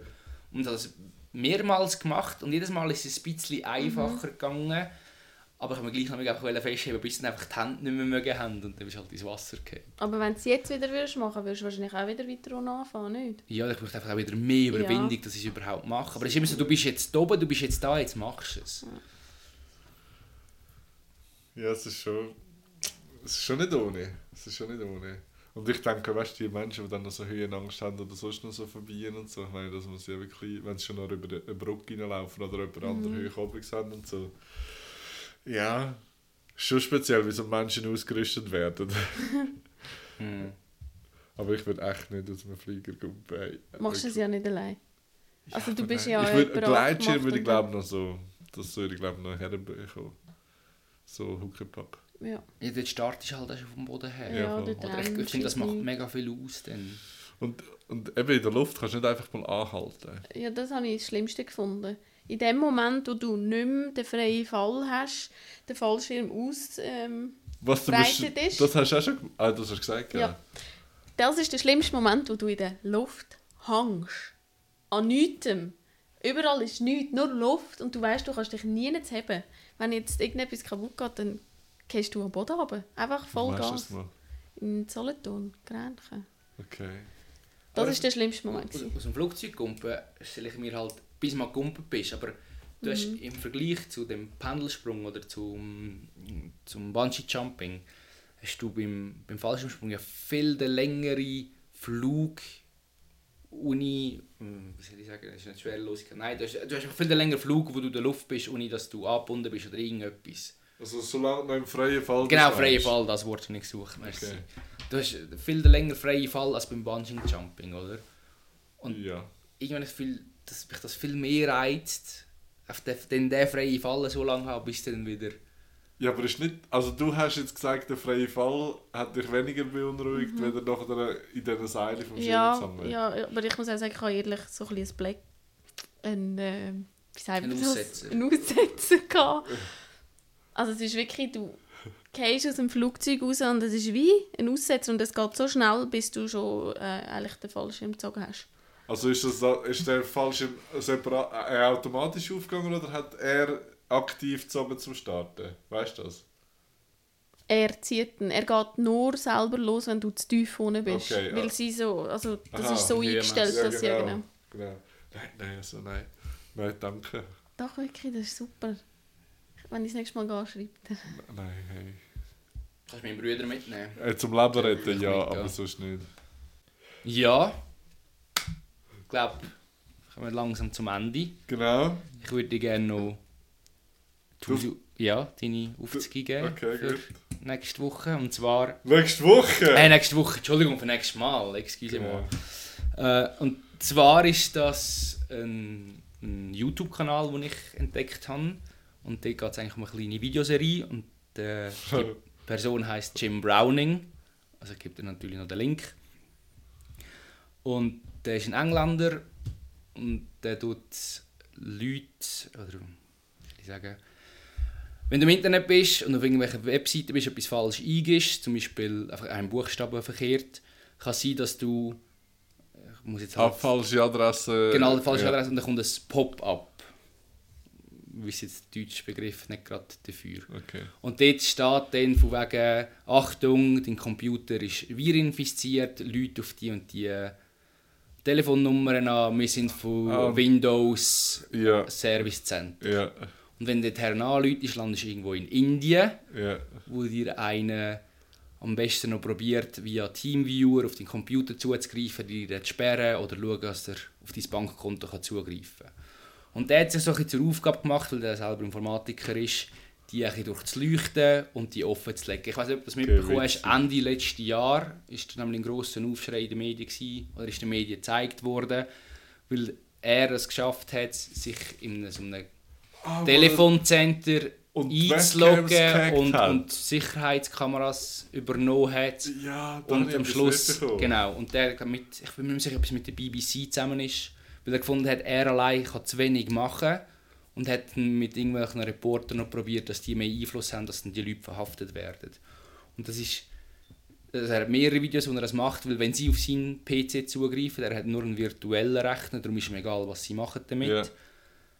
Und das mehrmals gemacht. Und jedes Mal ist es ein bisschen einfacher gegangen. Aber ich habe mir gleich noch einfach festheben, bis dann einfach die Hände nicht mehr mögen haben. Und dann bist du halt ins Wasser gefallen. Aber wenn du es jetzt wieder würdest machen würdest, du wahrscheinlich auch wieder weiter unten anfangen, nicht? Ja, ich brauche einfach auch wieder mehr Ja. Überwindung, dass ich es überhaupt mache. Aber es ist immer so, du bist jetzt oben, du bist jetzt da, jetzt machst du es. Ja, es ist schon. Es ist schon nicht ohne. Es ist schon nicht ohne. Und ich denke, weißt du, die Menschen, die dann noch so Höhenangst haben oder sonst noch so verbiegen und so, ich meine, dass man sie ja wirklich, wenn sie schon noch über eine Brücke hineinlaufen oder über Mhm. andere Höhe oben sind und so. Ja, schon speziell, wie so Menschen ausgerüstet werden. Hm. Aber ich würde echt nicht aus einem Flieger gumpen. ey. Machst du es ja nicht allein. Also du aber bist nein. ja Ich jemand, der Gleitschirm würde ich glaube noch so, das würde ich glaube noch herbekommen. So Huckepack. Ja, Ja, dort startest du halt auch schon vom Boden her. ja, dort Oder ich, ich finde, das macht mega viel aus. Dann. Und, und eben in der Luft kannst du nicht einfach mal anhalten. Ja, das habe ich das Schlimmste gefunden. In dem Moment, wo du nicht mehr den freien Fall hast, den Fallschirm aus... Ähm, Was du bist, ist. das hast du auch schon ah, das hast du gesagt, ja. Ja. das ist der schlimmste Moment, wo du in der Luft hängst. An nichts. Überall ist nichts, nur Luft und du weißt, du kannst dich nie nicht heben. Wenn jetzt irgendetwas kaputt geht, dann gehst du am Boden runter. Einfach voll Machst du Gas. das mal? In Solothurn, Grenchen. Okay. Das Aber ist der schlimmste Moment. Aus, aus dem Flugzeug kumpen stelle ich mir halt, bis du mal gegumpelt bist, aber du hast Mhm. im Vergleich zu dem Pendelsprung oder zum, zum Bungee-Jumping, hast du beim, beim Fallschirmsprung ja viel den längere Flug Uni, hm, wie soll ich sagen, das ist nicht Schwerelosigkeit, nein, du hast, du hast einen viel den längeren Flug, wo du in der Luft bist, ohne dass du angebunden bist oder irgendetwas. Also solange noch im freien Fall Genau, du? Fall, das Wort habe ich gesucht, merci. Okay. Du hast viel den längeren freien Fall als beim Bungee-Jumping, oder? Und Ja. irgendwann das Gefühl, dass mich das viel mehr reizt, auf den, den, freien Fall so lange haben, bis dann wieder... ja, aber ist nicht... Also du hast jetzt gesagt, der freie Fall hat dich weniger beunruhigt, Mhm. wenn du nachher in diesen Seilen vom Schirm Ja, zusammen... ja, aber ich muss auch sagen, ich habe ehrlich so ein bisschen ein Black... Ein, äh, wie sagt Ein man das? Aussetzer. Ein Aussetzer gehabt. Also es ist wirklich, du gehst aus dem Flugzeug raus und es ist wie ein Aussetzer und es geht so schnell, bis du schon äh, eigentlich den Fallschirm gezogen hast. Also ist, das, da- ist der Fallschirm separat, äh, automatisch aufgegangen oder hat er aktiv gezogen zum Starten? Weißt du das? Er zieht ihn. Er geht nur selber los, wenn du zu tief unten bist. Okay, ja. Weil sie so, also das Aha, ist so ja, eingestellt, Ja, dass ja genau. genau. genau. Nein, nein, also nein. Nein, danke. Doch wirklich, das ist super. Wenn ich das nächste Mal gehe, schreibt er. Nein, hey. Kannst du meinen Brüder mitnehmen? Äh, zum Leben retten, ja, aber ja. sonst nicht. Ja. Ich glaube, kommen wir langsam zum Ende. Genau. Ich würde dir gerne noch... Du- ja, deine Aufzüge geben Okay, für gut. nächste Woche. Und zwar... Nächste Woche! Äh, nächste Woche, Entschuldigung, für nächstes Mal. Excuse Genau. mal. Äh, und zwar ist das ein, ein YouTube-Kanal, den ich entdeckt habe. Und dort geht es eigentlich um eine kleine Videoserie. Und äh, die Person heißt Jim Browning. Also ich gebe dir natürlich noch den Link. Und der ist ein Engländer und der tut Leute, oder wie soll ich sagen, wenn du im Internet bist und auf irgendwelchen Webseiten bist, etwas falsch eingibst, zum Beispiel einfach einen Buchstaben verkehrt, kann es sein, dass du, ich muss jetzt halt, falsche Adresse. genau, die falsche ja. Adresse und dann kommt ein Pop-up. Wie ist jetzt der deutsche Begriff nicht gerade dafür. Okay. Und dort steht dann von wegen, Achtung, dein Computer ist virinfiziert, Leute auf die und die Telefonnummern an, wir sind von Ah. Windows Ja, Service Center. ja, Und wenn du dort anläutest, landest du irgendwo in Indien, ja. wo dir einer am besten noch probiert, via Teamviewer auf deinen Computer zuzugreifen, dir den zu sperren oder schauen, dass er auf dein Bankkonto kann zugreifen kann. Und der hat sich so ein bisschen zur Aufgabe gemacht, weil er selber Informatiker ist, die ein bisschen durchzuleuchten und die offen zu legen. Ich weiß nicht, ob du das mitbekommen hast. Ende letzten Jahr ist nämlich ein grosser Aufschrei in den Medien gewesen, oder ist den Medien gezeigt worden, weil er es geschafft hat, sich in so einem Ah, Telefoncenter Und einzuloggen und, und Sicherheitskameras übernommen hat. Ja, da Und am Schluss, genau, und der mit, ich bin mir nicht sicher, ob es mit der BBC zusammen ist, weil er gefunden hat, er allein kann zu wenig machen und hat mit irgendwelchen Reportern noch probiert, dass die mehr Einfluss haben, dass dann die Leute verhaftet werden. Und das ist, also er hat mehrere Videos, wo er das macht, weil wenn sie auf seinen PC zugreifen, er hat nur einen virtuellen Rechner, darum ist ihm egal, was sie machen damit. Ja.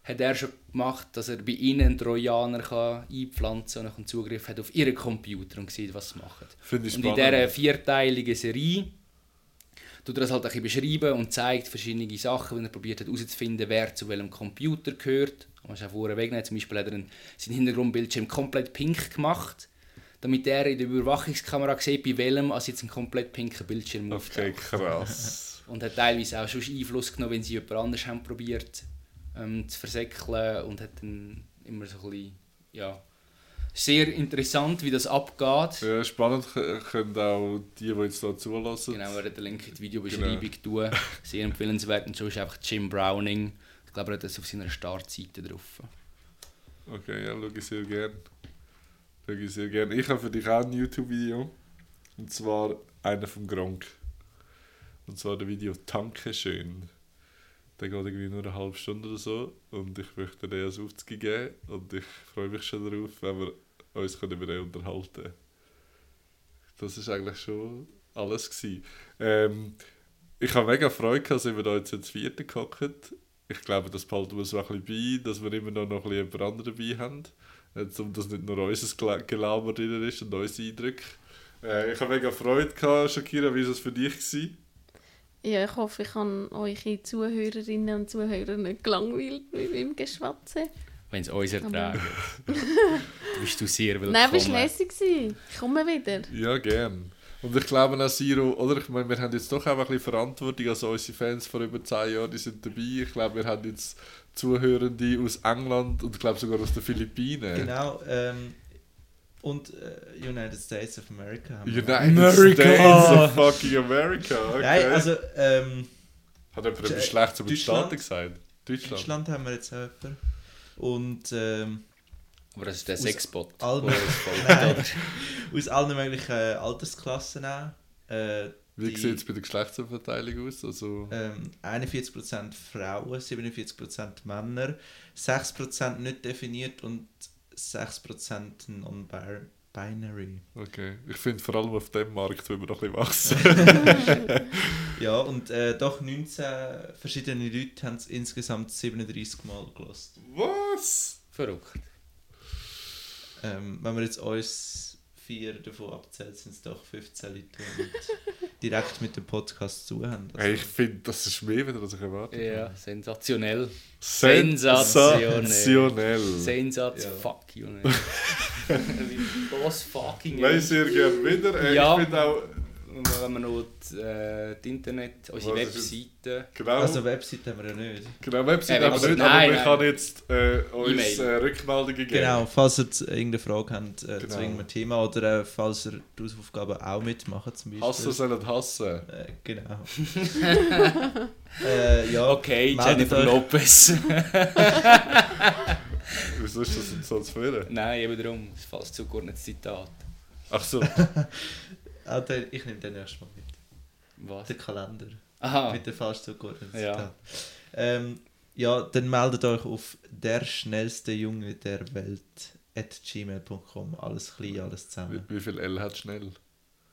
Hat er schon gemacht, dass er bei ihnen einen Trojaner kann einpflanzen kann und einen Zugriff hat auf ihren Computer und sieht, was sie machen. Und in dieser vierteiligen Serie tut er das halt ein bisschen beschreiben und zeigt verschiedene Sachen, wenn er probiert hat herauszufinden, wer zu welchem Computer gehört. Muss auch vorher wegnehmen. Zum Beispiel hat er einen, seinen Hintergrundbildschirm komplett pink gemacht, damit er in der Überwachungskamera sieht, bei welchem als jetzt ein komplett pinker Bildschirm Okay, auftaucht. krass. Und hat teilweise auch schon Einfluss genommen, wenn sie jemand anders haben probiert ähm, zu versäckeln und hat dann immer so ein bisschen, ja, sehr interessant, wie das abgeht. Ja, spannend können auch die, die jetzt hier zulassen. Genau, wir werden den Link in die Videobeschreibung tun. Sehr empfehlenswert. Und so ist einfach Jim Browning. Ich glaube, er hat das auf seiner Startseite drauf. Okay, ja, schaue ich sehr gern. Schaue ich sehr gern. Ich habe für dich auch ein YouTube-Video. Und zwar einer vom Gronk. Und zwar der Video Tanke schön. Der geht irgendwie nur eine halbe Stunde oder so. Und ich möchte dir als Aufzug geben. Und ich freue mich schon darauf, wenn wir uns können den unterhalten Das ist eigentlich schon alles. Ähm, ich habe mega Freude, gehabt, wir da jetzt ins vierte gehockt. Ich glaube, das behalten wir so ein bisschen bei, dass wir immer noch, noch ein bisschen jemand dabei haben. Jetzt, um dass nicht nur unser Gela- Gelaber drin ist und unsere Eindrücke. Äh, ich habe mega Freude gehabt, Shakira, wie war das für dich? Gewesen? Ja, ich hoffe, ich habe eure Zuhörerinnen und Zuhörer nicht gelangweilt mit meinem Geschwatze. Wenn es uns ertragen. bist du sehr willkommen. Nein, bist lässig gewesen. Ich komme wieder. Ja, gern. Und ich glaube auch Siro, oder? Ich meine, wir haben jetzt doch auch ein bisschen Verantwortung. Also unsere Fans vor über 10 Jahren, die sind dabei. Ich glaube, wir haben jetzt Zuhörende aus England und ich glaube sogar aus den Philippinen. Genau. Ähm, und äh, United States of America haben wir. United America. States of fucking America. Okay. Nein, also ähm, Hat jemand etwas Schlechtes über die Deutschland? Staaten gesagt? Deutschland. Deutschland haben wir jetzt auch jemanden. Und ähm, Aber das ist der Aus Sexbot. aus allen möglichen Altersklassen auch. Äh, Wie sieht es bei der Geschlechtsverteilung aus? Also, ähm, 41% Frauen, 47% Männer, 6% nicht definiert und 6% non-binary. Okay. Ich finde vor allem auf dem Markt will man noch ein bisschen wachsen. Ja, und äh, doch 19 verschiedene Leute haben es insgesamt 37 Mal gelost. Was? Verrückt. Ähm, wenn wir jetzt uns vier davon abzählen, sind es doch 15 Leute, die direkt mit dem Podcast zu haben. Also, Hey, ich finde, das ist mehr, wieder, als ich erwartet Ja, sensationell. Sensationell. Sensationell. Ja. fuck you. Was fucking Nein, sehr gerne wieder. Äh, Ja. Ich finde auch, Und haben wir noch die, äh, die Internet, unsere Was ist Webseite. genau, also Website haben wir ja nicht. genau Website Äh, haben wir also, nicht, nein, aber wir können jetzt äh, uns E-Mail. äh, Rückmeldungen geben. Genau, falls ihr irgendeine Frage habt äh, Genau. zu irgendeinem Thema oder äh, falls ihr die Hausaufgaben auch mitmachen zum Beispiel. Hassen sollen hassen. Äh, genau. äh, ja, Okay, Jennifer euch. Lopez. Wieso ist das denn so zu führen? Nein, eben darum. Das ist fast zugeordnetes Zitat. Ach so. Ah, der, ich nehme den nächstes Mal mit. Was? Den Kalender. Aha. Mit der falsch zugeordneten Ja. Zitat. Ähm, ja, dann meldet euch auf der schnellste Junge der Welt at gmail.com. Alles klein, alles Wie, zusammen. wie viel L hat schnell?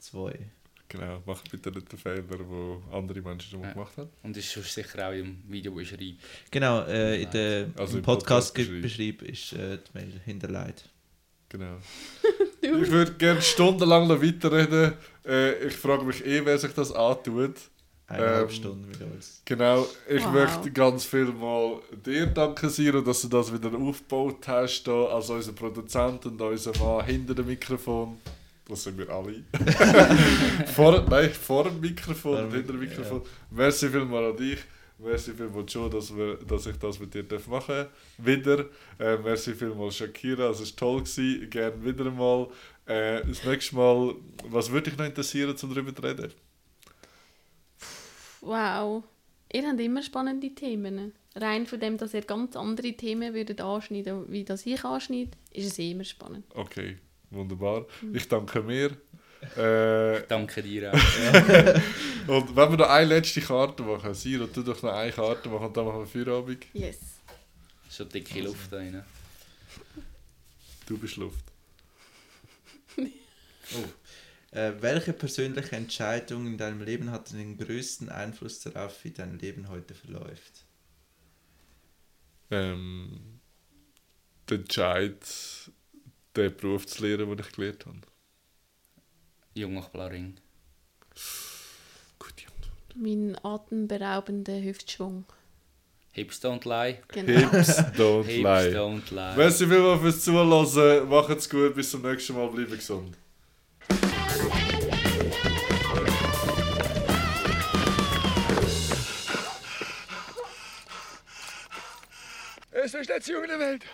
Zwei. Genau, mach bitte nicht den Fehler, den andere Menschen schon mal Ja. gemacht haben. Und das ist schon sicher auch im Video beschrieben. Genau, äh, in der, Also im im Podcast-Beschrieb Podcast-Beschrieb. ist äh, die Mail hinterlegt. Genau. ich würde gerne stundenlang noch weiterreden. Äh, ich frage mich eh, wer sich das antut. Eineinhalb Ähm, Stunden mit uns. Genau, ich Wow. möchte ganz viel mal dir danken, Siro, dass du das wieder aufgebaut hast, da, als unser Produzent und unser Mann hinter dem Mikrofon. Das sind wir alle. vor, nein, vor dem Mikrofon und dem hinter dem Mik- Mikrofon. Merci vielmals an dich. Merci vielmals Joe, dass, wir, dass ich das mit dir darf machen darf. Wieder. Äh, merci vielmals Shakira, es war toll. Gewesen. Gerne wieder mal. Äh, das nächste Mal, was würde dich noch interessieren, um darüber zu reden? Wow. Ihr habt immer spannende Themen. rein von dem, dass ihr ganz andere Themen würdet anschneiden wie das ich anschneide, ist es eh immer spannend. Okay, wunderbar. Ich danke mir. Äh, Danke dir auch. und wenn wir noch eine letzte Karte machen, Siro, tu doch noch eine Karte machen und dann machen wir Feierabend. Yes. Schon dicke Luft da rein. Du bist Luft. Äh, welche persönliche Entscheidung in deinem Leben hat den größten Einfluss darauf, wie dein Leben heute verläuft? Ähm, der Entscheid, den Beruf zu lernen, den ich gelernt habe. Jungachblaring. Gute Antwort. Mein atemberaubender Hüftschwung. Hips don't lie. Genau. Hips don't Hips lie. don't lie. Merci vielmals fürs Zuhören. Macht's gut. Bis zum nächsten Mal. Bleiben gesund. Es ist der Junge der Welt.